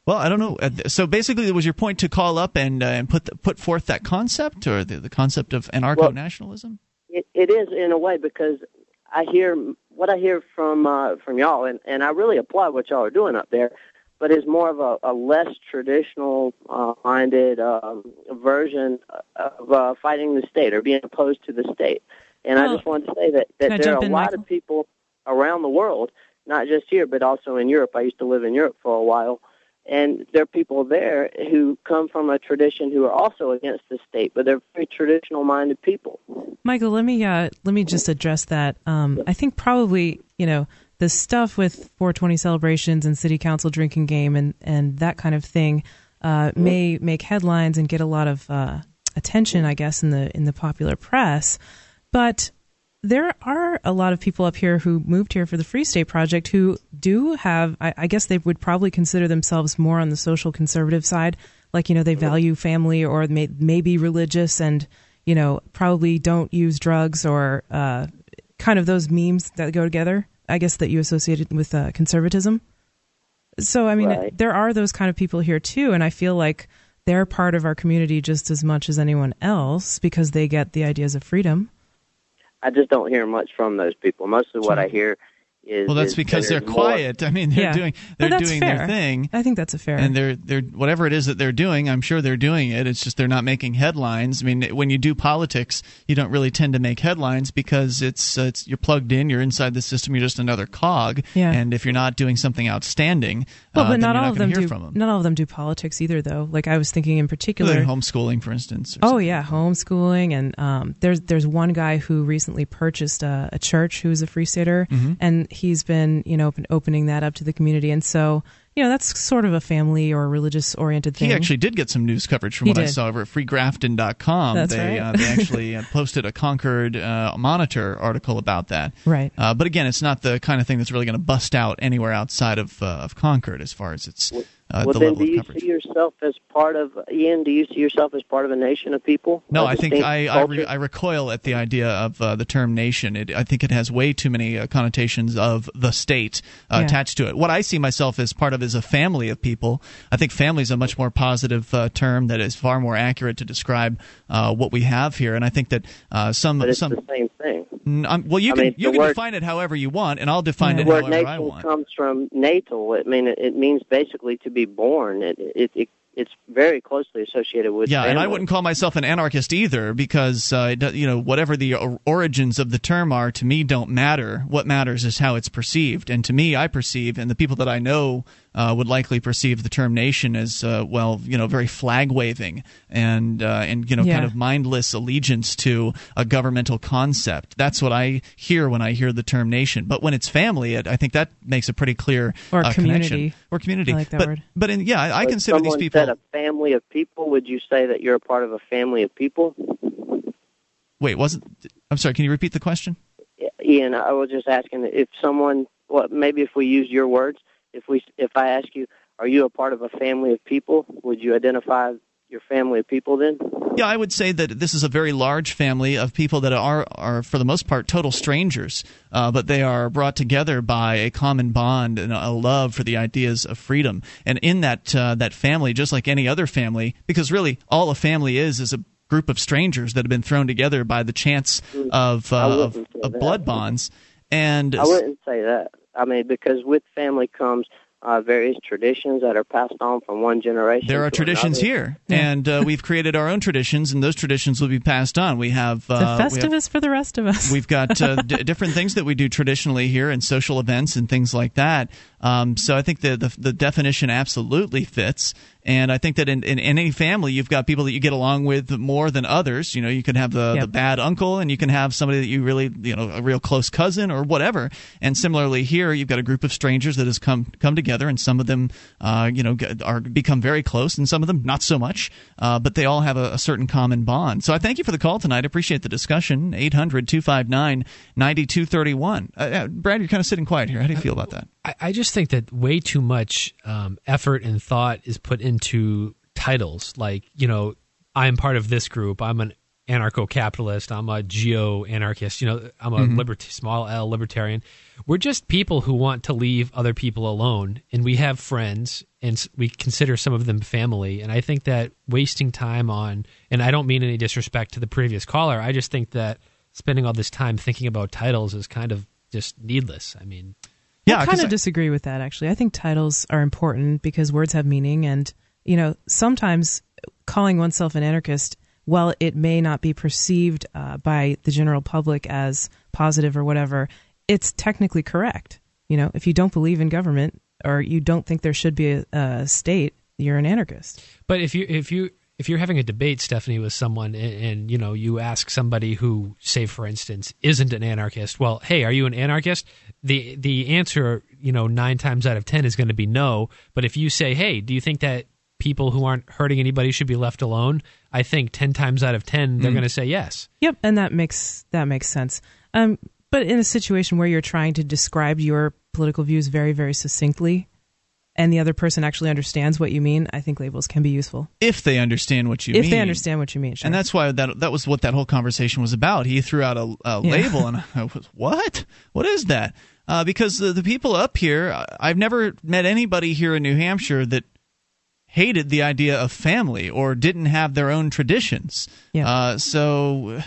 Well, I don't know. Uh, So basically, it was your point to call up and uh, and put the, put forth that concept or the, the concept of anarcho nationalism? It, it is in a way because I hear what I hear from uh, from y'all, and, and I really applaud what y'all are doing up there. But it's more of a, a less traditional uh, minded um, version of uh, fighting the state or being opposed to the state. And I just want to say that, that there are a in, lot Michael? of people around the world, not just here, but also in Europe. I used to live in Europe for a while. And there are people there who come from a tradition who are also against the state, but they're very traditional minded people. Michael, let me uh, let me just address that. Um, I think probably you know the stuff with 420 celebrations and city council drinking game and and that kind of thing uh, may make headlines and get a lot of uh, attention, I guess, in the in the popular press. But there are a lot of people up here who moved here for the Free State Project who do have, I, I guess they would probably consider themselves more on the social conservative side. Like, you know, they value family or may, may be religious and, you know, probably don't use drugs or uh, kind of those memes that go together, I guess, that you associated with uh, conservatism. So, I mean, Right. there are those kind of people here too. And I feel like they're part of our community just as much as anyone else because they get the ideas of freedom. I just don't hear much from those people. Most of what I hear is Well, that's is because they're there's more- quiet. I mean, they're Yeah. doing they're that's doing fair. their thing. I think that's a fair. and they're they're whatever it is that they're doing i'm sure they're doing it it's just they're not making headlines i mean when you do politics you don't really tend to make headlines because it's uh, it's you're plugged in you're inside the system you're just another cog Yeah. and if you're not doing something outstanding Well, uh, but then not you're all not of them hear do. from them Not all of them do politics either, though. Like I was thinking in particular. Like homeschooling for instance or Oh yeah, homeschooling, and um, there's there's one guy who recently purchased a, a church who's a free stater, Mhm. and he's been you know open, opening that up to the community, and so you know that's sort of a family or religious oriented thing. He actually did get some news coverage from He what I saw over at freegrafton.com. That's they, right. uh, they *laughs* actually uh, posted a Concord uh, Monitor article about that. Right. Uh, but again, it's not the kind of thing that's really going to bust out anywhere outside of, uh, of Concord as far as its uh, well, the then, level do of you coverage. see yourself as part of Ian? Do you see yourself as part of a nation of people? No, I think I I, re- I recoil at the idea of uh, the term nation. It, I think it has way too many uh, connotations of the state uh, Yeah. attached to it. What I see myself as part of is a family of people. I think family is a much more positive uh, term that is far more accurate to describe uh, what we have here. And I think that uh, some but it's some the same thing. I'm- well, you I can mean, you can word- define it however you want, and I'll define the it however I nation want. comes from natal. I mean, it, it means basically to be born. It, it, it it's very closely associated with yeah, and I wouldn't call myself an anarchist either because uh, you know whatever the origins of the term are to me don't matter. What matters is how it's perceived, and to me, I perceive, and the people that I know uh, would likely perceive the term nation as uh, well, you know, very flag waving and uh, and you know Yeah. kind of mindless allegiance to a governmental concept. That's what I hear when I hear the term nation. But when it's family, it, I think that makes a pretty clear Or uh, community. connection or community. I like that but word. but in, yeah, I, I If consider these people. Said a family of people. Would you say that you're a part of a family of people? Wait, wasn't? I'm sorry. Can you repeat the question? Ian, I was just asking if someone, well, maybe if we use your words, if we, if I ask you, are you a part of a family of people? Would you identify your family of people then? Yeah, I would say that this is a very large family of people that are, are for the most part, total strangers, uh, but they are brought together by a common bond and a love for the ideas of freedom. And in that uh, that family, just like any other family, because really all a family is is a group of strangers that have been thrown together by the chance of uh, of, of blood bonds. And I wouldn't say that. I mean, because with family comes uh, various traditions that are passed on from one generation. There are to traditions another. here, and uh, we've created our own traditions, and those traditions will be passed on. We have the uh, we have- Festivus for the rest of us. We've got uh, d- different things that we do traditionally here and social events and things like that. Um, so I think the, the, the definition absolutely fits. And I think that in, in, in, any family, you've got people that you get along with more than others. You know, you can have the, yep. the bad uncle, and you can have somebody that you really, you know, a real close cousin or whatever. And similarly here, you've got a group of strangers that has come come together, and some of them, uh, you know, are become very close, and some of them not so much. Uh, but they all have a, a, certain common bond. So I thank you for the call tonight. I appreciate the discussion. 800 259 9231. Uh, uh, Brad, you're kind of sitting quiet here. How do you feel about that? I, I just think that way too much um, effort and thought is put into titles. Like, you know, I'm part of this group. I'm an anarcho-capitalist. I'm a geo-anarchist. You know, I'm a mm-hmm. libert- small L libertarian. We're just people who want to leave other people alone, and we have friends, and we consider some of them family. And I think that wasting time on, and I don't mean any disrespect to the previous caller. I just think that spending all this time thinking about titles is kind of just needless. I mean, yeah, I kind of I, disagree with that actually. I think titles are important because words have meaning and you know, sometimes calling oneself an anarchist, while it may not be perceived uh, by the general public as positive or whatever, it's technically correct. You know, if you don't believe in government or you don't think there should be a, a state, you're an anarchist. But if you if you if you're having a debate, Stephanie, with someone, and, and, you know you ask somebody who, say, for instance, isn't an anarchist, well, hey, are you an anarchist? The the answer, you know, nine times out of ten is going to be no. But if you say, hey, do you think that people who aren't hurting anybody should be left alone, I think ten times out of ten they're mm. going to say yes. Yep, and that makes that makes sense. Um, but in a situation where you're trying to describe your political views very very succinctly, and the other person actually understands what you mean, I think labels can be useful. If they understand what you if mean. If they understand what you mean, sure. And that's why that that was what that whole conversation was about. He threw out a, a yeah. label, and I was, what? What is that? Uh, because the, the people up here, I've never met anybody here in New Hampshire that hated the idea of family or didn't have their own traditions. Yeah. Uh, so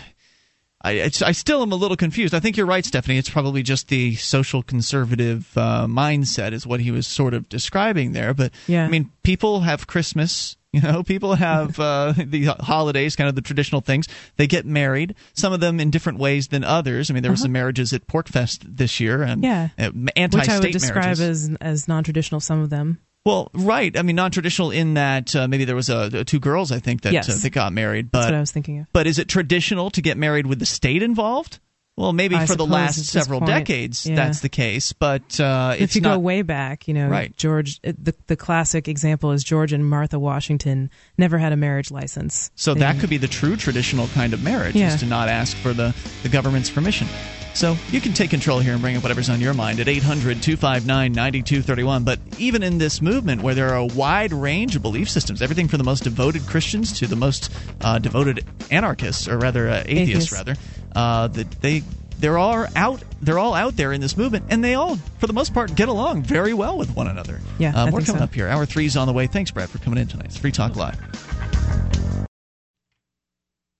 I, I still am a little confused. I think you're right, Stephanie. It's probably just the social conservative uh, mindset is what he was sort of describing there. But yeah. I mean, people have Christmas. You know, *laughs* people have uh, the holidays, kind of the traditional things. They get married. Some of them in different ways than others. I mean, there were uh-huh. some marriages at PorcFest this year, and yeah, uh, anti-state which I would describe marriages. as as non-traditional. Some of them. Well, right. I mean, non-traditional in that uh, maybe there was a, two girls I think that yes. uh, that got married. But That's what I was thinking of. But is it traditional to get married with the state involved? Well, maybe I for the last several decades yeah. that's the case, but uh, if you not, go way back, you know, right. George. The the classic example is George and Martha Washington never had a marriage license. So they, that could be the true traditional kind of marriage, yeah. is to not ask for the the government's permission. So you can take control here and bring up whatever's on your mind at 800 259 9231. But even in this movement, where there are a wide range of belief systems, everything from the most devoted Christians to the most uh, devoted anarchists, or rather uh, atheists, atheists, rather, uh, they they're all out they're all out there in this movement and they all for the most part get along very well with one another. Yeah uh, more coming so. up here. Hour three's on the way. Thanks brad for coming in tonight. It's free talk live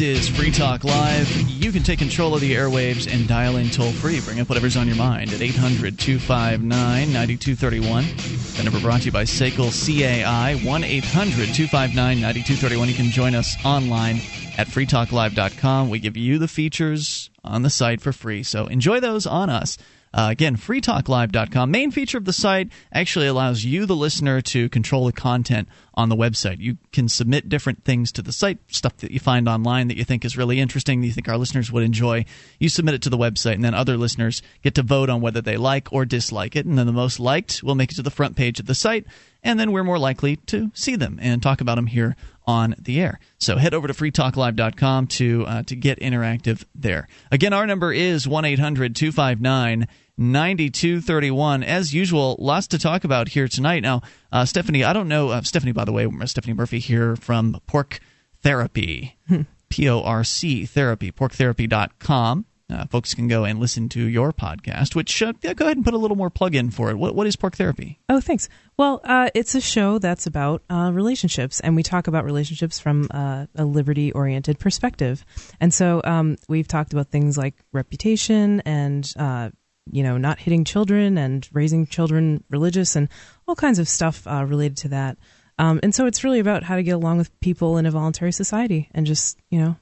This is Free Talk Live. You can take control of the airwaves and dial in toll free. Bring up whatever's on your mind at 800 259 9231. The number brought to you by SACL CAI 1 800 259 9231. You can join us online at freetalklive.com. We give you the features on the site for free, so enjoy those on us. Uh, again, freetalklive.com. Main feature of the site actually allows you, the listener, to control the content on the website. You can submit different things to the site, stuff that you find online that you think is really interesting, that you think our listeners would enjoy. You submit it to the website, and then other listeners get to vote on whether they like or dislike it. And then the most liked will make it to the front page of the site, and then we're more likely to see them and talk about them here on the air. So head over to freetalklive.com to uh, to get interactive there. Again, our number is 1 800 259 9231. As usual, lots to talk about here tonight. Now, uh, Stephanie, I don't know. Uh, Stephanie, by the way, Stephanie Murphy here from Porc Therapy. P O R C therapy, porctherapy.com. Uh, folks can go and listen to your podcast, which uh, yeah, go ahead and put a little more plug in for it. What, what is Porc Therapy? Oh, thanks. Well, uh, it's a show that's about uh, relationships, and we talk about relationships from uh, a liberty oriented perspective. And so um, we've talked about things like reputation and, uh, you know, not hitting children and raising children religious and all kinds of stuff related to that. Um, and so it's really about how to get along with people in a voluntary society and just, you know,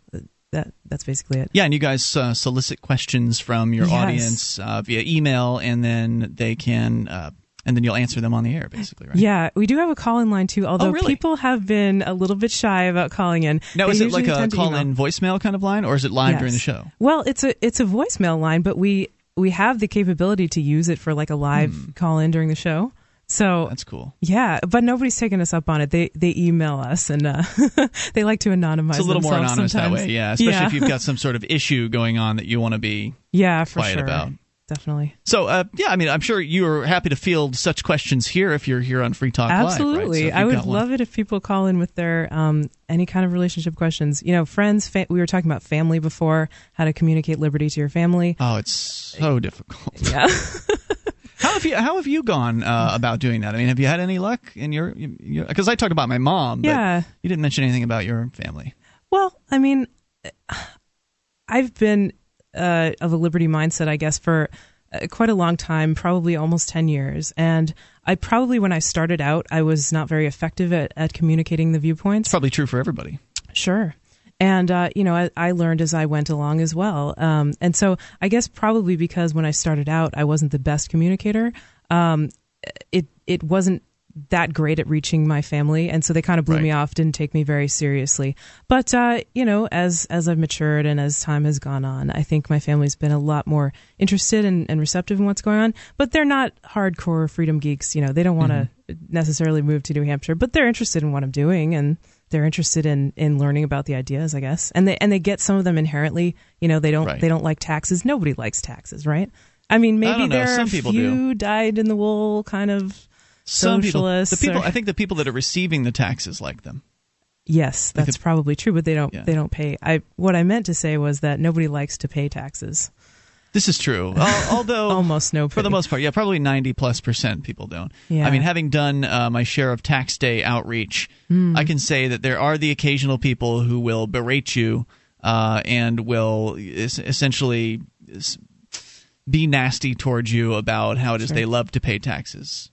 that that's basically it. Yeah, and you guys uh, solicit questions from your Yes. audience uh, via email, and then they can, uh, and then you'll answer them on the air, basically, right? Yeah, we do have a call in line too, although Oh, really? people have been a little bit shy about calling in. Now, They is it like a email. call-in voicemail kind of line, or is it live during the show? Well, it's a it's a voicemail line, but we we have the capability to use it for like a live call in during the show. So that's cool. Yeah, but nobody's taking us up on it. They they email us and uh, *laughs* they like to anonymize. It's a little more anonymous that way, yeah. Especially yeah. if you've got some sort of issue going on that you want to be *laughs* yeah for quiet sure about. definitely. So, uh, yeah, I mean, I'm sure you're happy to field such questions here if you're here on Free Talk Live. right? So Absolutely, I would love it if people call in with their um, any kind of relationship questions. You know, friends. Fa- we were talking about family before, how to communicate liberty to your family. Oh, it's so difficult. Yeah. *laughs* how have you How have you gone uh, about doing that? I mean, have you had any luck in your? Because I talked about my mom. But Yeah. You didn't mention anything about your family. Well, I mean, *sighs* I've been uh, of a liberty mindset, I guess, for uh, quite a long time, probably almost 10 years. And I probably, when I started out, I was not very effective at, at communicating the viewpoints. Probably true for everybody. Sure. And, uh, you know, I, I learned as I went along as well. Um, and so I guess probably because when I started out, I wasn't the best communicator, um, it, it wasn't that great at reaching my family. And so they kind of blew me off, didn't take me very seriously. But, uh, you know, as, as I've matured and as time has gone on, I think my family's been a lot more interested and, and receptive in what's going on. But they're not hardcore freedom geeks. You know, they don't want to necessarily move to New Hampshire, but they're interested in what I'm doing and they're interested in, in learning about the ideas, I guess. And they and they get some of them inherently. You know, they don't Right. they don't like taxes. Nobody likes taxes, right? I mean, maybe know. there are Some a people few dyed in the wool kind of Some people, socialists. the people, or- I think the people that are receiving the taxes like them. yes, that's could- probably true, but they don't Yeah. they don't pay. I what I meant to say was that nobody likes to pay taxes. This is true. *laughs* Although almost no, for the most part, yeah, probably ninety plus percent people don't. Yeah. I mean, having done uh, my share of tax day outreach, Hmm. I can say that there are the occasional people who will berate you uh, and will es- essentially s- be nasty towards you about how it is Sure. they love to pay taxes.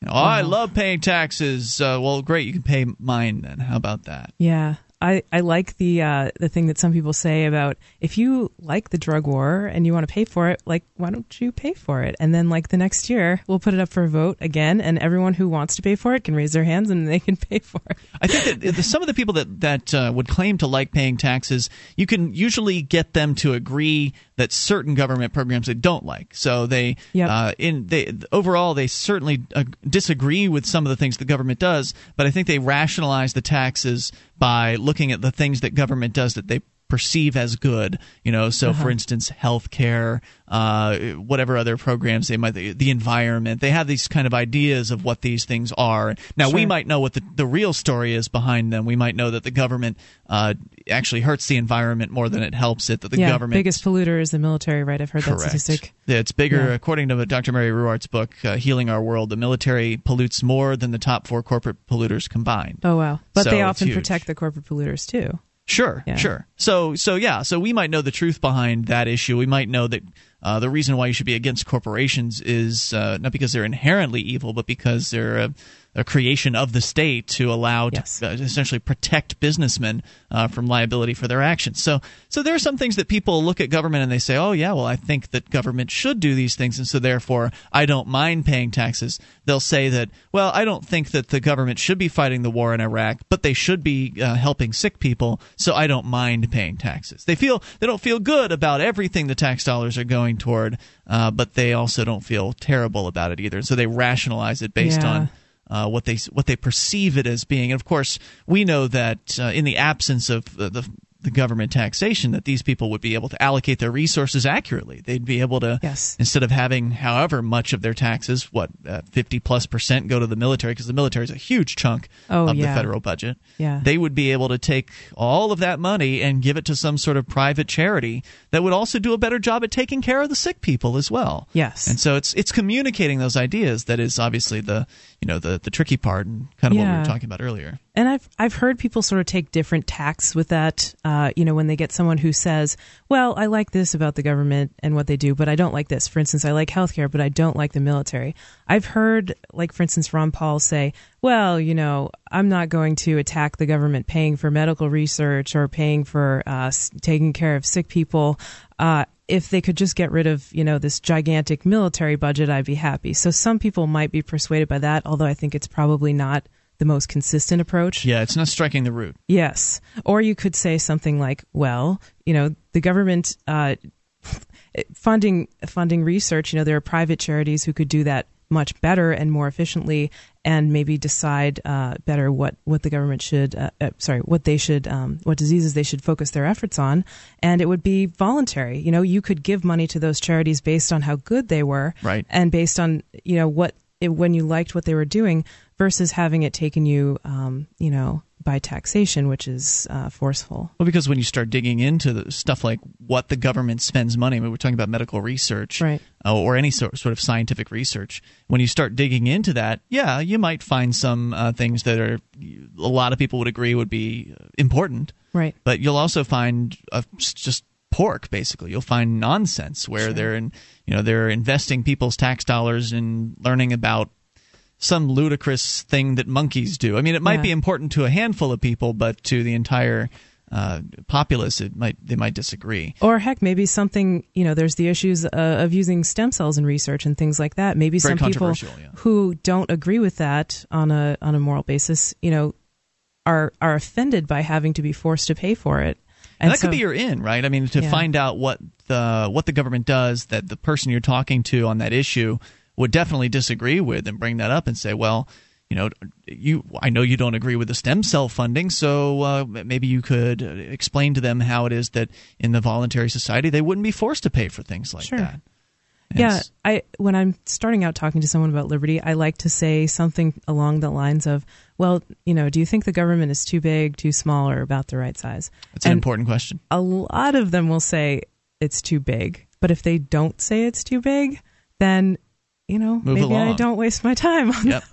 You know, oh, I love paying taxes. Uh, well, great, you can pay mine then. How about that? Yeah. I, I like the uh, the thing that some people say about if you like the drug war and you want to pay for it, like why don't you pay for it? And then like the next year we'll put it up for a vote again, and everyone who wants to pay for it can raise their hands and they can *laughs* pay for it. I think that some of the people that that uh, would claim to like paying taxes, you can usually get them to agree that certain government programs they don't like. So they, Yep. uh, in they overall, they certainly uh, disagree with some of the things the government does. But I think they rationalize the taxes by looking at the things that government does that they perceive as good. You know, so Uh-huh. for instance, health care, uh, whatever other programs they might, the, environment. They have these kind of ideas of what these things are. Now we might know what the, the real story is behind them. We might know that the government uh, actually hurts the environment more than it helps it. That the yeah, government biggest polluter is the military, right? I've heard that statistic. Yeah, it's bigger, Yeah. according to Dr. Mary Ruwart's book, uh, Healing Our World. The military pollutes more than the top four corporate polluters combined. Oh wow! But So they often protect the corporate polluters too. Sure, Yeah. sure. So, so yeah, so we might know the truth behind that issue. We might know that uh, the reason why you should be against corporations is uh, not because they're inherently evil, but because they're a, a creation of the state to allow Yes. to uh, essentially protect businessmen uh, from liability for their actions. So, so there are some things that people look at government and they say, "Oh yeah, well I think that government should do these things, and so therefore I don't mind paying taxes." They'll say that, "Well, I don't think that the government should be fighting the war in Iraq, but they should be uh, helping sick people, so I don't mind paying taxes." They feel they don't feel good about everything the tax dollars are going toward, uh, but they also don't feel terrible about it either. So they rationalize it based Yeah. on uh, what they what they perceive it as being. And of course, we know that uh, in the absence of the, the the government taxation that these people would be able to allocate their resources accurately. They'd be able to, yes. instead of having however much of their taxes, what uh, fifty plus percent go to the military because the military is a huge chunk oh, of yeah. the federal budget. Yeah. They would be able to take all of that money and give it to some sort of private charity that would also do a better job at taking care of the sick people as well. Yes. And so it's it's communicating those ideas that is obviously the you know the the tricky part and kind of yeah. what we were talking about earlier. And I've I've heard people sort of take different tacks with that. Uh, you know, when they get someone who says, "Well, I like this about the government and what they do, but I don't like this." For instance, I like healthcare, but I don't like the military. I've heard, like for instance, Ron Paul say, "Well, you know, I'm not going to attack the government paying for medical research or paying for uh, taking care of sick people." Uh, if they could just get rid of you know this gigantic military budget, I'd be happy. So some people might be persuaded by that, although I think it's probably not the most consistent approach. Yeah, it's not striking the root. Yes. Or you could say something like, well, you know, the government uh, funding funding research, you know, there are private charities who could do that much better and more efficiently and maybe decide uh, better what, what the government should uh, uh, sorry what they should um, what diseases they should focus their efforts on. And it would be voluntary. You know you could give money to those charities based on how good they were right. and based on you know what it, when you liked what they were doing versus having it taken you um, you know by taxation, which is uh, forceful. Well, because when you start digging into the stuff like what the government spends money, I mean, we're talking about medical research, right. uh, or any sort sort of scientific research. When you start digging into that, yeah, you might find some uh, things that are a lot of people would agree would be important, right? But you'll also find uh, just pork basically you'll find nonsense where sure. they're in you know they're investing people's tax dollars in learning about some ludicrous thing that monkeys do. I mean, it might Yeah. be important to a handful of people, but to the entire uh, populace, it might they might disagree. Or heck, maybe something you know. There's the issues uh, of using stem cells in research and things like that. Maybe Very some people yeah. who don't agree with that on a on a moral basis, you know, are are offended by having to be forced to pay for it. And, that so- could be your in, right? I mean, to Yeah. find out what the what the government does that the person you're talking to on that issue would definitely disagree with, and bring that up and say, well, you know, you I know you don't agree with the stem cell funding, so uh, maybe you could uh, explain to them how it is that in the voluntary society they wouldn't be forced to pay for things like Sure. that. Yeah, I when I'm starting out talking to someone about liberty, I like to say something along the lines of, "Well, you know, do you think the government is too big, too small, or about the right size?" That's an important question. A lot of them will say it's too big, but if they don't say it's too big, then you know Move maybe I don't waste my time on Yep.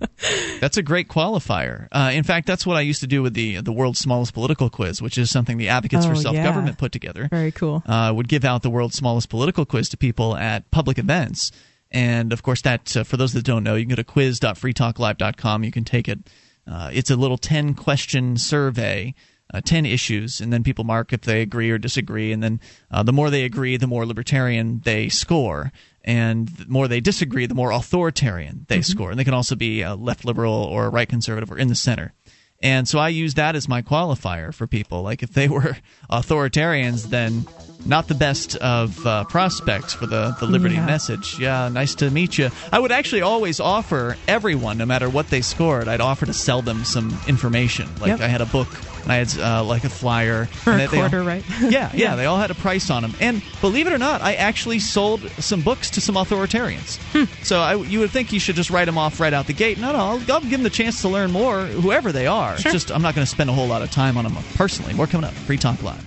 *laughs* that's a great qualifier. Uh, in fact, that's what I used to do with the the world's smallest political quiz, which is something the Advocates for Oh, Self Government yeah. put together. Very cool. Uh, would give out the world's smallest political quiz to people at public events. And of course, that uh, for those that don't know, you can go to quiz.freetalklive.com. You can take it. Uh, it's a little 10 question survey, uh, 10 issues, and then people mark if they agree or disagree. And then uh, the more they agree, the more libertarian they score. And the more they disagree, the more authoritarian they score. And they can also be uh, left liberal or a right conservative or in the center. And so I use that as my qualifier for people. Like if they were *laughs* authoritarians, then not the best of uh, prospects for the, the liberty Yeah. message. Yeah, nice to meet you. I would actually always offer everyone, no matter what they scored, I'd offer to sell them some information. Like Yep. I had a book and I had uh, like a flyer. *laughs* For and a they- they all- quarter, right? *laughs* yeah, yeah, they all had a price on them. And believe it or not, I actually sold some books to some authoritarians. Hmm. So I, you would think you should just write them off right out the gate. No, no, I'll, I'll give them the chance to learn more, whoever they are. It's Sure. Just I'm not going to spend a whole lot of time on them personally. More coming up. Free Talk Live.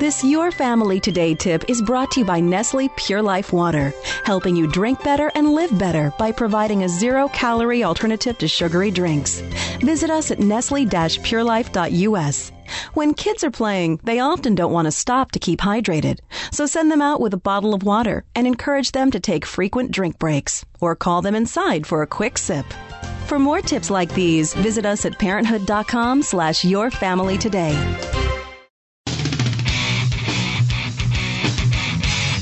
This Your Family Today tip is brought to you by Nestle Pure Life Water, helping you drink better and live better by providing a zero calorie alternative to sugary drinks. Visit us at nestle purelife.us. When kids are playing, they often don't want to stop to keep hydrated. So send them out with a bottle of water and encourage them to take frequent drink breaks or call them inside for a quick sip. For more tips like these, visit us at parenthood.com slash your family today.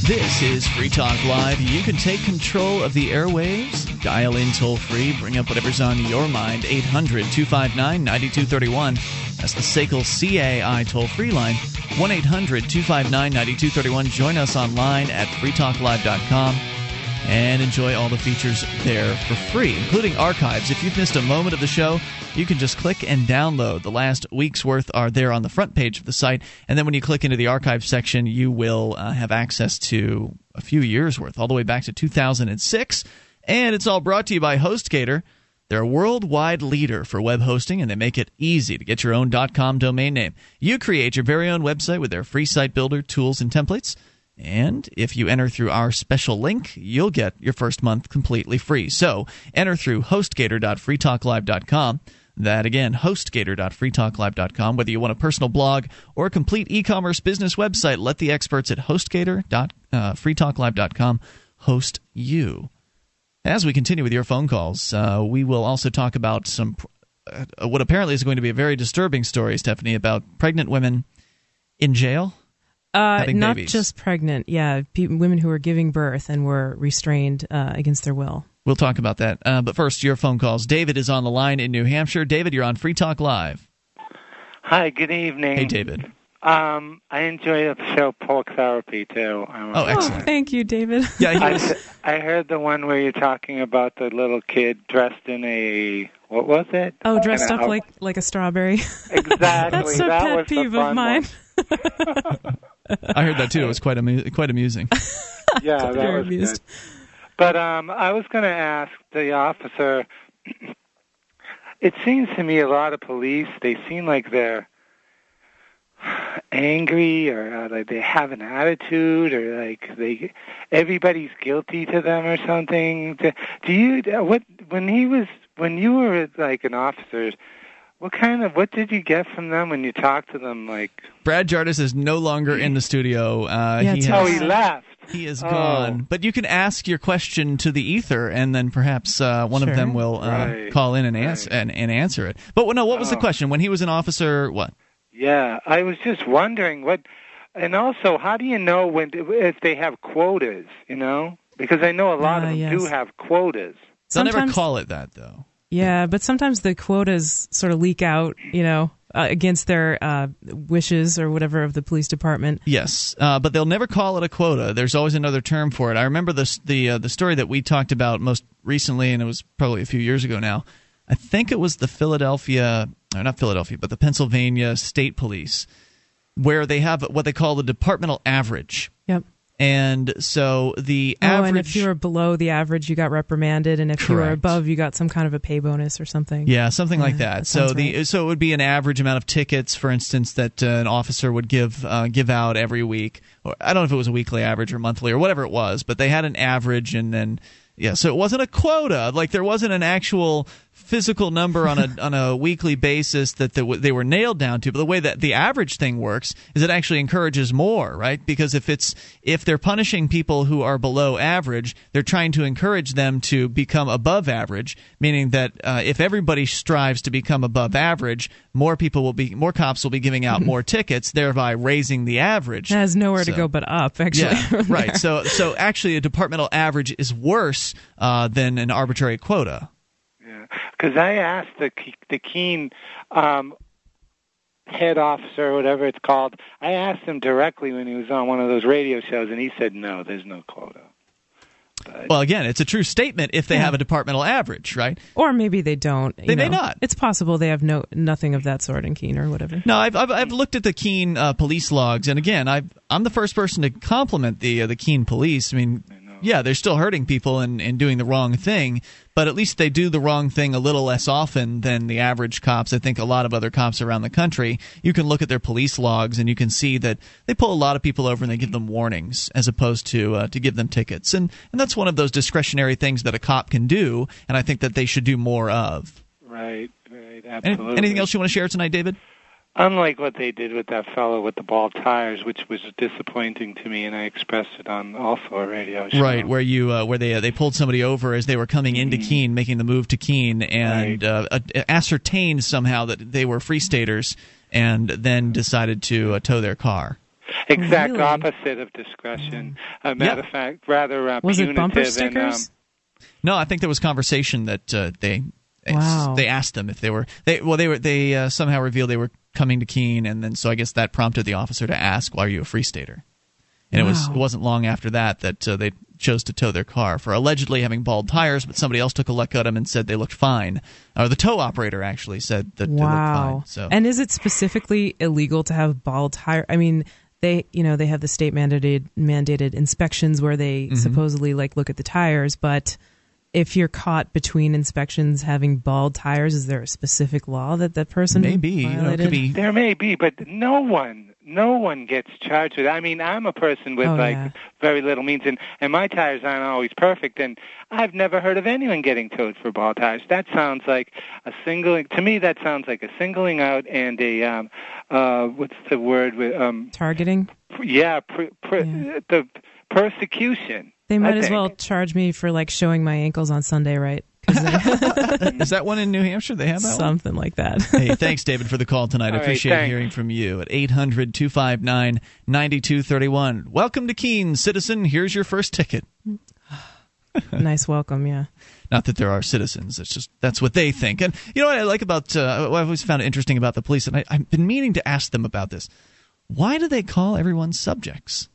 This is Free Talk Live. You can take control of the airwaves. Dial in toll free. Bring up whatever's on your mind. 800 259 9231. That's the SACL CAI toll free line. 1 800 259 9231. Join us online at freetalklive.com. and enjoy all the features there for free, including archives. If you've missed a moment of the show, you can just click and download. The last week's worth are there on the front page of the site, and then when you click into the archive section, you will uh, have access to a few years worth, all the way back to 2006. And it's all brought to you by HostGator. They're a worldwide leader for web hosting, and they make it easy to get your own .com domain name. You create your very own website with their free site builder tools and templates. And if you enter through our special link, you'll get your first month completely free. So enter through hostgator.freetalklive.com. That again, hostgator.freetalklive.com. Whether you want a personal blog or a complete e commerce business website, let the experts at hostgator.freetalklive.com host you. As we continue with your phone calls, uh, we will also talk about some uh, what apparently is going to be a very disturbing story, Stephanie, about pregnant women in jail. Uh, not babies. just pregnant, yeah, pe- women who are giving birth and were restrained uh, against their will. We'll talk about that. Uh, but first, your phone calls. David is on the line in New Hampshire. David, you're on Free Talk Live. Hi, good evening. Hey, David. Um, I enjoy the show Porc Therapy too. I'm Oh, excellent. Thank you, David. Yeah, he I, was, I heard the one where you're talking about the little kid dressed in a what was it? Oh, dressed In a up house- like like a strawberry. *laughs* exactly. That's a that pet was the peeve of mine. *laughs* I heard that too. It was quite amu- quite amusing. One. *laughs* Yeah, that Very was amused. good. But um, I was going to ask the officer. *clears throat* It seems to me a lot of police they seem like they're angry or uh, like they have an attitude or like they everybody's guilty to them or something. Do do you what when he was when you were like an officer? What kind of what did you get from them when you talked to them? Like Brad Jardis is no longer in the studio. Uh, Yeah, he it's oh, he left. he is Oh. gone. But you can ask your question to the ether, and then perhaps uh, one Sure. of them will uh, Right, call in and answer and, and answer it. But no, what was the Oh. question? When he was an officer, what? Yeah, I was just wondering what, and also, how do you know when if they have quotas? You know, because I know a lot Ah, of them yes. do have quotas. They'll never call it that though. Yeah, but sometimes the quotas sort of leak out, you know, uh, against their uh, wishes or whatever of the police department. Yes, uh, but they'll never call it a quota. There's always another term for it. I remember the the uh, the story that we talked about most recently, and it was probably a few years ago now. I think it was the Philadelphia, or not Philadelphia, but the Pennsylvania State Police, where they have what they call the departmental average. And so the Oh, average. and if you were below the average, you got reprimanded, and if you were above, you got some kind of a pay bonus or something. Yeah, something like that. that so the right. so it would be an average amount of tickets, for instance, that uh, an officer would give uh, give out every week. Or I don't know if it was a weekly average or monthly or whatever it was, but they had an average, and then yeah, so it wasn't a quota. Like there wasn't an actual physical number on a *laughs* on a weekly basis that they, they were nailed down to. But the way that the average thing works is it actually encourages more, right? Because if it's if they're punishing people who are below average, they're trying to encourage them to become above average, meaning that uh, if everybody strives to become above average, more people will be more cops will be giving out *laughs* more tickets, thereby raising the average. It has nowhere to go but up, actually. Yeah, *laughs* right. So so actually, a departmental average is worse uh, than an arbitrary quota. Because I asked the Ke- the Keene um, head officer, or whatever it's called, I asked him directly when he was on one of those radio shows, and he said, "No, there's no quota." But, Well, again, it's a true statement if they Yeah. have a departmental average, right? or maybe they don't. you They may not. It's possible they have no nothing of that sort in Keene or whatever. No, I've I've, I've looked at the Keene uh, police logs, and again, I I'm the first person to compliment the uh, the Keene police. I mean, yeah, they're still hurting people and, and doing the wrong thing, but at least they do the wrong thing a little less often than the average cops. I think a lot of other cops around the country. You can look at their police logs and you can see that they pull a lot of people over and they give them warnings as opposed to uh, to give them tickets, and and that's one of those discretionary things that a cop can do, and I think that they should do more of. Right, right, Any- absolutely. anything else you want to share tonight, David? Unlike what they did with that fellow with the bald tires, which was disappointing to me, and I expressed it on also a radio show. Right, where you uh, where they uh, they pulled somebody over as they were coming into Mm-hmm. Keene, making the move to Keene, and uh, uh, ascertained somehow that they were free staters, and then decided to uh, tow their car. Exact Really? opposite of discretion. A matter of fact, rather uh, Was it punitive bumper and um, stickers? No, I think there was conversation that uh, they Wow. they asked them if they were they well they were they uh, somehow revealed they were coming to Keene, and then so I guess that prompted the officer to ask, "Why are you a free stater?" And it was it wasn't long after that that uh, they chose to tow their car for allegedly having bald tires, but somebody else took a look at them and said they looked fine. Or the tow operator actually said that they looked Wow. fine. So And is it specifically illegal to have bald tire? I mean, they you know they have the state mandated mandated inspections where they Mhm. supposedly like look at the tires, but if you're caught between inspections having bald tires, is there a specific law that that person violated? There may be, but no one, no one gets charged with. it. I mean, I'm a person with Oh, like yeah. very little means, and and my tires aren't always perfect, and I've never heard of anyone getting towed for bald tires. That sounds like a singling. To me, that sounds like a singling out and a um, uh, what's the word? with um, Targeting. yeah, pr- pr- the persecution. They I might as think. well charge me for like showing my ankles on Sunday, right? *laughs* is that one in New Hampshire? They have that one? Something like that. *laughs* hey, thanks, David, for the call tonight. All I appreciate thanks. hearing from you at 800 259 9231. Welcome to Keene, citizen. Here's your first ticket. *sighs* nice welcome, yeah. Not that there are citizens. It's just that's what they think. And you know what I like about uh, what I've always found interesting about the police, and I, I've been meaning to ask them about this. Why do they call everyone subjects?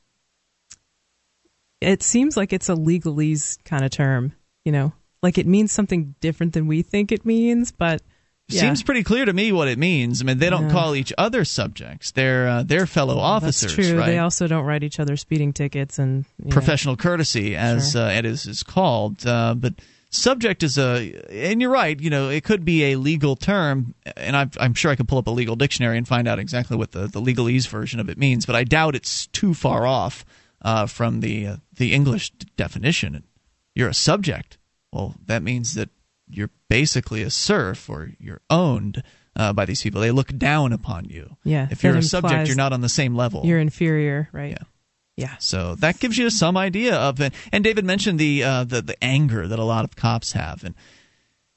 It seems like it's a legalese kind of term, you know, like it means something different than we think it means, but yeah. Seems pretty clear to me what it means. I mean, they don't Yeah. call each other subjects. They're uh, they're fellow officers, That's true. right? They also don't write each other speeding tickets and you know. professional courtesy, as Sure. uh, it is, is called. Uh, but subject is a, and you're right. You know, it could be a legal term, and I've, I'm sure I could pull up a legal dictionary and find out exactly what the the legalese version of it means. But I doubt it's too far off uh, from the uh, the English definition. You're a subject. Well, that means that you're basically a serf or you're owned. Uh, by these people, they look down upon you. Yeah, If you're a subject, you're not on the same level. You're inferior, right? Yeah. So that gives you some idea of it. And David mentioned the uh, the the anger that a lot of cops have, and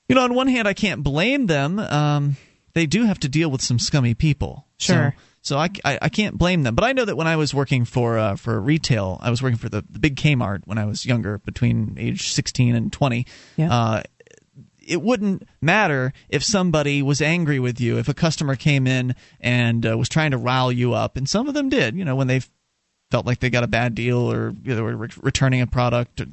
you know, on one hand, I can't blame them. Um, they do have to deal with some scummy people. Sure. So, so I, I, I can't blame them. But I know that when I was working for uh, for retail, I was working for the, the big Kmart when I was younger, between age 16 and 20. Yeah. Uh, it wouldn't matter if somebody was angry with you, if a customer came in and uh, was trying to rile you up, and some of them did. You know, when they felt like they got a bad deal or you know, they were re- returning a product or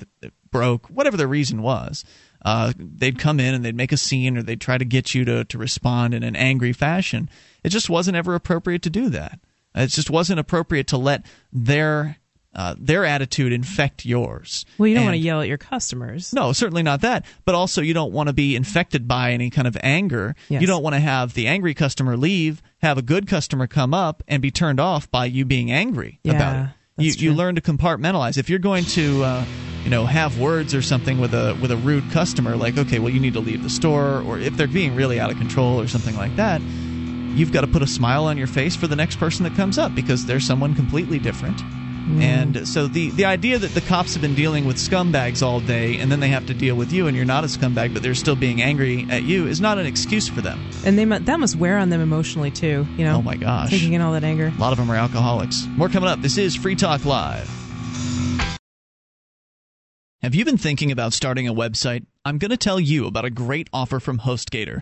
broke, whatever the reason was. Uh, they'd come in and they'd make a scene or they'd try to get you to, to respond in an angry fashion. It just wasn't ever appropriate to do that. It just wasn't appropriate to let their uh, their attitude infect yours. Well, you don't And- want to yell at your customers. no, certainly not that. But also, you don't want to be infected by any kind of anger. Yes. You don't want to have the angry customer leave, have a good customer come up, and be turned off by you being angry Yeah, about it. You you learn to compartmentalize. If you're going to, uh, you know, have words or something with a with a rude customer, like okay, well, you need to leave the store, or if they're being really out of control or something like that, you've got to put a smile on your face for the next person that comes up because they're someone completely different. And so the the idea that the cops have been dealing with scumbags all day and then they have to deal with you and you're not a scumbag but they're still being angry at you is not an excuse for them. And they that must wear on them emotionally too. You know. Oh my gosh. Taking in all that anger. A lot of them are alcoholics. More coming up. This is Free Talk Live. Have you been thinking about starting a website? I'm going to tell you about a great offer from HostGator.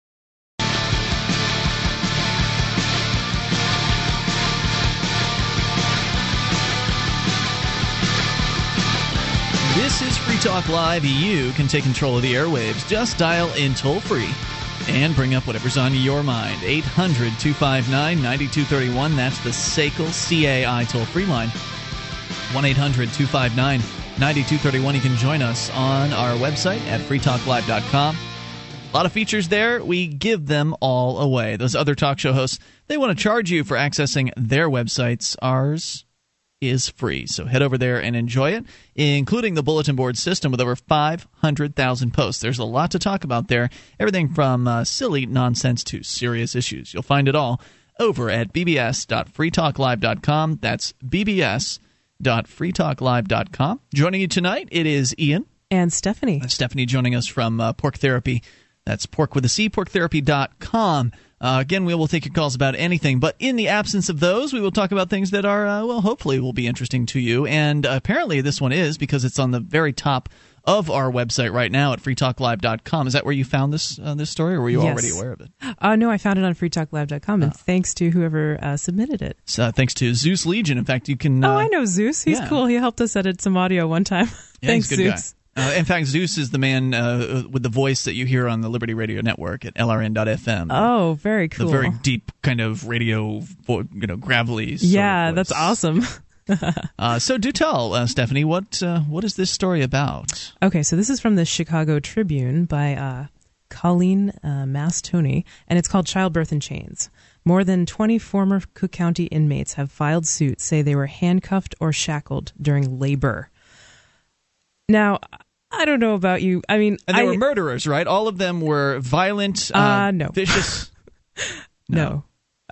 This is Free Talk Live. You can take control of the airwaves. Just dial in toll free and bring up whatever's on your mind. 800 259 9231. That's the SACL CAI toll free line. 1 800 259 9231. You can join us on our website at freetalklive.com. A lot of features there. We give them all away. Those other talk show hosts, they want to charge you for accessing their websites. Ours is free. So head over there and enjoy it, including the bulletin board system with over 500,000 posts. There's a lot to talk about there. Everything from uh, silly nonsense to serious issues. You'll find it all over at bbs.freetalklive.com. That's bbs.freetalklive.com. Joining you tonight, it is Ian. And Stephanie. Stephanie joining us from uh, Porc Therapy. That's porc with a C, porctherapy.com. Uh, again, we will take your calls about anything, but in the absence of those, we will talk about things that are, uh, well, hopefully will be interesting to you. And uh, apparently, this one is because it's on the very top of our website right now at freetalklive.com. Is that where you found this uh, this story, or were you Yes. already aware of it? Uh, no, I found it on freetalklive.com, and thanks to whoever uh, submitted it. So, uh, thanks to Zeus Legion. In fact, you can. oh, uh, I know Zeus. He's yeah. cool. He helped us edit some audio one time. *laughs* Yeah, thanks, he's a good Zeus. guy. Uh, in fact, Zeus is the man uh, with the voice that you hear on the Liberty Radio Network at LRN.FM. Oh, very cool. The very deep kind of radio, vo- you know, gravelly. yeah, that's awesome. *laughs* Uh, so do tell, uh, Stephanie, what uh, what is this story about? Okay, so this is from the Chicago Tribune by uh, Colleen uh, Mastony, and it's called Childbirth in Chains. More than 20 former Cook County inmates have filed suit, say they were handcuffed or shackled during labor. Now, I don't know about you. I mean, And they I, were murderers, right? All of them were violent, uh, Uh, no. vicious. *laughs* no.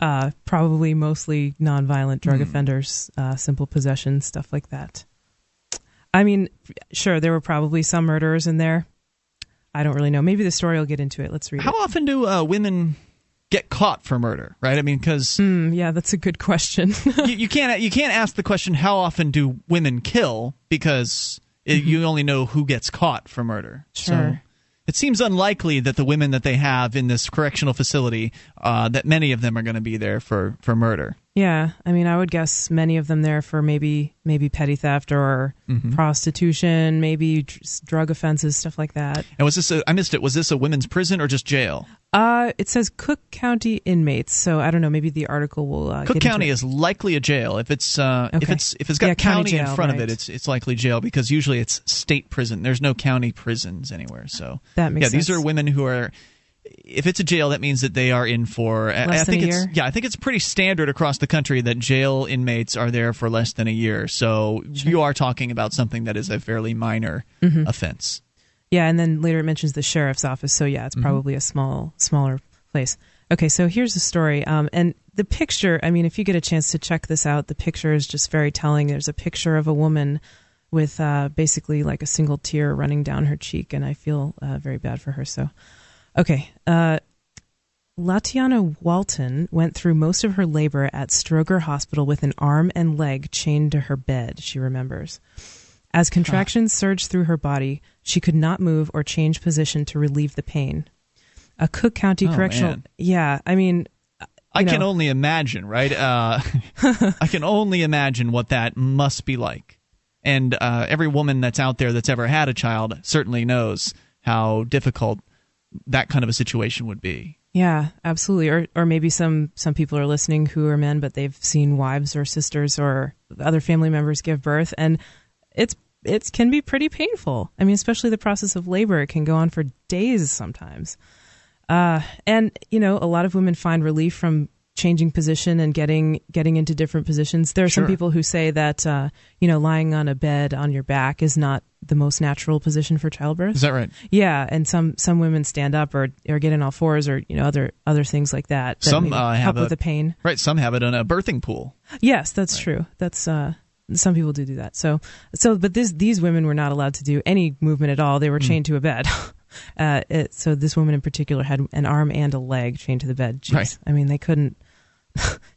Uh, probably mostly nonviolent drug Hmm. offenders, uh, simple possession, stuff like that. I mean, sure, there were probably some murderers in there. I don't really know. Maybe the story will get into it. Let's read How it. often do uh, women get caught for murder? Right? I mean, because Hmm, yeah, that's a good question. *laughs* you, you can't you can't ask the question how often do women kill because it, you only know who gets caught for murder. So Mm-hmm. It seems unlikely that the women that they have in this correctional facility uh, that many of them are going to be there for for murder. Yeah, I mean, I would guess many of them there for maybe maybe petty theft or Mhm. prostitution, maybe dr- drug offenses, stuff like that. And was this a, I missed it? Was this a women's prison or just jail? Uh, it says Cook County inmates, so I don't know. Maybe the article will. Uh, Cook County is likely a jail. If it's uh, if it's if it's got Yeah, county county, in jail, front of it, it's it's likely jail because usually it's state prison. There's no county prisons anywhere. So That makes yeah, these are women who are. If it's a jail, that means that they are in for. I- Less I think a it's year? yeah. I think it's pretty standard across the country that jail inmates are there for less than a year. So you are talking about something that is a fairly minor Mhm. offense. Yeah, and then later it mentions the sheriff's office. So yeah, it's Mhm. probably a small, smaller place. Okay, so here's the story. Um, and the picture. I mean, if you get a chance to check this out, the picture is just very telling. There's a picture of a woman with uh, basically like a single tear running down her cheek, and I feel uh, very bad for her. So, okay. Uh, Latiana Walton went through most of her labor at Stroger Hospital with an arm and leg chained to her bed, she remembers. As contractions surged through her body, she could not move or change position to relieve the pain. A Cook County Oh, Correctional. man. Yeah, I mean, I you can only imagine, right? Uh, *laughs* I can only imagine what that must be like. And uh, every woman that's out there that's ever had a child certainly knows how difficult that kind of a situation would be. Yeah, absolutely. Or or maybe some some people are listening who are men, but they've seen wives or sisters or other family members give birth, and it's it can be pretty painful. I mean, especially the process of labor; it can go on for days sometimes. Uh, and you know, a lot of women find relief from changing position and getting getting into different positions. There are some people who say that uh, you know, lying on a bed on your back is not the most natural position for childbirth. Is that right? Yeah, and some some women stand up or or get in all fours or you know other other things like that. that Some uh, help a, with the pain. Right, some have it in a birthing pool. Yes, that's true. That's uh some people do do that. So so but this these women were not allowed to do any movement at all. They were Hmm. chained to a bed. *laughs* uh it, so this woman in particular had an arm and a leg chained to the bed. Jeez. Right. I mean, they couldn't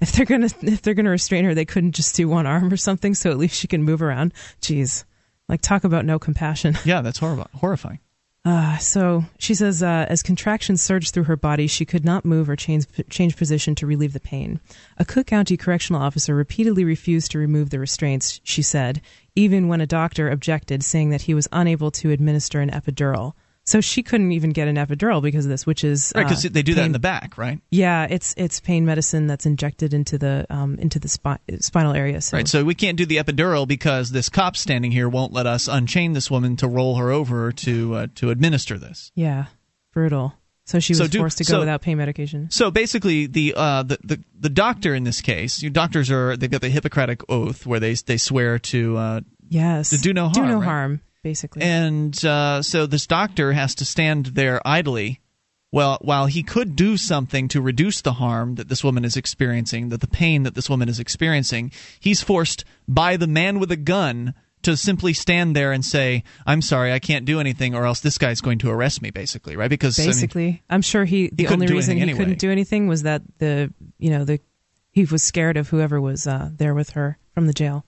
if they're going to if they're to restrain her, they couldn't just do one arm or something so at least she can move around. Jeez. Like talk about no compassion. Yeah, that's horrible, horrifying. Uh, so she says, uh, as contractions surged through her body, she could not move or change, change position to relieve the pain. A Cook County correctional officer repeatedly refused to remove the restraints, she said, even when a doctor objected, saying that he was unable to administer an epidural. So she couldn't even get an epidural because of this, which is Right, because uh, they do that in the back, right? Yeah, it's it's pain medicine that's injected into the um, into the spi- spinal area. So Right, so we can't do the epidural because this cop standing here won't let us unchain this woman to roll her over to uh, to administer this. yeah, brutal. So she was So do- forced to go so- without pain medication. So basically, the, uh, the the the doctor in this case, you doctors are they've got the Hippocratic oath where they they swear to uh, Yes, to do no harm. Do no right? harm, basically. And uh, so this doctor has to stand there idly. Well, while he could do something to reduce the harm that this woman is experiencing, that the pain that this woman is experiencing, he's forced by the man with a gun to simply stand there and say, "I'm sorry, I can't do anything," or else this guy's going to arrest me, basically, right? Because I mean, Basically, I'm sure he. The couldn't only reason he anyway. couldn't do anything was that the you know the he was scared of whoever was uh, there with her from the jail.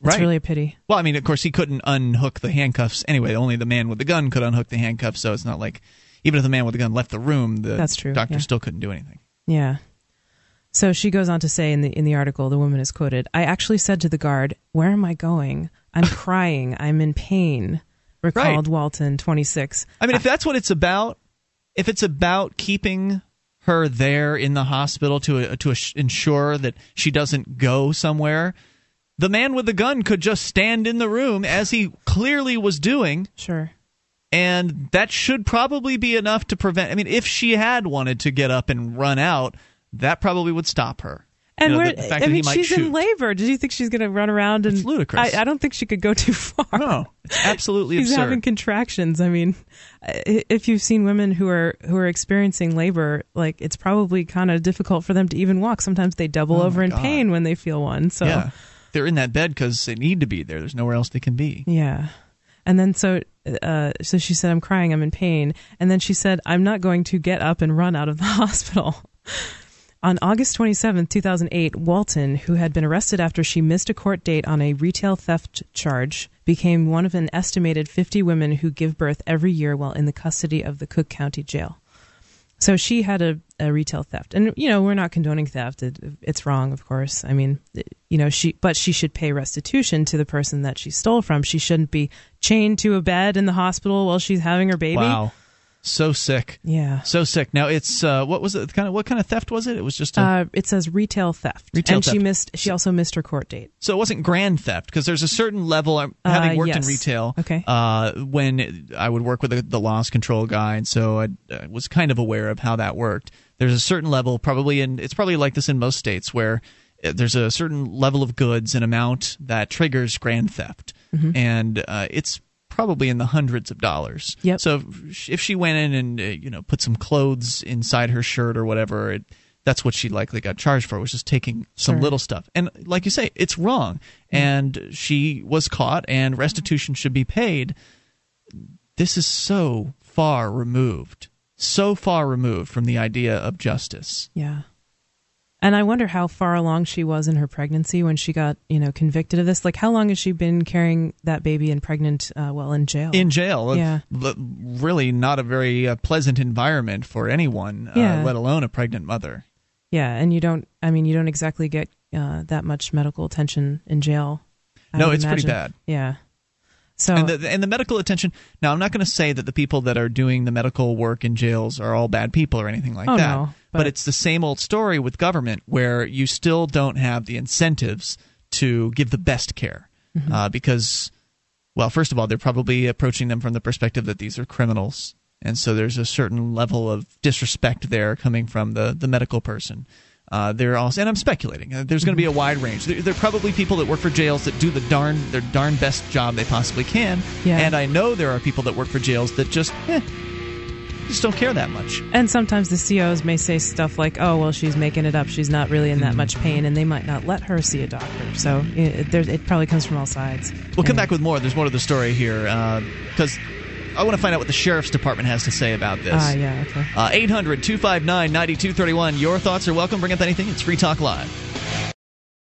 It's Right. really a pity. Well, I mean, of course, he couldn't unhook the handcuffs anyway. Only the man with the gun could unhook the handcuffs, so it's not like even if the man with the gun left the room, the That's true, doctor yeah. still couldn't do anything. Yeah. So she goes on to say in the in the article, the woman is quoted. I actually said to the guard, "Where am I going? I'm *laughs* crying. I'm in pain." Recalled Walton, 26. I mean, if that's what it's about, if it's about keeping her there in the hospital to to ensure that she doesn't go somewhere, the man with the gun could just stand in the room as he clearly was doing. Sure. And that should probably be enough to prevent. I mean, if she had wanted to get up and run out, that probably would stop her. And You know, the, the I mean, she's shoot. in labor. Did you think she's going to run around and? It's ludicrous. I, I don't think she could go too far. No, it's absolutely *laughs* she's absurd. having contractions. I mean, if you've seen women who are who are experiencing labor, like it's probably kind of difficult for them to even walk. Sometimes they double Oh, over in God. pain when they feel one. So yeah, they're in that bed because they need to be there. There's nowhere else they can be. Yeah. And then so uh, so she said, I'm crying, I'm in pain. And then she said, I'm not going to get up and run out of the *laughs* hospital. On August 27, 2008, Walton, who had been arrested after she missed a court date on a retail theft charge, became one of an estimated 50 women who give birth every year while in the custody of the Cook County Jail. So she had a, a retail theft, and you know we're not condoning theft. It, it's wrong, of course. I mean, you know she, but she should pay restitution to the person that she stole from. She shouldn't be chained to a bed in the hospital while she's having her baby. Wow, so sick. Yeah. so sick. Now it's uh, what was it? Kind of what kind of theft was it? It was just a. Uh, it says retail theft, Retail and she missed. She also missed her court date. So it wasn't grand theft because there's a certain level. I'm- Uh, Having worked in yes. retail, Okay. uh, when I would work with the, the loss control guy, and so I uh, was kind of aware of how that worked. There's a certain level, probably and it's probably like this in most states, where uh, there's a certain level of goods and amount that triggers grand theft, Mhm. and uh, it's probably in the hundreds of dollars. Yep. So if- she went in and uh, you know put some clothes inside her shirt or whatever, it, that's what she likely got charged for was just taking some Sure. little stuff. And like you say, it's wrong. And she was caught, and restitution should be paid. This is so far removed, so far removed from the idea of justice. Yeah. And I wonder how far along she was in her pregnancy when she got, you know, convicted of this. Like, how long has she been carrying that baby and pregnant, uh, well, in jail? In jail, Yeah. Really not a very uh, pleasant environment for anyone, Yeah. uh, let alone a pregnant mother. Yeah, and you don't. I mean, you don't exactly get uh, that much medical attention in jail. I No, it's pretty imagine. bad. Yeah. So and the, and the medical attention. Now, I'm not going to say that the people that are doing the medical work in jails are all bad people or anything like Oh, that. no, but, but- it's the same old story with government where you still don't have the incentives to give the best care Mhm. uh, because, well, first of all, they're probably approaching them from the perspective that these are criminals, and so there's a certain level of disrespect there coming from the the medical person. Uh, they're also, and I'm speculating. Uh, there's going to be a wide range. There, there are probably people that work for jails that do the darn their darn best job they possibly can. Yeah. And I know there are people that work for jails that just, eh, just don't care that much. And sometimes the COs may say stuff like, "Oh, well, she's making it up. She's not really in that much pain," and they might not let her see a doctor. So it, there, it probably comes from all sides. We'll come back with more. There's more to the story here because I want to find out what the sheriff's department has to say about this. Ah, yeah, okay. Uh, 800 259 9231. Your thoughts are welcome. Bring up anything. It's Free Talk Live.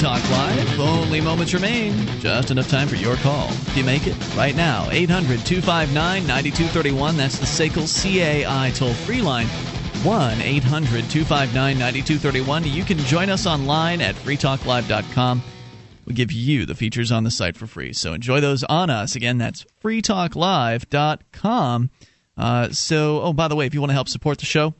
Talk Live. Only moments remain. Just enough time for your call. If you make it right now, 800 259 9231. That's the SACL CAI toll free line. 1 800 259 9231. You can join us online at freetalklive.com. We give you the features on the site for free. So enjoy those on us. Again, that's freetalklive.com. Uh, so, oh, by the way, if you want to help support the show,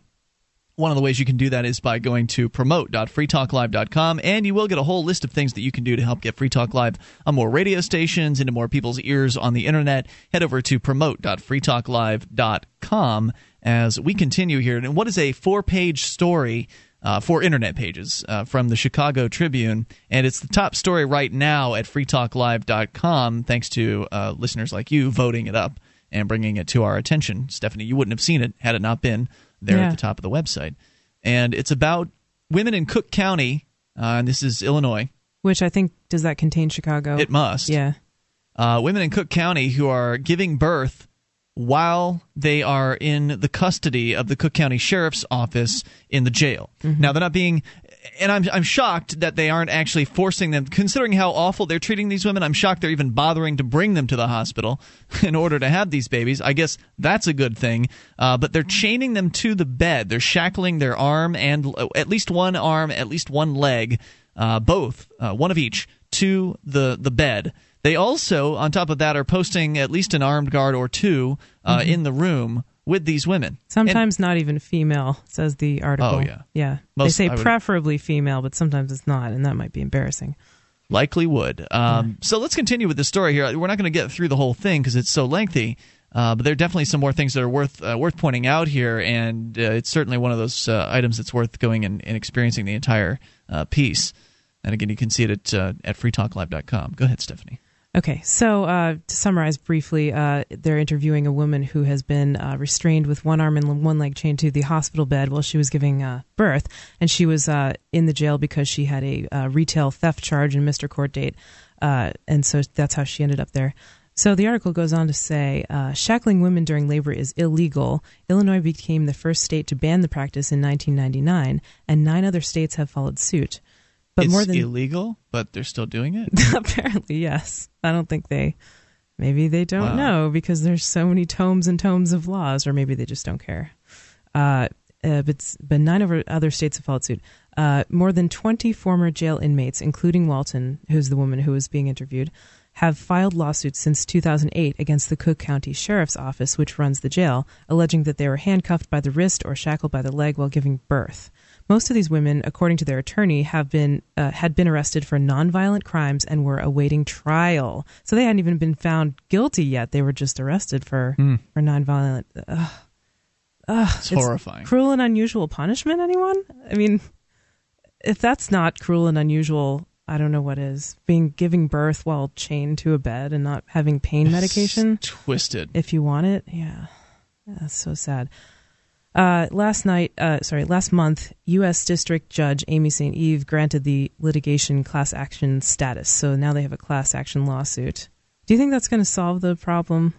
One of the ways you can do that is by going to promote.freetalklive.com, and you will get a whole list of things that you can do to help get Free Talk Live on more radio stations, into more people's ears on the internet. Head over to promote.freetalklive.com as we continue here. And what is a four page story? Uh, four internet pages uh, from the Chicago Tribune, and it's the top story right now at freetalklive.com, thanks to uh, listeners like you voting it up and bringing it to our attention. Stephanie, you wouldn't have seen it had it not been there Yeah. at the top of the website. And it's about women in Cook County, uh, and this is Illinois. Which I think does that contain Chicago? It must. Yeah. Uh, women in Cook County who are giving birth while they are in the custody of the Cook County Sheriff's Office in the jail. Now they're not being and I'm I'm shocked that they aren't actually forcing them considering how awful they're treating these women. I'm shocked they're even bothering to bring them to the hospital *laughs* in order to have these babies. I guess that's a good thing. Uh, but they're chaining them to the bed. They're shackling their arm and at least one arm, at least one leg, uh, both, uh, one of each, to the the bed. They also, on top of that, are posting at least an armed guard or two uh, Mhm. in the room with these women. Sometimes not even female, says the article. Oh, yeah. Yeah. Most- they say would- preferably female, but sometimes it's not, and that might be embarrassing. Likely would. Um, So let's continue with the story here. We're not going to get through the whole thing because it's so lengthy, uh, but there are definitely some more things that are worth uh, worth pointing out here, and uh, it's certainly one of those uh, items that's worth going and, and experiencing the entire uh, piece. And again, you can see it at uh, at freetalklive.com. Go ahead, Stephanie. Okay, so uh, to summarize briefly, uh, they're interviewing a woman who has been uh, restrained with one arm and one leg chained to the hospital bed while she was giving uh, birth, and she was uh, in the jail because she had a uh, retail theft charge and missed her court date, and so that's how she ended up there. So the article goes on to say uh, shackling women during labor is illegal. Illinois became the first state to ban the practice in 1999, and nine other states have followed suit. But it's more than illegal, but they're still doing it. *laughs* apparently yes i don't think they maybe they don't Wow. know because there's so many tomes and tomes of laws or maybe they just don't care uh, uh, but but nine other states have followed suit uh, more than 20 former jail inmates including walton who's the woman who was being interviewed have filed lawsuits since 2008 against the Cook County Sheriff's Office, which runs the jail, alleging that they were handcuffed by the wrist or shackled by the leg while giving birth. Most of these women, according to their attorney, have been uh, had been arrested for nonviolent crimes and were awaiting trial. So they hadn't even been found guilty yet; they were just arrested for Hmm. for nonviolent. Ugh. Ugh, It's horrifying. Cruel and unusual punishment. Anyone? I mean, if that's not cruel and unusual, I don't know what is. Being giving birth while chained to a bed and not having pain medication. Twisted. If you want it, yeah, that's so sad. Uh, last night, uh, sorry, last month, U.S. District Judge Amy St. Eve granted the litigation class action status. So now they have a class action lawsuit. Do you think that's going to solve the problem?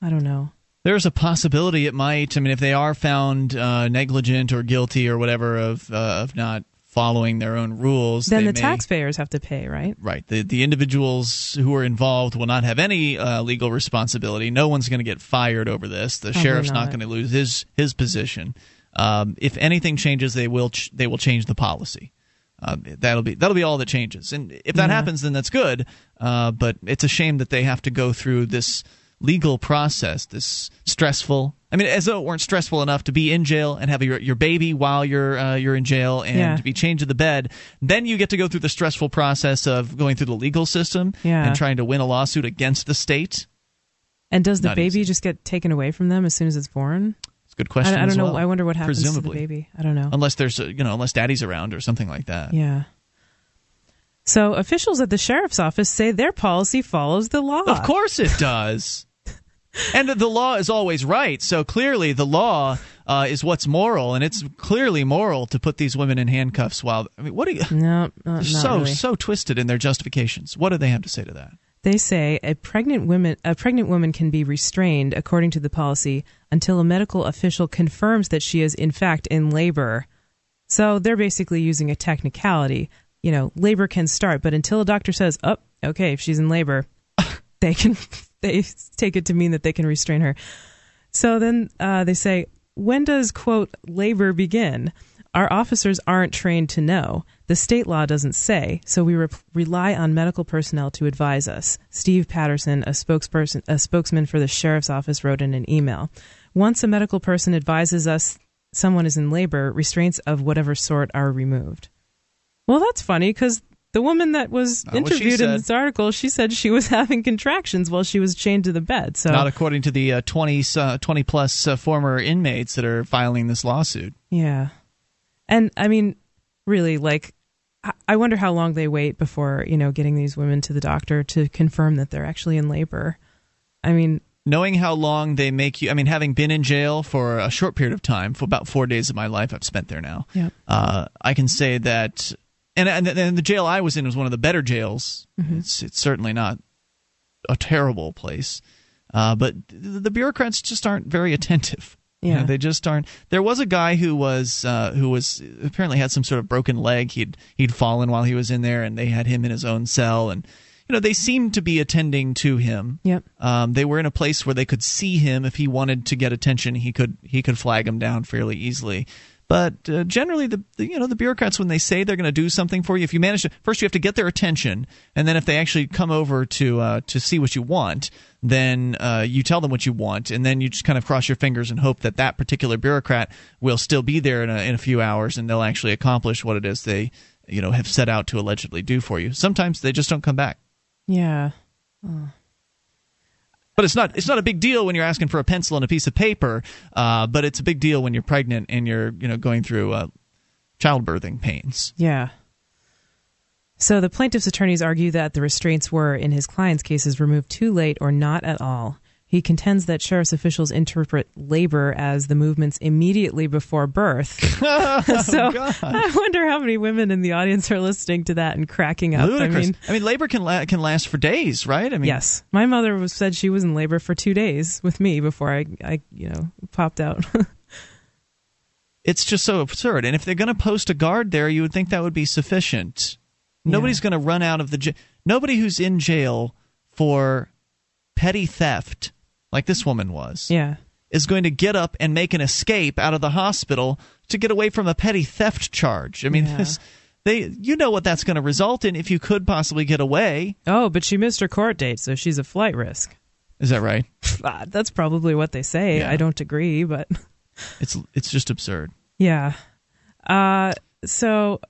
I don't know. There's a possibility it might. I mean, if they are found uh, negligent or guilty or whatever of uh, of not following their own rules, Then the may- taxpayers have to pay, right? Right. The the individuals who are involved will not have any uh, legal responsibility. No one's going to get fired over this. The Probably sheriff's not, not. going to lose his his position. Um, if anything changes, they will ch- they will change the policy. Uh, that'll be that'll be all that changes. And if that Yeah. happens, then that's good. Uh, but it's a shame that they have to go through this legal process, this stressful. I mean, as though it weren't stressful enough to be in jail and have your your baby while you're uh, you're in jail and Yeah. be chained to the bed. Then you get to go through the stressful process of going through the legal system Yeah. and trying to win a lawsuit against the state. And does the Not baby just get taken away from them as soon as it's born? It's a good question. I, I don't know. well. I wonder what happens Presumably. to the baby. I don't know. Unless there's a, you know unless daddy's around or something like that. Yeah. So officials at the sheriff's office say their policy follows the law. Of course it does. And the law is always right. So clearly, the law uh, is what's moral, and it's clearly moral to put these women in handcuffs. While I mean, what are you? No, *laughs* They're not so really. so twisted in their justifications. What do they have to say to that? They say a pregnant woman a pregnant woman can be restrained according to the policy until a medical official confirms that she is in fact in labor. So they're basically using a technicality. You know, labor can start, but until a doctor says, "Oh, okay, if she's in labor," they can *laughs* they take it to mean that they can restrain her. So then uh, they say, when does quote labor begin? Our officers aren't trained to know. The state law doesn't say, so we re- rely on medical personnel to advise us. Steve Patterson, a spokesperson, a spokesman for the sheriff's office, wrote in an email. Once a medical person advises us someone is in labor, restraints of whatever sort are removed. Well, that's funny because the woman that was Not interviewed in this article, she said she was *laughs* having contractions while she was chained to the bed. So Not according to the uh, 20, uh, 20 plus uh, former inmates that are filing this lawsuit. Yeah. And I mean, really, like, I- wonder how long they wait before, you know, getting these women to the doctor to confirm that they're actually in labor. I mean, Knowing how long they make you, I mean, having been in jail for a short period of time, for about four days of my life, I've spent there now. Yep. Uh, I can say that, and, and and the jail I was in was one of the better jails. Mhm. It's it's certainly not a terrible place, uh, but the, the bureaucrats just aren't very attentive. You know, Yeah. they just aren't. There was a guy who was uh, who was apparently had some sort of broken leg. He'd he'd fallen while he was in there, and they had him in his own cell. And you know, they seemed to be attending to him. Yep. Um, they were in a place where they could see him if he wanted to get attention. He could he could flag him down fairly easily. But uh, generally, the, you know the bureaucrats when they say they're going to do something for you, if you manage to first you have to get their attention, and then if they actually come over to uh, to see what you want, then uh, you tell them what you want, and then you just kind of cross your fingers and hope that that particular bureaucrat will still be there in a, in a few hours, and they'll actually accomplish what it is they you know have set out to allegedly do for you. Sometimes they just don't come back. yeah. Oh. But it's not it's not a big deal when you're asking for a pencil and a piece of paper. Uh, but it's a big deal when you're pregnant and you're you know going through uh, childbirthing pains. Yeah. So the plaintiff's attorneys argue that the restraints were, in his client's cases, removed too late or not at all. He contends that sheriff's officials interpret labor as the movements immediately before birth. *laughs* *laughs* oh, so I wonder how many women in the audience are listening to that and cracking up. Ludicrous. I mean, labor can la- can last for days, right? I mean, yes, my mother was said she was in labor for two days with me before I, I you know, popped out. *laughs* it's just so absurd. And if they're going to post a guard there, you would think that would be sufficient. Nobody's going to run out of the j- nobody who's in jail for petty theft, like this woman was. Yeah. Is going to get up and make an escape out of the hospital to get away from a petty theft charge. I mean, Yeah. this, they you know what that's going to result in if you could possibly get away. oh, but she missed her court date, so she's a flight risk. Is that right? Ah, That's probably what they say. Yeah. I don't agree, but *laughs* It's it's just absurd. Yeah. Uh, so,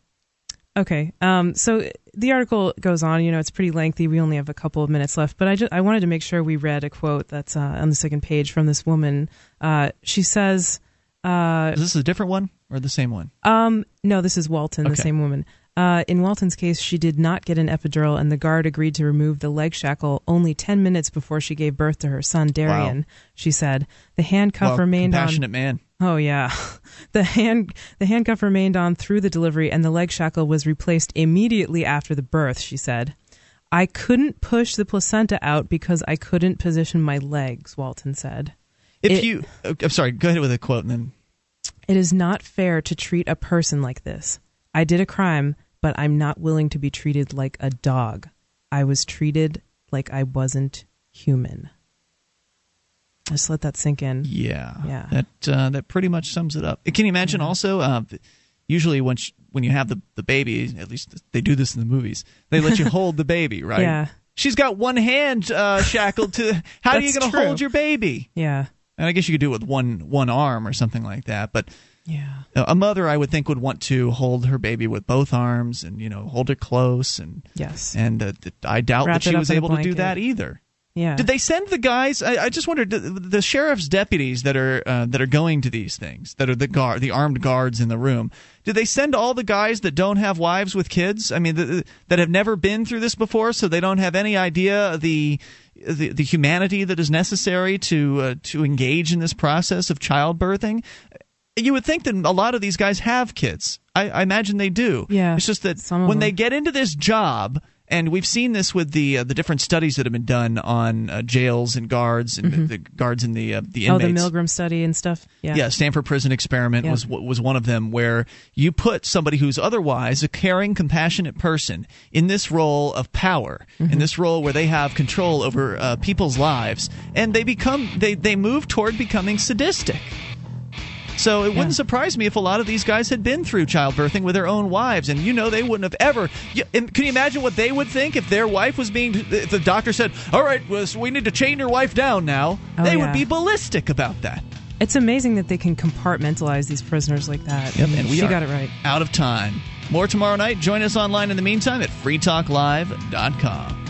okay. Um, so the article goes on. You know, it's pretty lengthy. We only have a couple of minutes left, but I just I wanted to make sure we read a quote that's uh, on the second page from this woman. Uh, she says, uh, Is this a different one or the same one? um, no, this is Walton, the same woman. Uh, in Walton's case, she did not get an epidural, and the guard agreed to remove the leg shackle only 10 minutes before she gave birth to her son, Darian. She said the handcuff Well, remained on. compassionate man. Oh yeah, *laughs* the hand the handcuff remained on through the delivery, and the leg shackle was replaced immediately after the birth. She said, "I couldn't push the placenta out because I couldn't position my legs." Walton said. If It- you, uh, I'm sorry. Go ahead with a quote and then. It is not fair to treat a person like this. I did a crime, but I'm not willing to be treated like a dog. I was treated like I wasn't human. Just let that sink in. Yeah, Yeah. That uh, that pretty much sums it up. Can you imagine? Also, uh, usually when sh- when you have the the baby, at least they do this in the movies. They let you *laughs* hold the baby, right? Yeah. She's got one hand uh, shackled to. How are you going to hold your baby? Yeah. And I guess you could do it with one one arm or something like that. But Yeah. a mother, I would think, would want to hold her baby with both arms and you know hold her close and Yes. And uh, I doubt Wrap that she was able to do that either. Yeah. Did they send the guys? I, I just wondered the, the sheriff's deputies that are uh, that are going to these things, that are the guard, the armed guards in the room. Did they send all the guys that don't have wives with kids? I mean, the, that have never been through this before, so they don't have any idea the the, the humanity that is necessary to uh, to engage in this process of childbirthing. You would think that a lot of these guys have kids. I, I imagine they do. Yeah, It's just that when them. they get into this job, and we've seen this with the uh, the different studies that have been done on uh, jails and guards and Mhm. the guards and the uh, the oh, the Milgram study and stuff. Yeah. Yeah, Stanford Prison Experiment Yeah. was was one of them where you put somebody who's otherwise a caring, compassionate person in this role of power, in this role where they have control over uh, people's lives, and they become they they move toward becoming sadistic. So it wouldn't surprise me if a lot of these guys had been through childbirthing with their own wives, and you know they wouldn't have ever. You, can you imagine what they would think if their wife was being? If the doctor said, "All right, well, so we need to chain your wife down now," Oh, they yeah. would be ballistic about that. It's amazing that they can compartmentalize these prisoners like that. Yep, and we she are got it right. out of time. More tomorrow night. Join us online in the meantime at freetalklive.com.